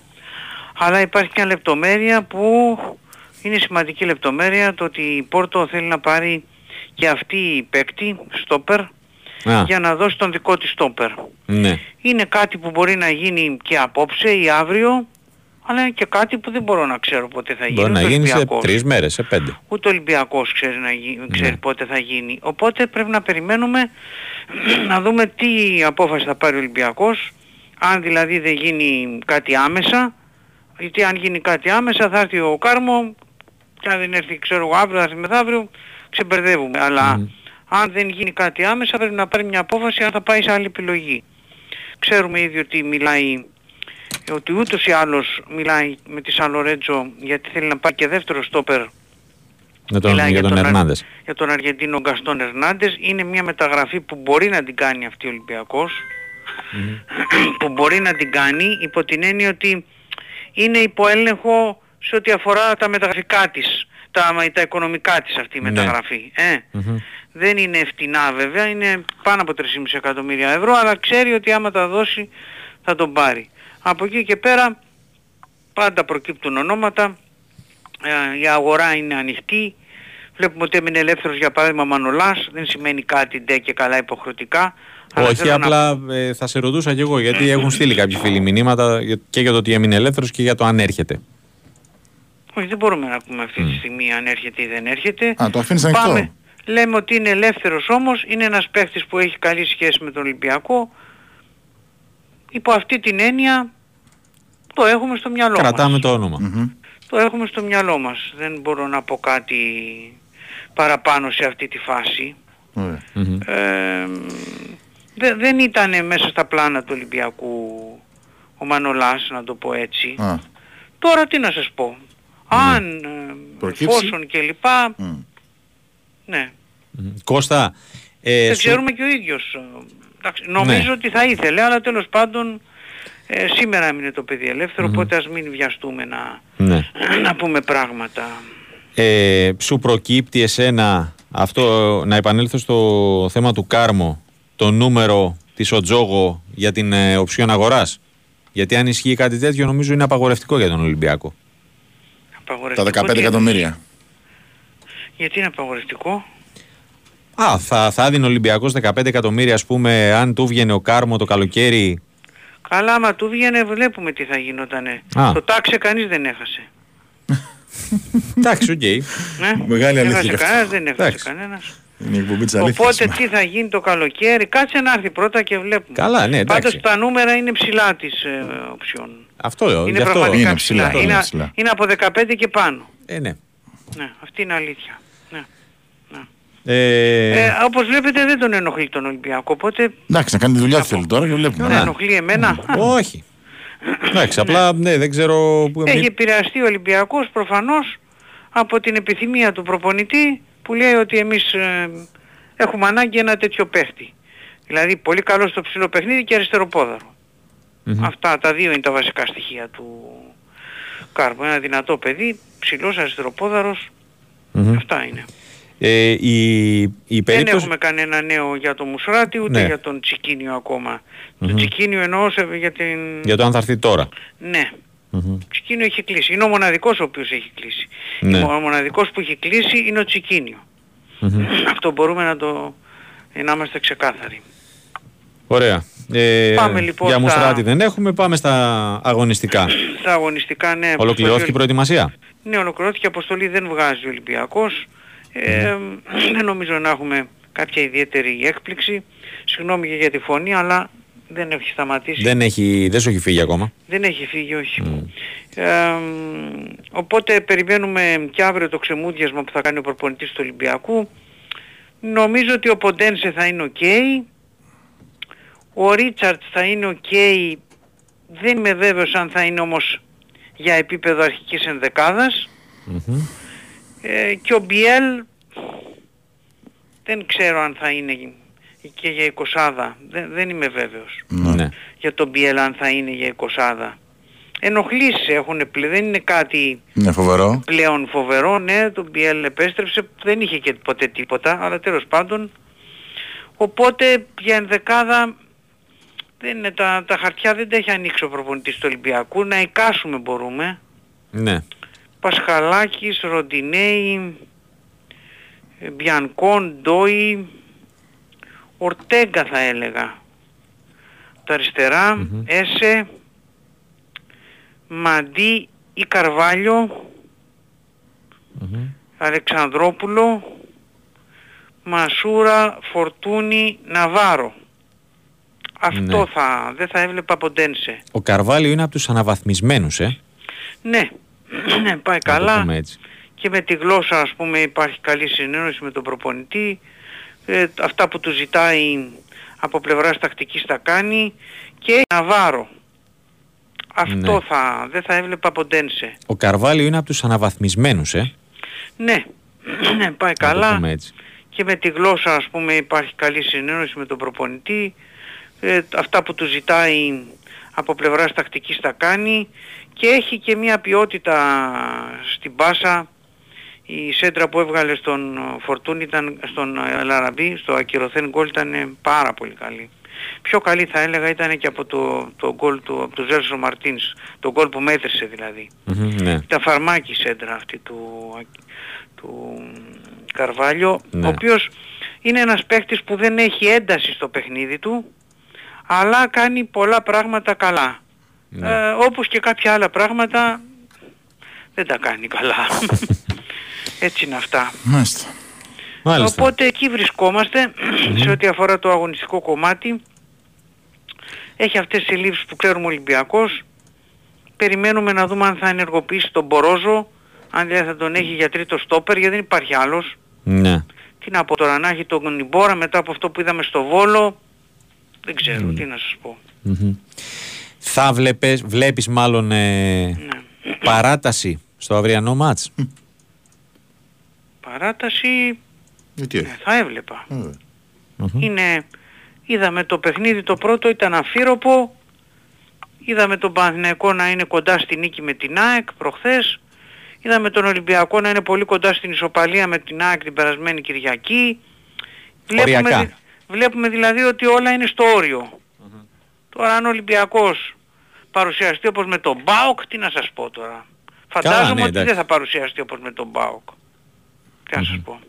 Αλλά υπάρχει μια λεπτομέρεια που είναι σημαντική λεπτομέρεια, το ότι η Πόρτο θέλει να πάρει και αυτή η παίκτη, στόπερ, Α, για να δώσει τον δικό της στόπερ. ναι. Είναι κάτι που μπορεί να γίνει και απόψε ή αύριο Αλλά είναι και κάτι που δεν μπορώ να ξέρω πότε θα γίνει. Μπορεί να ούτε ο γίνει σε Ολυμπιακός. τρεις μέρες, σε πέντε. Ούτε ο Ολυμπιακός ξέρει, να γι- ξέρει Ναι. πότε θα γίνει. Οπότε πρέπει να περιμένουμε να δούμε τι απόφαση θα πάρει ο Ολυμπιακός. Αν δηλαδή δεν γίνει κάτι άμεσα, γιατί αν γίνει κάτι άμεσα θα έρθει ο Κάρμο και αν δεν έρθει ξέρω εγώ αύριο, θα έρθει μεθαύριο, ξεμπερδεύουμε. Αλλά αν δεν γίνει κάτι άμεσα πρέπει να πάρει μια απόφαση αν θα πάει σε άλλη επιλογή. Ξέρουμε ήδη ότι μιλάει ότι ούτως ή άλλως μιλάει με τη Σαν Λορέτζο γιατί θέλει να πάει και δεύτερο στόπερ Με τον, Μιλάει για τον Αρ- Ερνάνδε. για τον Αργεντίνο Γκαστόν Ερνάντες. Είναι μια μεταγραφή που μπορεί να την κάνει αυτή ο Ολυμπιακός. που μπορεί να την κάνει υπό την έννοια ότι είναι υπό έλεγχο σε ό,τι αφορά τα μεταγραφικά της, τα, τα οικονομικά της αυτή η Ναι. μεταγραφή. Ε, δεν είναι φτηνά βέβαια, είναι πάνω από 3,5 εκατομμύρια ευρώ, αλλά ξέρει ότι άμα τα δώσει θα τον πάρει. Από εκεί και πέρα πάντα προκύπτουν ονόματα, ε, η αγορά είναι ανοιχτή, βλέπουμε ότι έμεινε ελεύθερος για παράδειγμα Μανολάς, δεν σημαίνει κάτι ντε και καλά υποχρεωτικά. αλλά Όχι, θέλω να- απλά ε, θα σε ρωτούσα κι εγώ γιατί έχουν στείλει κάποιοι φίλοι μηνύματα για- και για το ότι έμεινε ελεύθερος και για το αν έρχεται. Όχι, δεν μπορούμε να πούμε αυτή τη στιγμή αν έρχεται ή δεν έρχεται. Α, το αφήνεις ανοιχτό. Πάμε. Λέμε ότι είναι ελεύθερος όμως, είναι ένας παίχτης που έχει καλή σχέση με τον Ολυμπιακό. Υπό αυτή την έννοια το έχουμε στο μυαλό Κρατάμε μας. το όνομα. Το έχουμε στο μυαλό μας. Δεν μπορώ να πω κάτι παραπάνω σε αυτή τη φάση. Μμμ. Ε, δε- δεν ήταν μέσα στα πλάνα του Ολυμπιακού ο Μανολάς, να το πω έτσι. Α, Τώρα τι να σας πω. Αν, ε, Προκύψει. εφόσον και λοιπά, ναι. Κώστα, ε, δεν σου- ξέρουμε και ο ίδιος. ε, εντάξει, νομίζω Ναι. ότι θα ήθελε, αλλά τέλος πάντων ε, σήμερα έμεινε το παιδί ελεύθερο, οπότε ας μην βιαστούμε να, ναι. να πούμε πράγματα. Ε, σου προκύπτει εσένα αυτό, να επανέλθω στο θέμα του Κάρμο, το νούμερο της Οτζόγο για την ε, οψιόν αγοράς; Γιατί αν ισχύει κάτι τέτοιο νομίζω είναι απαγορευτικό για τον Ολυμπιακό. Τα Απαγορευτικό 15 τι εκατομμύρια. Γιατί είναι απαγορευτικό; Α, θα, θα έδινε ο Ολυμπιακός 15 εκατομμύρια ας πούμε αν του βγαινε ο Κάρμο το καλοκαίρι. Καλά, άμα του βγαίνει βλέπουμε τι θα γινότανε. Α. Το τάξε κανείς δεν έχασε. Εντάξει, οκ. Ναι. Μεγάλη αλήθεια Έχασε και αυτό. κανένας, δεν έχασε Εντάξει. κανένας. Είναι η εκπομπή της αλήθειας. Οπότε σήμερα. τι θα γίνει το καλοκαίρι, κάτσε να έρθει πρώτα και βλέπουμε. Καλά, ναι, εντάξει. Πάντως τα νούμερα είναι ψηλά της ε, option. Αυτό λέω. Είναι γι' αυτό. πραγματικά Είναι ψηλά. ψηλά, Είναι, είναι ψηλά. είναι από 15 και πάνω. Ε, ναι. Ναι, αυτή είναι αλήθεια. Ναι. Ε, Ε, όπως βλέπετε δεν τον ενοχλεί τον Ολυμπιακό, οπότε Εντάξει, να κάνει τη δουλειά του θέλει τώρα και βλέπουμε. δεν ενοχλεί εμένα. όχι. Εντάξει, απλά ναι, δεν ξέρω... Που, Έχει επηρεαστεί ο Ολυμπιακός προφανώς από την επιθυμία του προπονητή που λέει ότι εμείς ε, έχουμε ανάγκη ένα τέτοιο παίχτη. Δηλαδή πολύ καλό στο ψηλό παιχνίδι και αριστεροπόδαρο. Μμμ. Αυτά τα δύο είναι τα βασικά στοιχεία του Κάρπου. Ένα δυνατό παιδί, ψηλός αριστεροπόδαρος, Μμμ. αυτά είναι. Ε, η, η Δεν περίπτωση... έχουμε κανένα νέο για τον Μουσράτη ούτε Ναι. για τον Τσικίνιο ακόμα. Μμμ. Το Τσικίνιο εννοώ σε- για την... Για το αν θα έρθει τώρα. Ναι. Μμμ. Τσικίνιο έχει κλείσει. Είναι ο μοναδικός ο οποίος έχει κλείσει. Ναι. Ο μοναδικός που έχει κλείσει είναι ο Τσικίνιο. Μμμ. Αυτό μπορούμε να το... να είμαστε ξεκάθαροι. Ωραία. Ε, Πάμε λοιπόν για στα- Μουστράτη δεν έχουμε, πάμε στα αγωνιστικά. Στα αγωνιστικά, ναι. Ολοκληρώθηκε η αποστολή- προετοιμασία; Ναι, ολοκληρώθηκε. Αποστολή δεν βγάζει ο Ολυμπιακός. Ε, δεν νομίζω να έχουμε κάποια ιδιαίτερη έκπληξη. Συγγνώμη και για τη φωνή, αλλά δεν έχει σταματήσει. Δεν, έχει, δεν σου έχει φύγει ακόμα; Δεν έχει φύγει, όχι. Ε, οπότε περιμένουμε και αύριο το ξεμούδιασμα που θα κάνει ο προπονητής του Ολυμπιακού. Νομίζω ότι ο Ποντένσε θα είναι οκ. Ο Ρίτσαρντς θα είναι οκ. Δεν είμαι βέβαιος αν θα είναι όμως για επίπεδο αρχικής ενδεκάδας. Ε, και ο Μπιέλ δεν ξέρω αν θα είναι και για εικοσάδα. Δεν, δεν είμαι βέβαιος Ναι. για τον Μπιέλ αν θα είναι για εικοσάδα. Ενοχλήσεις έχουν πλέον, δεν είναι κάτι Είναι φοβερό. πλέον φοβερό, ναι, το Μπιέλ επέστρεψε, δεν είχε και ποτέ τίποτα, αλλά τέλος πάντων. Οπότε για ενδεκάδα δεν είναι, τα, τα χαρτιά δεν τα έχει ανοίξει ο προπονητής του Ολυμπιακού, να εικάσουμε μπορούμε. Ναι. Πασχαλάκης, Ροντινέη, ε, Μπιανκόν, Ντόι, Ορτέγκα θα έλεγα. Τα αριστερά, Έσε, Μαντί ή Καρβάλιο, Αλεξανδρόπουλο, Μασούρα, Φορτούνη, Ναβάρο. Αυτό Ναι. θα, δεν θα έβλεπα Ποντένσε. Ο Καρβάλιο είναι από τους αναβαθμισμένους, ε. Ναι, ναι, πάει Να το καλά. πούμε έτσι. Και με τη γλώσσα ας πούμε υπάρχει καλή συνένωση με τον προπονητή. Ε, αυτά που του ζητάει από πλευράς τακτικής τα κάνει. Και Ναβάρο. Αυτό Ναι. θα, δεν θα έβλεπα Ποντένσε. Ο Καρβάλιο είναι από τους αναβαθμισμένους, ε. Ναι, ναι, πάει Να το καλά. πούμε έτσι. και με τη γλώσσα ας πούμε υπάρχει καλή συνένωση με τον προπονητή. Ε, αυτά που του ζητάει από πλευράς τακτικής τα κάνει και έχει και μια ποιότητα στην πάσα. Η σέντρα που έβγαλε στον Φορτούν ήταν στον Λαραμπή, στο ακυρωθέν γκολ ήταν ε, πάρα πολύ καλή. Πιο καλή θα έλεγα ήταν και από το, το γκολ του, από τον Ζέλσο Μαρτίνς, το γκολ που μέτρησε δηλαδή. Μμμ, Ναι. Ήταν φαρμάκι η σέντρα αυτή του, του Καρβάλιο, Ναι. ο οποίος είναι ένας παίκτης που δεν έχει ένταση στο παιχνίδι του, αλλά κάνει πολλά πράγματα καλά. Ναι. Ε, όπως και κάποια άλλα πράγματα δεν τα κάνει καλά. Έτσι είναι αυτά. Μάλιστα. Μάλιστα. Οπότε εκεί βρισκόμαστε σε ό,τι αφορά το αγωνιστικό κομμάτι. Έχει αυτές τις λήψεις που ξέρουμε ο Ολυμπιακός. Περιμένουμε να δούμε αν θα ενεργοποιήσει τον Μπορόζο, αν δηλαδή θα τον έχει για τρίτο στόπερ, γιατί δεν υπάρχει άλλος. Ναι. Τι να πω τώρα, να έχει τον Νιμπόρα μετά από αυτό που είδαμε στο Βόλο. Δεν ξέρω, τι να σας πω. Μμμ. Θα βλέπεις, βλέπεις μάλλον ε, Ναι. παράταση στο αυριανό μάτς; Παράταση Γιατί ε, όχι. θα έβλεπα. Βέβαια. Μμμ. Είναι, είδαμε το παιχνίδι το πρώτο ήταν αφύροπο, είδαμε τον Παναθηναϊκό να είναι κοντά στη νίκη με την ΑΕΚ προχθές, είδαμε τον Ολυμπιακό να είναι πολύ κοντά στην ισοπαλία με την ΑΕΚ την περασμένη Κυριακή. Οριακά. Δη- βλέπουμε δηλαδή ότι όλα είναι στο οριο Τώρα αν ο Ολυμπιακός παρουσιαστεί όπως με τον ΜΠΑΟΚ, τι να σας πω τώρα. Φαντάζομαι ναι, ότι εντάξει. δεν θα παρουσιαστεί όπως με τον ΜΠΑΟΚ. Τι να σας πω.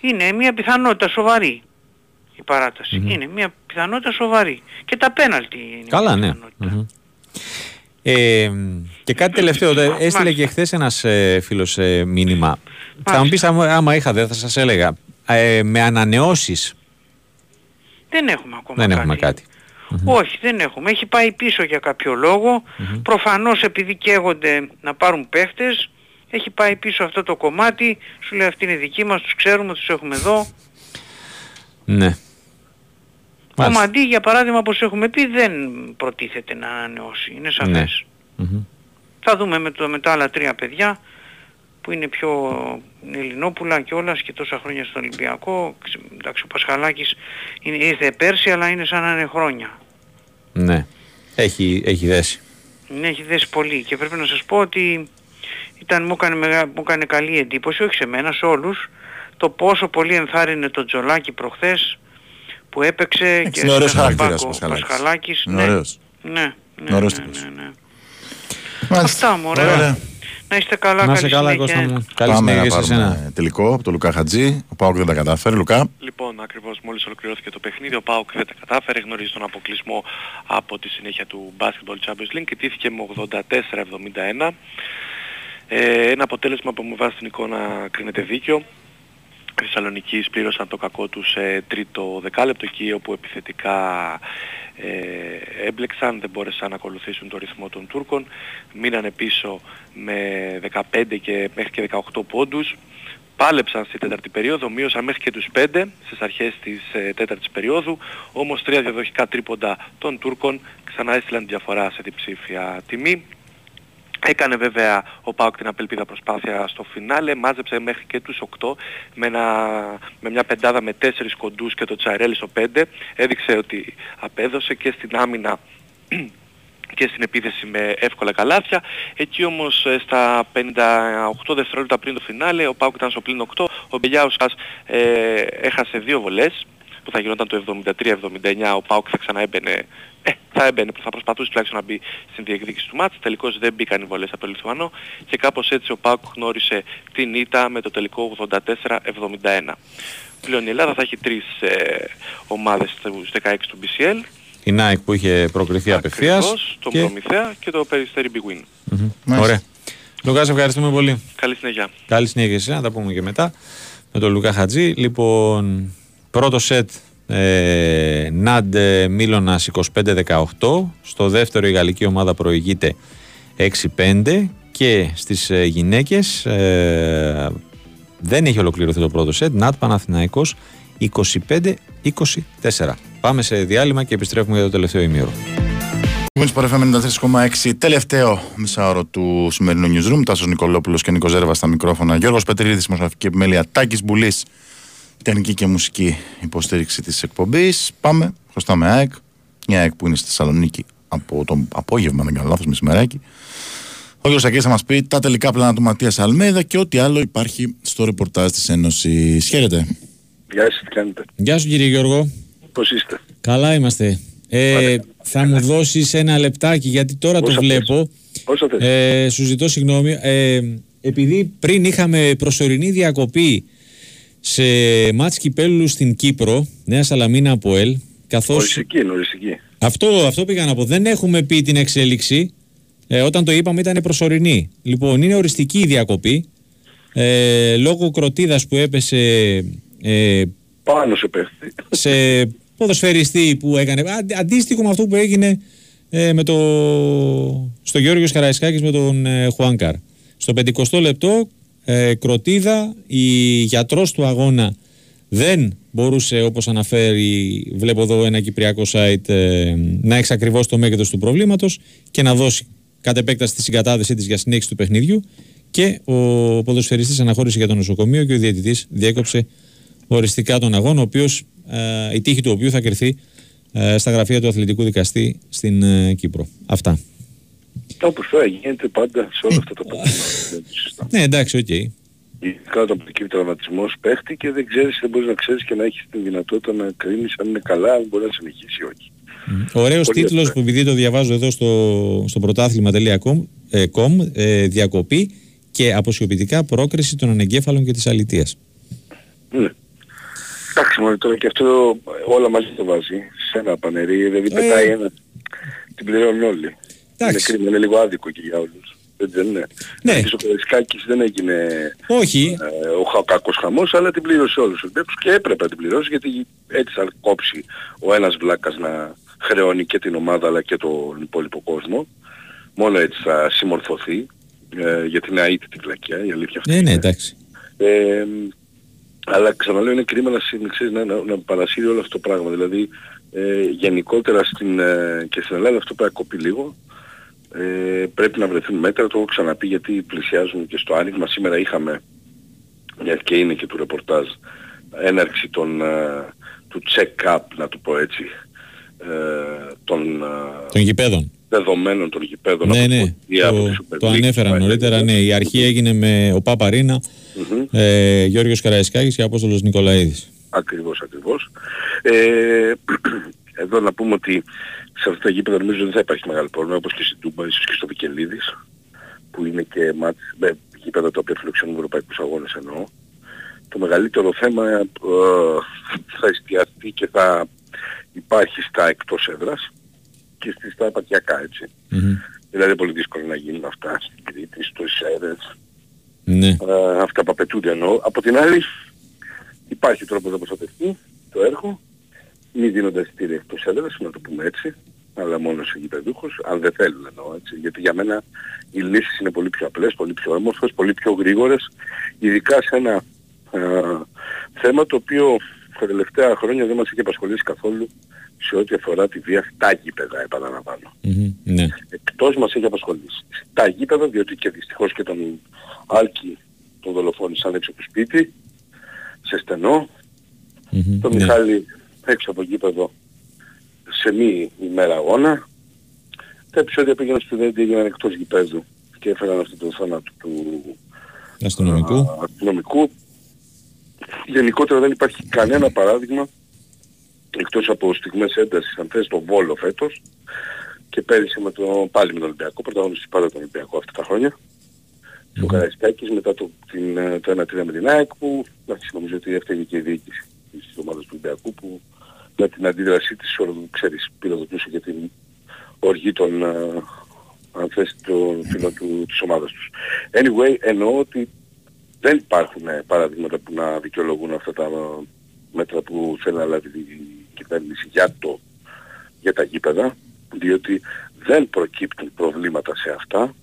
Είναι μια πιθανότητα σοβαρή η παράταση. Είναι μια πιθανότητα σοβαρή. Και τα πέναλτι είναι Καλά, μια ναι. πιθανότητα. Μμμ. Ε, και κάτι τελευταίο, δε- έστειλε και χθες ένας ε, φίλος ε, μήνυμα. Θα μου πεις, άμα, άμα είχα, δεν θα σας έλεγα. Ε, με ανανεώσεις Δεν έχουμε ακόμα δεν κάτι. έχουμε κάτι. Όχι, δεν έχουμε. Έχει πάει πίσω για κάποιο λόγο. Προφανώς επειδή καίγονται να πάρουν παίχτες, έχει πάει πίσω αυτό το κομμάτι. Σου λέει αυτή είναι δική μας, τους ξέρουμε, τους έχουμε εδώ. Ναι. Ο Μάλιστα. Μαντί για παράδειγμα όπως έχουμε πει δεν προτίθεται να ανανεώσει. Είναι σαφές. Μμμ. Θα δούμε με, το, με τα άλλα τρία παιδιά που είναι πιο Ελληνόπουλα και όλας και τόσα χρόνια στον Ολυμπιακό. Ξε- Εντάξει ο Πασχαλάκης είναι, ήρθε πέρσι αλλά είναι σαν να είναι χρόνια. Ναι. Έχει, έχει δέσει. Ναι, έχει δέσει πολύ και πρέπει να σας πω ότι ήταν, μου, έκανε, μεγα- μου έκανε καλή εντύπωση, όχι σε μένα, σε όλους, το πόσο πολύ ενθάρρυνε τον Τζολάκη προχθές που έπαιξε και Είναι ωραίος στον χαρακτήρας ο πάγκο Πασχαλάκης. Πασχαλάκης. Είναι Ναι, ωραίος. ναι, ναι, Είναι ωραίος ναι, τύπος. ναι, ναι. Μάλιστα. Αυτά μωρέ. Ωραία. Να είστε καλά, Να είσαι καλή καλά, συνέχεια. Κώστα μου. Καλή Πάμε συνέχεια να σε εσένα. πάρουμε τελικό από τον Λουκά Χατζή. Ο Πάοκ δεν τα κατάφερε. Λουκά. Λοιπόν, ακριβώς μόλις ολοκληρώθηκε το παιχνίδι, ο ΠΑΟΚ δεν τα κατάφερε, γνωρίζει τον αποκλεισμό από τη συνέχεια του Basketball Champions League και τήθηκε με 84-71. Ε, ένα αποτέλεσμα που με βάση την εικόνα κρίνεται δίκιο. Οι Θεσσαλονικοί πλήρωσαν το κακό τους σε τρίτο δεκάλεπτο εκεί όπου επιθετικά ε, έμπλεξαν, δεν μπόρεσαν να ακολουθήσουν το ρυθμό των Τούρκων. Μείνανε πίσω με 15 και μέχρι και 18 πόντους. Πάλεψαν στη τέταρτη περίοδο, μείωσαν μέχρι και τους 5 στις αρχές της ε, τέταρτης περίοδου, όμως τρία διαδοχικά τρίποντα των Τούρκων ξανά έστειλαν διαφορά σε διψήφια τιμή. Έκανε βέβαια ο Πάοκ την απελπίδα προσπάθεια στο φινάλε, μάζεψε μέχρι και τους 8 με, ένα, με μια πεντάδα με 4 κοντούς και το Τσαρέλη στο 5. Έδειξε ότι απέδωσε και στην άμυνα και στην επίθεση με εύκολα καλάθια. Εκεί όμως ε, στα 58 δευτερόλεπτα πριν το φινάλε ο Πάοκ ήταν στο πλήν 8. Ο Μπελιάουσας ε, έχασε δύο βολές που θα γινόταν το 73-79. Ο Πάοκ θα ξανά έμπαινε, ε, θα έμπαινε, θα προσπαθούσε τουλάχιστον να μπει στην διεκδίκηση του μάτς. Τελικώς δεν μπήκαν οι βολές από το Λιθουανό και κάπως έτσι ο Πάοκ γνώρισε την ήττα με το τελικό 84-71. Πλέον η Ελλάδα θα έχει τρεις ε, ομάδες στους 16 του BCL Η Nike που είχε προκριθεί απευθείας. Ακριβώς, τον Προμηθέα και το Περιστέρι Big Win. Μμμ. Ωραία. Λουκάς, σε ευχαριστούμε πολύ. Καλή συνέχεια. Καλή συνέχεια σε εσένα, να τα πούμε και μετά. Με τον Λουκά Χατζή. Λοιπόν, πρώτο σετ ε, Ναντ ε, Μίλωνας 25-18. Στο δεύτερο η γαλλική ομάδα προηγείται 6-5 και στις ε, γυναίκες ε, δεν έχει ολοκληρωθεί το πρώτο σετ. Νατ Παναθηναϊκός 25-24. Πάμε σε διάλειμμα και επιστρέφουμε για το τελευταίο ημίωρο. Wins Sport FM 93,6. Τελευταίο μισάωρο του σημερινού newsroom. Τάσος Νικολόπουλος και Νίκος Ζέρβας στα μικρόφωνα. Γιώργος Πετρίδης, δημοσιογραφική επιμέλεια. Τάκης Μπουλής, τεχνική και μουσική υποστήριξη της εκπομπής. Πάμε. Χρωστάμε ΑΕΚ. Μια ΑΕΚ που είναι στη Θεσσαλονίκη από το απόγευμα, δεν κάνω λάθος, μεσημεράκι. Ο Γιώργος Σακής θα μας πει τα τελικά πλάνα του Ματίας Αλμέδα και ό,τι άλλο υπάρχει στο ρεπορτάζ της Ένωσης. Χαίρετε. Γεια σας, τι κάνετε; Γεια σου κύριε Γιώργο. Πώς είστε; Καλά είμαστε. Ε, θα μου δώσεις ένα λεπτάκι γιατί τώρα το Όσα βλέπω. Όσο θες. Ε, σου ζητώ συγγνώμη. Ε, επειδή πριν είχαμε προσωρινή διακοπή σε μάτς κυπέλου στην Κύπρο, Νέα Σαλαμίνα από ΕΛ, καθώς... Οριστική είναι, οριστική. Αυτό, αυτό πήγα να πω. Δεν έχουμε πει την εξέλιξη. Ε, όταν το είπαμε ήταν προσωρινή. Λοιπόν, είναι οριστική η διακοπή. Ε, λόγω κροτίδας που έπεσε ε, Πάνω σε πέφτει. σε ποδοσφαιριστή που έκανε. αντι- Αντίστοιχο με αυτό που έγινε ε, με το, στο Γιώργο Καραϊσκάκης με τον ε, Χουάνκαρ. Στο 50 λεπτό ε, κροτίδα, η γιατρός του αγώνα δεν μπορούσε όπως αναφέρει, βλέπω εδώ ένα κυπριακό site, ε, να εξακριβώσει το μέγεθος του προβλήματος και να δώσει κατ' επέκταση τη συγκατάθεσή της για συνέχιση του παιχνιδιού και ο ποδοσφαιριστής αναχώρησε για το νοσοκομείο και ο διαιτητής διέκοψε οριστικά τον αγώνα, ο οποίος, ε, η τύχη του οποίου θα κριθεί ε, στα γραφεία του αθλητικού δικαστή στην ε, Κύπρο. Αυτά. Όπως τώρα γίνεται πάντα σε όλα αυτά τα πράγματα. Δεν το συζητάμε. Ναι, εντάξει, οκ. Ειδικά όταν προκύπτει τραυματισμός παίχτη και δεν ξέρεις, δεν μπορείς να ξέρεις και να έχεις την δυνατότητα να κρίνεις αν είναι καλά, αν μπορεί να συνεχίσει ή όχι. Ωραίος Πολύ τίτλος ωραία. που επειδή το διαβάζω εδώ στο, στο πρωτάθλημα.com ε, com, ε, διακοπή και αποσιωπητικά πρόκριση των ανεγκέφαλων και της αλητείας. Ναι. Εντάξει μόνο τώρα και αυτό όλα μαζί το βάζει σε ένα πανερί, δηλαδή Ε. πετάει ένα. Την πληρώνουν όλοι. Είναι Εντάξει. κρίμα, είναι λίγο άδικο και για όλους. Έτσι δεν είναι. Ναι. Γιατί στο Περισκάκης δεν έγινε Όχι, ε, ο χα- κακός χαμός, αλλά την πλήρωσε όλους τους Ολυμπιακούς και έπρεπε να την πληρώσει γιατί έτσι θα κόψει ο ένας βλάκας να χρεώνει και την ομάδα αλλά και τον υπόλοιπο κόσμο. Μόνο έτσι θα συμμορφωθεί ε, γιατί είναι αίτητη βλακιά, η αλήθεια αυτή. ναι, ναι, εντάξει. Ε, αλλά ξαναλέω είναι κρίμα να, συ- ξέρεις, να, να, να παρασύρει όλο αυτό το πράγμα. Δηλαδή ε, γενικότερα στην, ε, και στην Ελλάδα αυτό πρέπει να κοπεί λίγο. Ε, πρέπει να βρεθούν μέτρα, το έχω ξαναπεί γιατί πλησιάζουν και στο άνοιγμα. Σήμερα είχαμε, μια και είναι και του ρεπορτάζ, έναρξη των, ε, του check-up, να το πω έτσι, ε, των ε, Των γηπέδων. δεδομένων των γηπέδων Ναι, από ναι, την Πορτία, από τη το, Super το League, ανέφερα που νωρίτερα. έγινε. Ναι, η αρχή έγινε με ο Παπαρίνα, Μμμ. ε, Γιώργος Καραϊσκάκης και Απόστολος Νικολαίδης. Ακριβώς, ακριβώς. Ε, εδώ να πούμε ότι σε αυτά τα γήπεδα νομίζω δεν θα υπάρχει μεγάλο πρόβλημα όπως και στην Τούμπα, ίσως και στο Βικελίδης που είναι και μάτς, με γήπεδα τα οποία φιλοξενούν ευρωπαϊκούς αγώνες εννοώ. Το μεγαλύτερο θέμα ε, θα εστιαστεί και θα υπάρχει στα εκτός έδρας και στις στα επαρχιακά έτσι. Μμμ. Δηλαδή πολύ δύσκολο να γίνουν αυτά στην Κρήτη, στο Ισέρες, Ναι. ε, αυτά που απαιτούνται εννοώ. Από την άλλη υπάρχει τρόπος να προστατευτεί το έργο, μη δίνοντας εισιτήρια εκτός έδρας, να το πούμε έτσι, αλλά μόνο σε γηπεδούχους, αν δεν θέλουν εννοώ έτσι. Γιατί για μένα οι λύσεις είναι πολύ πιο απλές, πολύ πιο όμορφες, πολύ πιο γρήγορες, ειδικά σε ένα ε, θέμα το οποίο τα τελευταία χρόνια δεν μας έχει απασχολήσει καθόλου σε ό,τι αφορά τη βία στα γήπεδα, επαναλαμβάνω Μμμ. Ναι. εκτός μας έχει απασχολήσει. Στα γήπεδα, διότι και δυστυχώς και τον Άλκη τον δολοφόνησαν έξω από το σπίτι, σε στενό, Μμμ. τον Ναι. Μιχάλη έξω από γήπεδο σε μη ημέρα αγώνα. Τα επεισόδια πήγαιναν στη Δέντη έγιναν εκτός γηπέδου και έφεραν αυτό το θάνατο του Αστυνομικού. α, αστυνομικού. Γενικότερα δεν υπάρχει κανένα παράδειγμα εκτός από στιγμές έντασης αν θες στο Βόλο φέτος και πέρυσι με το, πάλι με τον Ολυμπιακό, πρωταγωνιστής πάντα τον Ολυμπιακό αυτά τα χρόνια. Στο Καραϊσκάκης μετά το, την, ε, το 1-3 με την ΑΕΚ που εντάξει, νομίζω ότι έφταιγε και η διοίκηση της ομάδας του Ολυμπιακού που με την αντίδρασή της, όλο, ξέρεις, πυροδοτούσε για την οργή των, ε, αν θες, των φίλων του, της ομάδας τους. Anyway, εννοώ ότι δεν υπάρχουν ε, παραδείγματα που να δικαιολογούν αυτά τα ε, μέτρα που θέλει να λάβει η κυβέρνηση για, το, για τα γήπεδα, διότι δεν προκύπτουν προβλήματα σε αυτά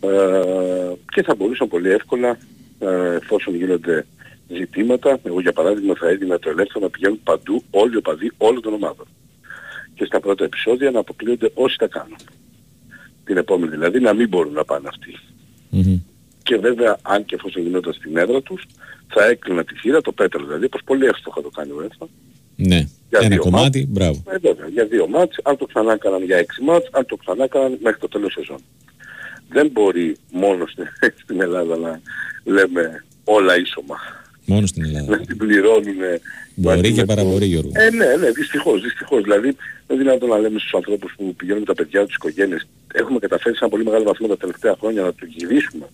ε, και θα μπορούσαν πολύ εύκολα ε, εφόσον γίνονται ζητήματα, εγώ για παράδειγμα θα έδινα το ελεύθερο να πηγαίνουν παντού όλοι οι οπαδοί όλων των ομάδων. Και στα πρώτα επεισόδια να αποκλείονται όσοι τα κάνουν. Την επόμενη δηλαδή να μην μπορούν να πάνε αυτοί. Και βέβαια αν και εφόσον γινόταν στην έδρα τους θα έκλεινα τη θύρα, το πέτρο δηλαδή, όπως πολύ εύστοχα το κάνει ο ΕΦΑ. Ναι. Για Ένα δύο κομμάτι, μάτς. μπράβο. Ε, βέβαια, για δύο μάτς, αν το ξανά έκαναν για έξι μάτς, αν το ξανά έκαναν μέχρι το τέλος σεζόν. Δεν μπορεί μόνο στην, στην Ελλάδα να λέμε όλα ίσωμα. Μόνο στην Ελλάδα. Να την πληρώνουν. Μπορεί και παραπορεί, Γιώργο. Ε, ναι, ναι, δυστυχώς, δυστυχώς. Δηλαδή, δεν είναι δυνατόν να λέμε στους ανθρώπους που πηγαίνουν με τα παιδιά τους, τις οικογένειες. Έχουμε καταφέρει σε ένα πολύ μεγάλο βαθμό τα τελευταία χρόνια να του γυρίσουμε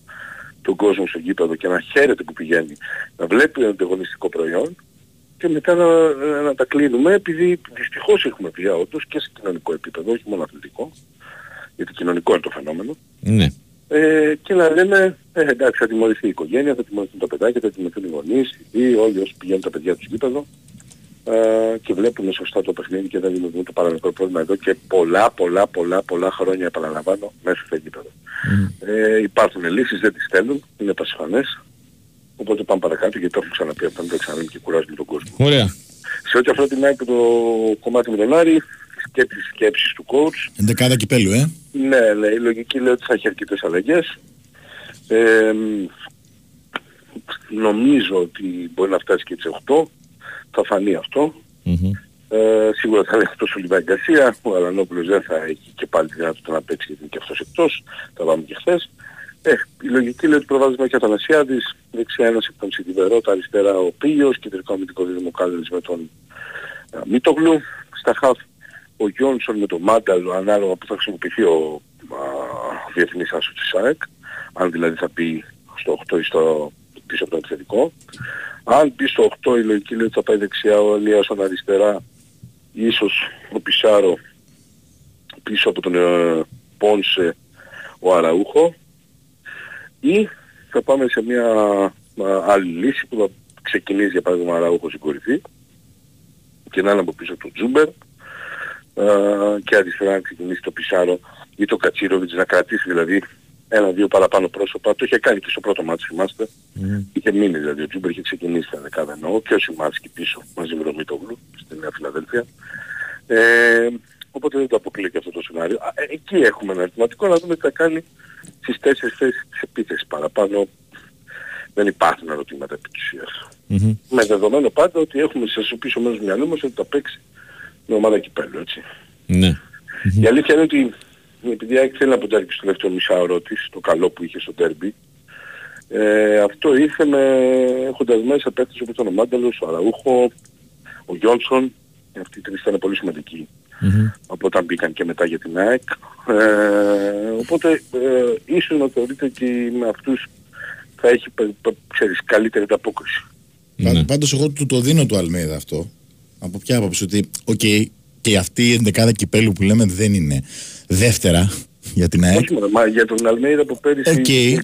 τον κόσμο στο γήπεδο και να χαίρεται που πηγαίνει, να βλέπει ένα ανταγωνιστικό προϊόν και μετά να, να τα κλείνουμε επειδή δυστυχώς έχουμε πια όντως και σε κοινωνικό επίπεδο, όχι μόνο αθλητικό, γιατί κοινωνικό είναι το φαινόμενο, Ναι. Ε, και να λέμε ε, εντάξει θα τιμωρηθεί η οικογένεια, θα τιμωρηθούν τα παιδάκια, θα τιμωρηθούν οι γονείς, ή όλοι όσοι πηγαίνουν τα παιδιά τους γήπεδο ε, και βλέπουν σωστά το παιχνίδι και δεν δημιουργούν το παραμικρό πρόβλημα εδώ και πολλά πολλά πολλά πολλά χρόνια επαναλαμβάνω μέσα στο γήπεδο. Ε, υπάρχουν λύσεις, δεν τις θέλουν, είναι πασιφανές. Οπότε πάμε παρακάτω γιατί το έχουμε ξαναπεί αυτό, δεν το ξαναλέμε και κουράζουμε τον κόσμο. Ωραία. Σε ό,τι αφορά την ΑΕΚ το κομμάτι με τον Άρη, και τις σκέψεις του coach, Εντεκάδα κυπέλου, ε. ναι, ναι, η λογική λέει ότι θα έχει αρκετές αλλαγές. Ε, νομίζω ότι μπορεί να φτάσει και τις 8. Θα φανεί αυτό. Ε, σίγουρα θα είναι εκτός ο Λιβάη Γκαρσία. Ο Αλανόπουλος δεν θα έχει και πάλι τη δυνατότητα να παίξει γιατί είναι και αυτός εκτός. Τα πάμε και χθες. Ε, η λογική λέει ότι προβάδισμα και ο Αθανασιάδης, δεξιά ένας από τον Σιδηβερότα, αριστερά ο Πίος, κεντρικό αμυντικό δίδυμο Κάλλης με τον ε, Μίτογλου. Στα χαφ ο Γιόνσον με τον Μάνταλο ανάλογα που θα χρησιμοποιηθεί ο α, διεθνής άσος της ΑΕΚ. Αν δηλαδή θα πει στο 8 ή στο πίσω από το επιθετικό. Αν πει στο 8 η λογική λέει ότι θα πάει δεξιά ο Ελίασον αριστερά, ίσως ο Πισάρο πίσω από τον ε, Πόνσε ο Αραούχο ή θα πάμε σε μια α, άλλη λύση που θα ξεκινήσει για παράδειγμα ο Αραούχος στην κορυφή και να είναι από πίσω του Τζούμπερ ε, και αριστερά να ξεκινήσει το Πισάρο ή το Κατσίροβιτς να κρατήσει δηλαδή ένα-δύο παραπάνω πρόσωπα. Το είχε κάνει και στο πρώτο μάτι, θυμάστε. Είχε μείνει δηλαδή. Ο Τζούμπερ είχε ξεκινήσει τα δεκάδα εννοώ και ο Σιμάνσκι πίσω μαζί με τον Μίτογλου στη Νέα Φιλαδέλφια. Ε, οπότε δεν το αποκλείει και αυτό το σενάριο. Α, ε, εκεί έχουμε ένα ερωτηματικό να δούμε τι θα κάνει στις τέσσερις θέσεις της επίθεσης. Παραπάνω δεν υπάρχουν ερωτήματα επί της ουσίας. Με δεδομένο πάντα ότι έχουμε σε πίσω μέρος του μυαλού μας ότι θα παίξει με ομάδα κυπέλου, έτσι. Ναι. Η αλήθεια είναι ότι επειδή η ΑΕΚ θέλει να ποντάρει στο δεύτερο μισάωρο της, το καλό που είχε στο τέρμπι, ε, αυτό ήρθε με, έχοντας μέσα παίκτες όπως ήταν ο Μάνταλος, ο Αραούχο, ο Γιόνσον, αυτοί οι τρεις ήταν πολύ σημαντικοί από όταν μπήκαν και μετά για την ΑΕΚ. Ε, οπότε ε, ίσως να θεωρείτε ότι με αυτούς θα έχει πε- πε- ξέρεις, καλύτερη ανταπόκριση. Ναι. Πάντως εγώ του το δίνω του Αλμέιδα αυτό. Από ποια άποψη ότι, οκ, και αυτή η ενδεκάδα κυπέλου που λέμε δεν είναι δεύτερα για την ΑΕΚ. Όχι μόνο, μα για τον Αλμέιδα που πέρυσι... Οκ,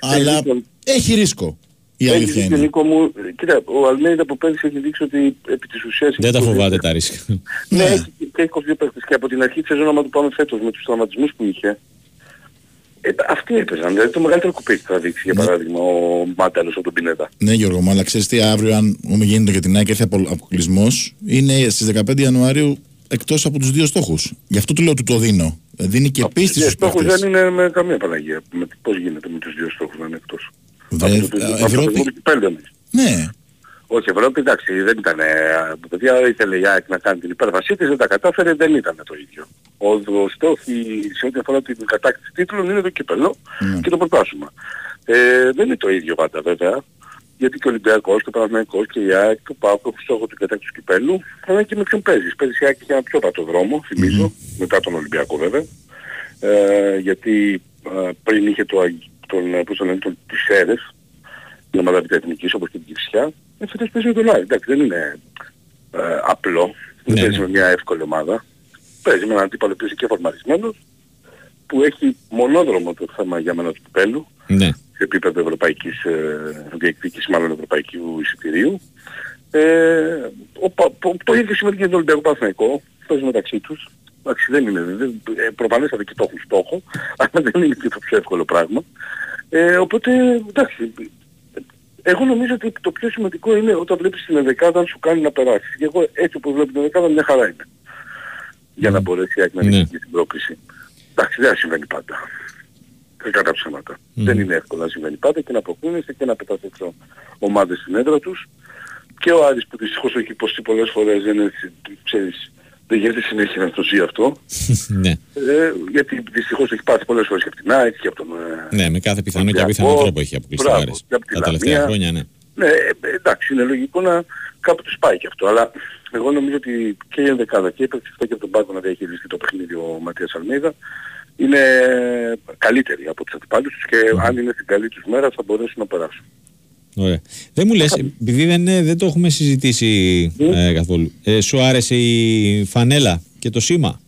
αλλά έχει ρίσκο. Η Έχει αλήθεια δίκιο, είναι. Νίκο μου, κοίτα, ο Αλμέιδα που πέρυσι έχει δείξει ότι επί της ουσίας... Δεν τα έχει φοβάται κολλήσει. τα ρίσκα. Ναι, έχει και 22 παίκτες και από την αρχή της σεζόν άμα του πάμε φέτος με τους τραυματισμούς που είχε. Ε, αυτοί έπαιζαν, δηλαδή το μεγαλύτερο κουπί θα δείξει για παράδειγμα ο Μάνταλος από τον Πινέδα. Ναι, Γιώργο, μου, αλλά ξέρει τι, αύριο, αν μου γίνεται για την ΑΕΚ έρθει απο- αποκλεισμός, είναι στις 15 Ιανουαρίου εκτός από τους δύο στόχους. Γι' αυτό του λέω του το δίνω. Δίνει και πίστη Δύο στους στόχους παίκτες. δεν είναι με καμία παραγία. Με, πώς γίνεται με τους δύο στόχους να είναι εκτός. Βρε, Από το- ε, από το Ευρώπη- Ευρώπη πέντε εμείς. Ναι. Όχι, Ευρώπη εντάξει, δεν ήταν. Το παιδιά ήθελε η ΑΕΚ να κάνει την υπέρβασή της, δεν τα κατάφερε, δεν ήταν το ίδιο. Ο, ο στόχη σε ό,τι αφορά την κατάκτηση τίτλων είναι το κύπελο και το πρωτάθλημα. Ε, δεν είναι το ίδιο πάντα βέβαια, γιατί και ο Ολυμπιακός και ο Παναθηναϊκός και η ΑΕΚ και ο ΠΑΟΚ έχουν στόχο την κατάκτηση του κυπέλου, αλλά και με ποιον παίζεις. Παίζεις η ΑΕΚ είχε ένα πιο πατό δρόμο, θυμίζω, μετά τον Ολυμπιακό βέβαια, ε, γιατί ε, πριν είχε το, Αγ- τον, ε, πώς το λένε, τον, τις Σέρες, την ομάδα β' εθνικής όπως και την Κυψιά, ε, φέτος παίζει με τον Άρη. Εντάξει, δεν είναι ε, απλό Δεν Ναι, παίζει ναι. με μια εύκολη ομάδα. Παίζει με έναν αντίπαλο που είναι και φορμαρισμένος, που έχει μονόδρομο το θέμα για μένα του κυπέλου, Ναι. σε επίπεδο ευρωπαϊκής ε, διεκδίκησης, μάλλον ευρωπαϊκού εισιτηρίου. Ε, ο, Πα- το, το ίδιο σημαίνει και για τον Ολυμπιακό Παναθηναϊκό, παίζουν μεταξύ τους. Εντάξει, δεν είναι, δεν, ε, προφανέστατα και το έχουν στόχο, αλλά δεν είναι και το πιο εύκολο πράγμα. Ε, οπότε, εντάξει, εγώ νομίζω ότι το πιο σημαντικό είναι όταν βλέπεις την ενδεκάδα αν σου κάνει να περάσεις. Και εγώ έτσι όπως βλέπω την ενδεκάδα μια χαρά είναι. Για να μπορέσει η ΑΕΚ να Ναι. διεκδικήσει την πρόκριση. Εντάξει, δεν συμβαίνει πάντα. Κακά τα ψέματα. Δεν είναι εύκολο να συμβαίνει πάντα και να αποκλίνεσαι και να πετάς έξω ομάδες στην έδρα τους. Και ο Άρης που δυστυχώς έχει υποστεί πολλές φορές δεν είναι, ξέρεις, δεν γίνεται συνέχεια να το ζει αυτό. ναι. Ε, γιατί δυστυχώς έχει πάθει πολλές φορές και από την ΑΕΚ και από τον... ε, ναι, με κάθε πιθανό και Ολυμπιακό. απίθανο τρόπο έχει αποκλειστεί ο Μπράβο, Άρης. και από τη Τα τελευταία Λαμία. χρόνια, ναι. Ναι, ε, εντάξει, είναι λογικό να κάπου τους πάει και αυτό. Αλλά εγώ νομίζω ότι και η ενδεκάδα και η αυτό και από τον πάγκο να διαχειριστεί το παιχνίδι ο Ματίας Αλμίδα είναι καλύτεροι από τους αντιπάλους τους και αν είναι στην καλή τους μέρα θα μπορέσουν να περάσουν. Ωραία. Δεν μου λες, επειδή δεν, ε, δεν το έχουμε συζητήσει ε, καθόλου, ε, σου άρεσε η φανέλα και το σήμα,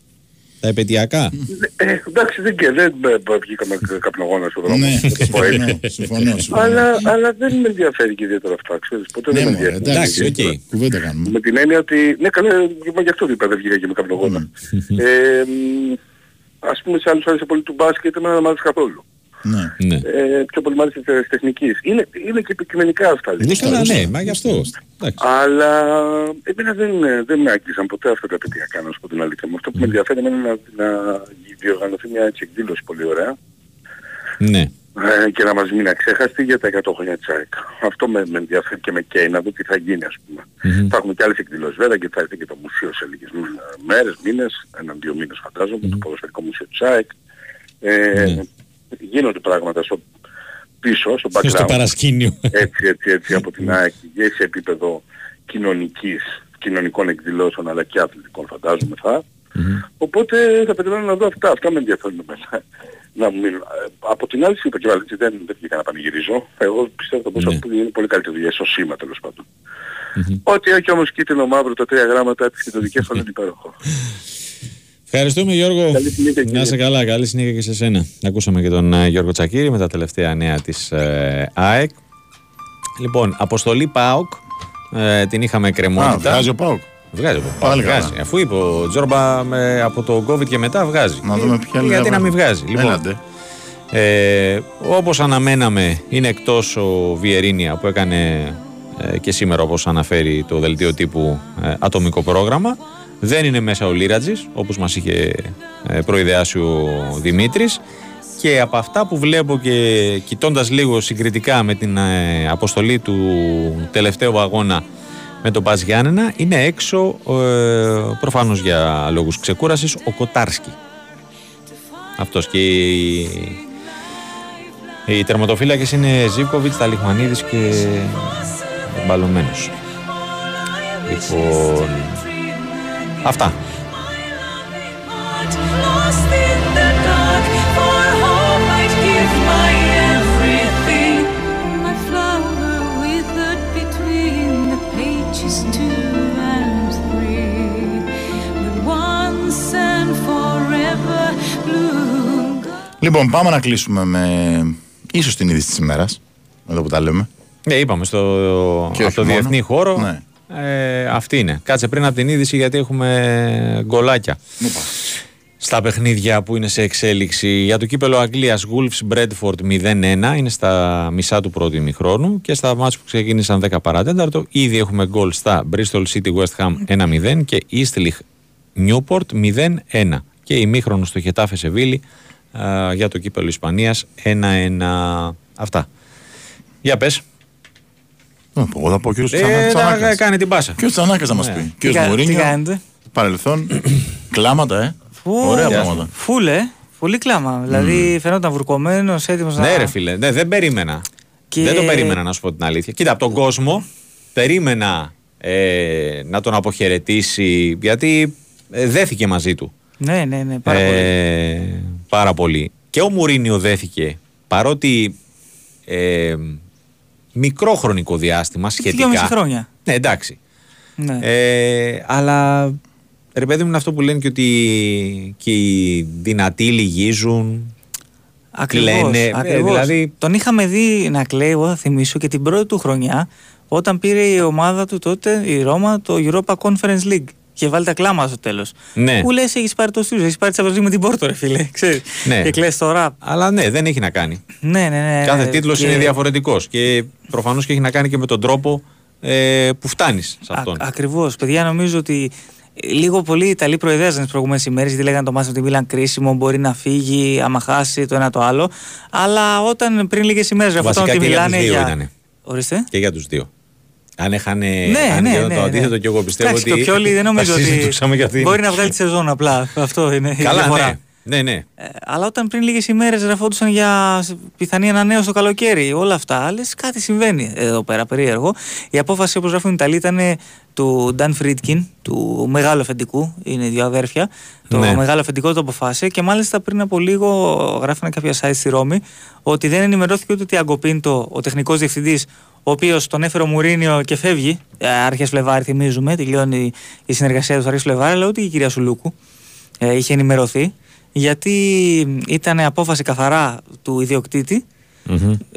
τα επαιτειακά; Ε, εντάξει, δεν, και, δεν ε, βγήκαμε καπνογόνα στον δρόμο. Ναι, να το πω έτσι. συμφωνώ, συμφωνώ. αλλά, αλλά δεν με ενδιαφέρει και ιδιαίτερα αυτά, ξέρεις. Ποτέ Ναι, δεν με μωρέ, ενδιαφέρει. εντάξει, Εντάξει, οκ. Κουβέντα κάνουμε. Με την έννοια ότι, ναι καλά, μα γι' αυτό είπα δεν βγήκα και με καπνογόνα. ε, μ, ας πούμε σε άλλους άρεσε πολύ του μπάσκετ, εμένα δεν μ' άρεσε καθόλου. Ναι. ναι. Ε, πιο πολύ μ' άρεσε της τεχνικής. Είναι, είναι και υποκειμενικά αυτά. Ναι, λοιπόν. καλά, ναι, μα γι' αυτό. Εντάξει. Αλλά εμένα δεν, δεν με άγγιζαν ποτέ αυτά τα παιδιά να σου πω την αλήθεια μου. Αυτό που με ενδιαφέρει εμένα είναι να, να διοργανωθεί μια έτσι εκδήλωση πολύ ωραία Ναι. ε, και να μας μείνει αξέχαστη για τα 100 χρόνια της ΑΕΚ. Αυτό με, με ενδιαφέρει και με καίει να δω τι θα γίνει ας πούμε. Θα έχουμε και άλλες εκδηλώσεις βέβαια και θα έρθει και το μουσείο σε λίγες μ- μέρες, μήνες, έναν-δύο μήνες φαντάζομαι, το ποδοσφαιρικό μουσείο της ΑΕΚ. Ε, Ναι. Γίνονται πράγματα στο πίσω, στο background. Στο παρασκήνιο. έτσι, έτσι, έτσι από την ΑΕΚ και σε επίπεδο κοινωνικής, κοινωνικών εκδηλώσεων αλλά και αθλητικών φαντάζομαι θα. Οπότε θα περιμένω να δω αυτά, αυτά με ενδιαφέρουν εμένα. Να μου μείνουν. Ε, Από την άλλη σου είπα και βάλει, δεν, δεν βγήκα να πανηγυρίζω. Εγώ πιστεύω ότι Ναι. ναι. είναι πολύ καλύτερη δουλειά στο σήμα τέλος πάντων. Ό,τι έχει όμως κίτρινο μαύρο τα τρία γράμματα της και το δικές είναι υπέροχο. Ευχαριστούμε Γιώργο. Καλή συνέχεια, κύριε. Να είσαι καλά, καλή συνέχεια και σε σένα. Ακούσαμε και τον ε, Γιώργο Τσακύρη με τα τελευταία νέα της ε, ΑΕΚ. Λοιπόν, αποστολή ΠΑΟΚ, ε, την είχαμε Α, κρεμότητα. βγάζει ο Πάουκ. Βγάζει ο ΠΑΟΚ. Πάλι καλά. βγάζει. Αφού είπε ο Τζόρμπα με, από το COVID και μετά βγάζει. Να δούμε ποια Ε, άλλη Γιατί θα να μην βγάζει. βγάζει. Λοιπόν, Έλατε. ε, όπως αναμέναμε είναι εκτός ο Βιερίνια που έκανε ε, και σήμερα όπως αναφέρει το δελτίο τύπου ε, ατομικό πρόγραμμα. Δεν είναι μέσα ο Λίρατζης όπως μας είχε ε, προειδεάσει ο Δημήτρης και από αυτά που βλέπω και κοιτώντας λίγο συγκριτικά με την ε, αποστολή του τελευταίου αγώνα με τον Πας Γιάννενα είναι έξω ε, προφανώς για λόγους ξεκούρασης ο Κοτάρσκι. Αυτός και οι, οι τερματοφύλακες είναι Ζίβκοβιτς, Ταλιχμανίδης και Μπαλωμένος. Λοιπόν, Αυτά. Λοιπόν, πάμε να κλείσουμε με ίσως την είδηση της ημέρας. Εδώ που τα λέμε. Ναι, είπαμε στο διεθνή χώρο. Ναι. Ε, αυτή είναι. Κάτσε πριν από την είδηση γιατί έχουμε γκολάκια. Στα παιχνίδια που είναι σε εξέλιξη για το κύπελο Αγγλίας Wolves Bradford 0-1 είναι στα μισά του πρώτου ημιχρόνου και στα μάτς που ξεκίνησαν 10 παρατέταρτο ήδη έχουμε γκολ στα Bristol City West Ham 1-0 και Eastleigh Newport 0-1 και ημίχρονο στο Χετάφε Σεβίλη α, για το κύπελο Ισπανίας 1-1 αυτά. Για πες. Ε, Εγώ θα πω ο κύριος Ε, Τσανάκας. να Τσανάκας. κάνει την πάσα. Κύριος Τσανάκας θα μας Ναι. πει. Τι, Κύριος κα- τι Μουρίνιο. κάνετε; Παρελθόν. Κλάματα, ε. Φου, Ωραία Γεια σου. πράγματα. Φούλε, πολύ κλάμα. Δηλαδή φαινόταν βουρκωμένος, έτοιμος να... Ναι, ρε φίλε, ναι, δεν περίμενα. Και- Δεν το περίμενα να σου πω την αλήθεια. Κοίτα, από τον κόσμο περίμενα ε, να τον αποχαιρετήσει γιατί ε, δέθηκε μαζί του. Ναι, ναι, ναι, πάρα πολύ. Ε, πάρα πολύ. Και ο Μουρίνιο δέθηκε παρότι ε, μικρό χρονικό διάστημα σχετικά. Δυόμιση χρόνια. Ναι, εντάξει. Ναι. Ε, αλλά Ρε παιδί μου είναι αυτό που λένε και ότι και οι δυνατοί λυγίζουν. Ακριβώς, Κλαίνε. ακριβώς. δηλαδή- Τον είχαμε δει να κλαίει, εγώ θα θυμίσω και την πρώτη του χρονιά, όταν πήρε η ομάδα του τότε, η Ρώμα, το Europa Conference League. Και βάλει τα κλάμα στο τέλος. Ναι. Που λες, έχεις πάρει το στούζο, έχεις πάρει τη Champions League με την Πόρτο, ρε φίλε. Ξέρεις. Ναι. Και κλαις τώρα. Αλλά ναι, δεν έχει να κάνει. Ναι, ναι, ναι. Κάθε τίτλος Και- είναι διαφορετικός και προφανώς και έχει να κάνει και με τον τρόπο ε, που φτάνεις σε αυτόν. Ακριβώς. Παιδιά, νομίζω ότι ε, λίγο πολύ οι Ιταλοί προεδρεύσαν τις προηγούμενες ημέρες γιατί λέγανε το μάτι ότι Μίλαν κρίσιμο, μπορεί να φύγει, άμα χάσει το ένα το άλλο. Αλλά όταν πριν λίγες ημέρες γραφόταν Βασικά ότι και για μιλάνε τους δύο για. ήτανε. Ορίστε. Και για τους δύο. Αν είχαν Ναι, αν ναι, γινόταν ναι, το ναι. αντίθετο και εγώ πιστεύω Εντάξει, ότι. το Πιόλι δεν νομίζω θα ότι. συζητούσαμε για αυτήν. Μπορεί να βγάλει τη σεζόν απλά. Αυτό είναι η Καλά, διαφορά. ναι. Ναι, ναι. Ε, αλλά όταν πριν λίγες ημέρες γραφόντουσαν για πιθανή ανανέωση το καλοκαίρι, όλα αυτά, λες κάτι συμβαίνει εδώ πέρα περίεργο. Η απόφαση, όπως γράφουν οι Ιταλοί, ήταν του Νταν Φρίτκιν, του μεγάλου αφεντικού, είναι οι δύο αδέρφια. Το Ναι. μεγάλο αφεντικό το αποφάσισε και μάλιστα πριν από λίγο γράφανε κάποια site στη Ρώμη ότι δεν ενημερώθηκε ούτε ο Τιάγκο Πίντο, ο τεχνικός διευθυντής, ο οποίος τον έφερε ο Μουρίνιο και φεύγει, αρχές Φλεβάρι, θυμίζουμε, τελειώνει η συνεργασία του αρχές Φλεβάρη, αλλά ούτε και η κυρία Σουλούκου ε, είχε ενημερωθεί γιατί ήταν απόφαση καθαρά του ιδιοκτήτη.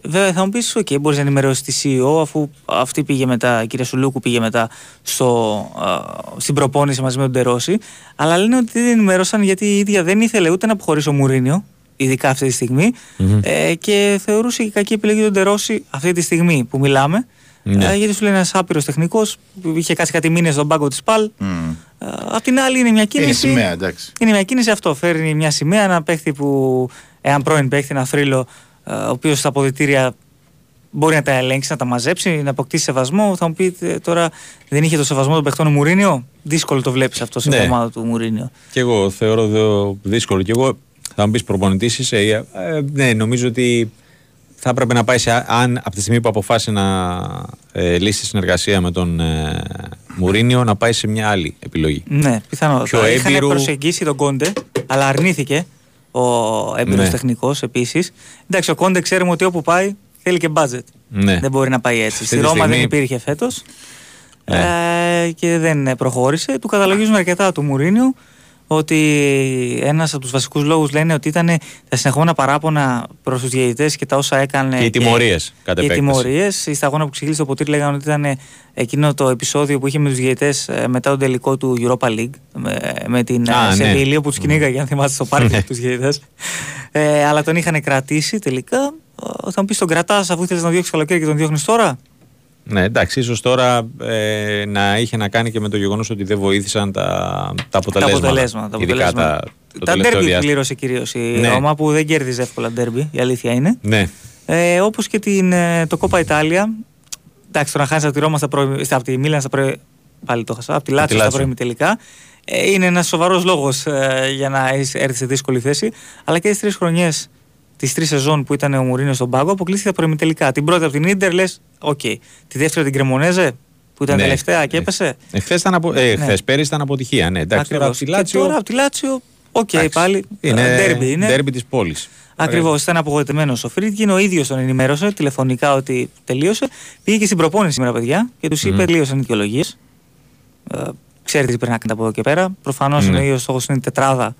Βέβαια θα μου πεις, οκ, μπορείς να ενημερώσεις τη CEO αφού αυτή πήγε μετά, η κυρία Σουλούκου πήγε μετά στο, α, στην προπόνηση μαζί με τον Τερόση. Αλλά λένε ότι δεν ενημέρωσαν γιατί η ίδια δεν ήθελε ούτε να αποχωρήσει ο Μουρίνιο, ειδικά αυτή τη στιγμη ε, και θεωρούσε και κακή επιλογή τον Τερόση αυτή τη στιγμή που μιλάμε. Ναι. Ε, γιατί σου λέει ένας άπειρος τεχνικός που είχε κάτσει κάτι μήνες στον πάγκο της ΠΑΛ. Ε, απ' την άλλη είναι μια κίνηση. Είναι σημαία, εντάξει. Είναι μια κίνηση αυτό. Φέρνει μια σημαία, ένα παίχτη που, έναν πρώην παίχτη, ένα θρύλο, ε, ο οποίος στα αποδητήρια μπορεί να τα ελέγξει, να τα μαζέψει, να αποκτήσει σεβασμό. Θα μου πείτε τώρα, δεν είχε το σεβασμό των παιχτών ο Μουρίνιο. Δύσκολο το βλέπεις αυτό στην Ναι. ομάδα του Μουρίνιο. Και εγώ θεωρώ δω- δύσκολο. Και εγώ θα μου πεις προπονητής είσαι. ε, ε, ναι, νομίζω ότι θα έπρεπε να πάει σε. Αν από τη στιγμή που αποφάσισε να ε, λύσει τη συνεργασία με τον ε, Μουρίνιο, να πάει σε μια άλλη επιλογή. Ναι, πιθανό. Πιο Θα Είχαν έμπειρου. προσεγγίσει τον Κόντε, αλλά αρνήθηκε ο έμπειρος Ναι. τεχνικός επίσης. Εντάξει, ο Κόντε ξέρουμε ότι όπου πάει θέλει και budget. Ναι. Δεν μπορεί να πάει έτσι. Αυτή Στη τη Ρώμα στιγμή- δεν υπήρχε φέτος. Ναι. Ε, και δεν ε, προχώρησε. Του καταλογίζουν αρκετά του Μουρίνιου ότι ένας από τους βασικούς λόγους λένε ότι ήταν τα συνεχόμενα παράπονα προς τους διαιτητές και τα όσα έκανε Και οι τιμωρίες, κατ' και οι επέκταση. τιμωρίες. Η σταγόνα που ξεκίνησε το ποτήρι λέγανε ότι ήταν εκείνο το επεισόδιο που είχε με τους διαιτητές ε, μετά τον τελικό του Europa League με, με την Α, Α, ναι. Σεβίλη που τους κυνήγαγε αν θυμάστε στο πάρκο τους διαιτητές. Ε, αλλά τον είχαν κρατήσει τελικά. Ε, Θα μου πεις τον κρατάς αφού ήθελες να διώξεις καλοκαίρι και τον διώχνεις τώρα; Ναι, εντάξει, ίσως τώρα ε, να είχε να κάνει και με το γεγονός ότι δεν βοήθησαν τα, τα αποτελέσματα. Τα αποτελέσματα. Τα Ειδικά αποτελέσματα. τα, το τα τελευταίο ντέρμπι διάστημα. πλήρωσε κυρίως η Ναι. Ρώμα που δεν κέρδιζε εύκολα ντέρμπι, η αλήθεια είναι. Ναι. Ε, Όπως και την, ε, το Κόπα Ιτάλια. Εντάξει, το να χάσει από τη Ρώμα στα πρωί, στα, από τη Μίλαν στα πρωί. Πάλι το 'χασα. Από τη Λάτσιο στα Λάτσιο. πρωί τελικά. Ε, είναι ένας σοβαρός λόγος ε, για να είσαι- έρθεις σε δύσκολη θέση. Αλλά και τις τρεις χρονιές, τις τρεις σεζόν που ήταν ο Μουρίνιο στον πάγκο, αποκλείστηκε τα προημιτελικά. Την πρώτη από την Ίντερ λες, οκ. Τη δεύτερη την Κρεμονέζε, που ήταν Ναι. τελευταία και έπεσε. Ε, χθες ήταν απο... ε, Ναι. χθες, πέρυσι ήταν αποτυχία. Ναι, εντάξει, τώρα από Ακριβώς. τη Και Λάτσιο. τώρα από τη Λάτσιο, οκ, πάλι. Είναι ντέρμπι είναι. ντέρμπι της πόλης. Ακριβώς. Ήταν απογοητευμένος ο Φρίτκιν. Ο ίδιος τον ενημέρωσε τηλεφωνικά ότι τελείωσε. Πήγε και στην προπόνηση σήμερα, παιδιά, και τους είπε: Μμμ. Τελείωσαν οι δικαιολογίε. Ε, ξέρετε τι πρέπει να κάνετε από εδώ και πέρα. Προφανώς Ναι. είναι ο στόχος είναι η τετράδα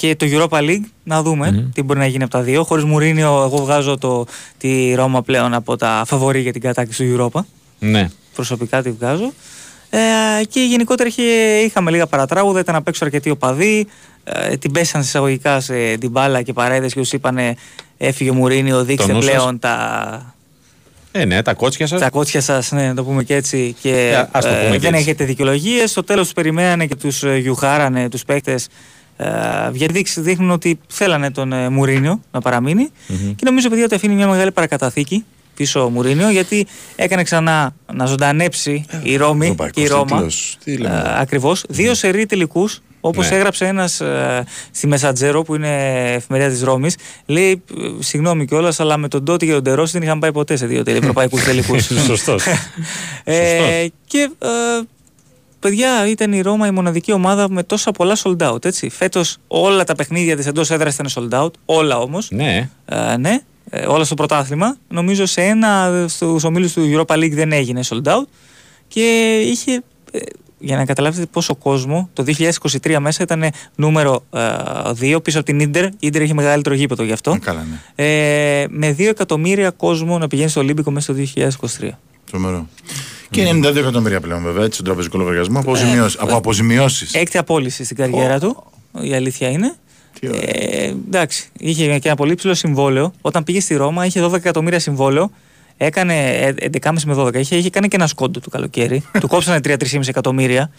και το Europa League. Να δούμε Μμμ. τι μπορεί να γίνει από τα δύο. Χωρίς Μουρίνιο, εγώ βγάζω το, τη Ρώμα πλέον από τα φαβορή για την κατάκτηση του Europa. Ναι. Προσωπικά τη βγάζω. Ε, και γενικότερα είχε, είχαμε λίγα παρατράγουδα, ήταν απ' έξω αρκετοί οπαδοί. Ε, την πέσαν εισαγωγικά σε την μπάλα και παρέδες και του είπανε έφυγε ο Μουρίνιο, δείξτε νου σας. πλέον τα, Ε, ναι, τα κότσια σας. τα κότσια σας, ναι, να το πούμε και έτσι. Και Ε, ας το ε, πούμε και δεν έτσι. έχετε δικαιολογίες. Στο τέλος τους περιμένανε και τους ε, γιουχάρανε τους παίκτες. Ε, γιατί δείξ- δείχνουν ότι θέλανε τον ε, Μουρίνιο να παραμεινει Και νομίζω παιδιά ότι αφήνει μια μεγάλη παρακαταθήκη πίσω ο Μουρίνιο γιατί έκανε ξανά να ζωντανέψει η Ρώμη Ευρωπαϊκός και η Ρώμα. τίτλος. Τι λέμε. Ε, ακριβώς. Δύο σερή τελικούς. Όπως Ναι. έγραψε ένας στη Μεσατζέρο που είναι εφημερίδα της Ρώμης, λέει: ε, Συγγνώμη κιόλας, αλλά με τον Τότι και τον Τερόση δεν είχαμε πάει ποτέ σε δύο ευρωπαϊκού τελικούς. Σωστός. Ε, και ε, παιδιά, ήταν η Ρώμα η μοναδική ομάδα με τόσα πολλά sold out. Έτσι. Φέτος όλα τα παιχνίδια της εντός έδρας ήταν sold out. Όλα όμως. Ναι. Ε, ναι, ε, όλα στο πρωτάθλημα. Νομίζω σε ένα στους ομίλους του Europa League δεν έγινε sold out. Και είχε ε, για να καταλάβετε πόσο κόσμο το 2023 μέσα ήταν νούμερο 2 πίσω από την Ίντερ. Η Ίντερ έχει μεγαλύτερο γήπεδο γι' αυτό. Καλά, ναι. Ε, με 2 εκατομμύρια κόσμο να πηγαίνει στο Ολύμπικο μέσα στο 2023. Τρομερό. Και 92 εκατομμύρια πλέον βέβαια έτσι, στον τραπεζικό λογαριασμό από, αποζημιώσεις, από αποζημιώσεις. Έκτη απόλυση στην καριέρα του. Η αλήθεια είναι. Ε, εντάξει, είχε και ένα πολύ ψηλό συμβόλαιο. Όταν πήγε στη Ρώμα είχε 12 εκατομμύρια συμβόλαιο. Έκανε ε, 11,5 με 12. Είχε, είχε κάνει και ένα σκόντο του καλοκαίρι. του κόψανε 3-3,5 εκατομμύρια.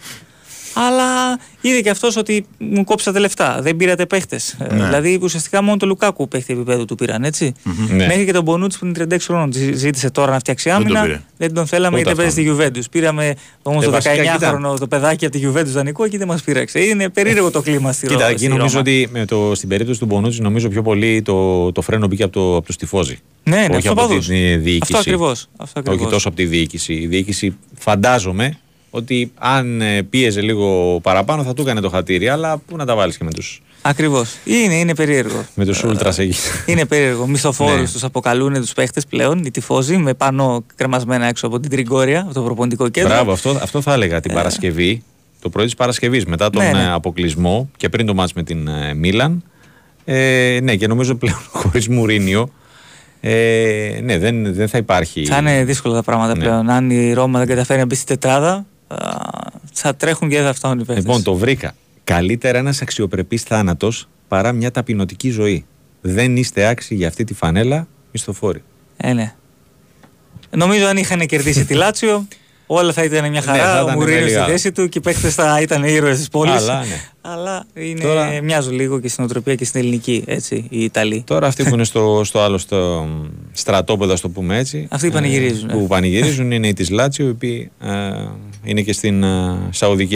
Αλλά είδε και αυτός ότι μου κόψατε λεφτά. Δεν πήρατε παίχτες. Ναι. Δηλαδή ουσιαστικά μόνο το Λουκάκου παίχτη επίπεδου του πήραν, έτσι. Ναι. Μέχρι και τον Μπονούτσι που είναι 36 χρόνων ζη- ζήτησε τώρα να φτιάξει Δεν τον άμυνα. πήρε. Δεν τον θέλαμε Ούτε γιατί παίζει στη Juventus. Πήραμε όμως Ε, το βασικά, 19χρονο το παιδάκι από τη Juventus δανεικό και δεν μας πήραξε. Είναι περίεργο το κλίμα στη, Κοίτα, Ρο- εκεί στη νομίζω Ρώμα. ότι με το, στην περίπτωση του Μπονούτσι νομίζω πιο πολύ το, το φρένο μπήκε από το, από το στιφόζι. Ναι, ναι, Όχι στους από οπαδούς. την ε, διοίκηση. Αυτό ακριβώς, αυτό Όχι ακριβώς. τόσο από τη διοίκηση. Η διοίκηση φαντάζομαι ότι αν ε, πίεζε λίγο παραπάνω θα του έκανε το χατήρι, αλλά πού να τα βάλεις και με του Ακριβώς. Είναι, είναι περίεργο. με τους Ultras εκεί. Είναι περίεργο. Μισθοφόρους Ναι. τους αποκαλούν τους παίχτες πλέον, οι τυφώζοι, με πάνω κρεμασμένα έξω από την Τριγκόρια, από το προπονητικό κέντρο. Μπράβο, αυτό, αυτό θα έλεγα την Παρασκευή. Το πρωί της Παρασκευής, μετά τον Ναι, ναι. ε, αποκλεισμό και πριν το μάτς με την ε, Μίλαν. Ε, ναι, και νομίζω πλέον χωρίς Μουρίνιο. Ε, ναι, δεν, δεν θα υπάρχει. Θα είναι δύσκολα τα πράγματα Ναι. πλέον. Αν η Ρώμα δεν καταφέρει να μπει στη τετράδα, α, θα τρέχουν και δεν θα φτάνουν οι παίχτε. Λοιπόν, το βρήκα. Καλύτερα ένας αξιοπρεπής θάνατος παρά μια ταπεινωτική ζωή. Δεν είστε άξιοι για αυτή τη φανέλα, μισθοφόροι. Ε, ναι. Νομίζω αν είχαν κερδίσει τη Λάτσιο, όλα θα ήταν μια Ναι, θα χαρά. ήταν ο Μουρίνιο στη τέλεια. θέση του και οι παίχτε θα ήταν ήρωες της πόλης. Αλλά, ναι. Αλλά είναι, Τώρα- μοιάζουν λίγο και στην οτροπία και στην ελληνική, έτσι, οι Ιταλοί. Τώρα αυτοί που είναι στο, στο άλλο στο στρατόπεδο, ας το πούμε έτσι. Αυτοί πανηγυρίζουν, ε, ναι. Που πανηγυρίζουν είναι οι της Λάτσιο, οι οποίοι ε, είναι και στην ε, Σαουδική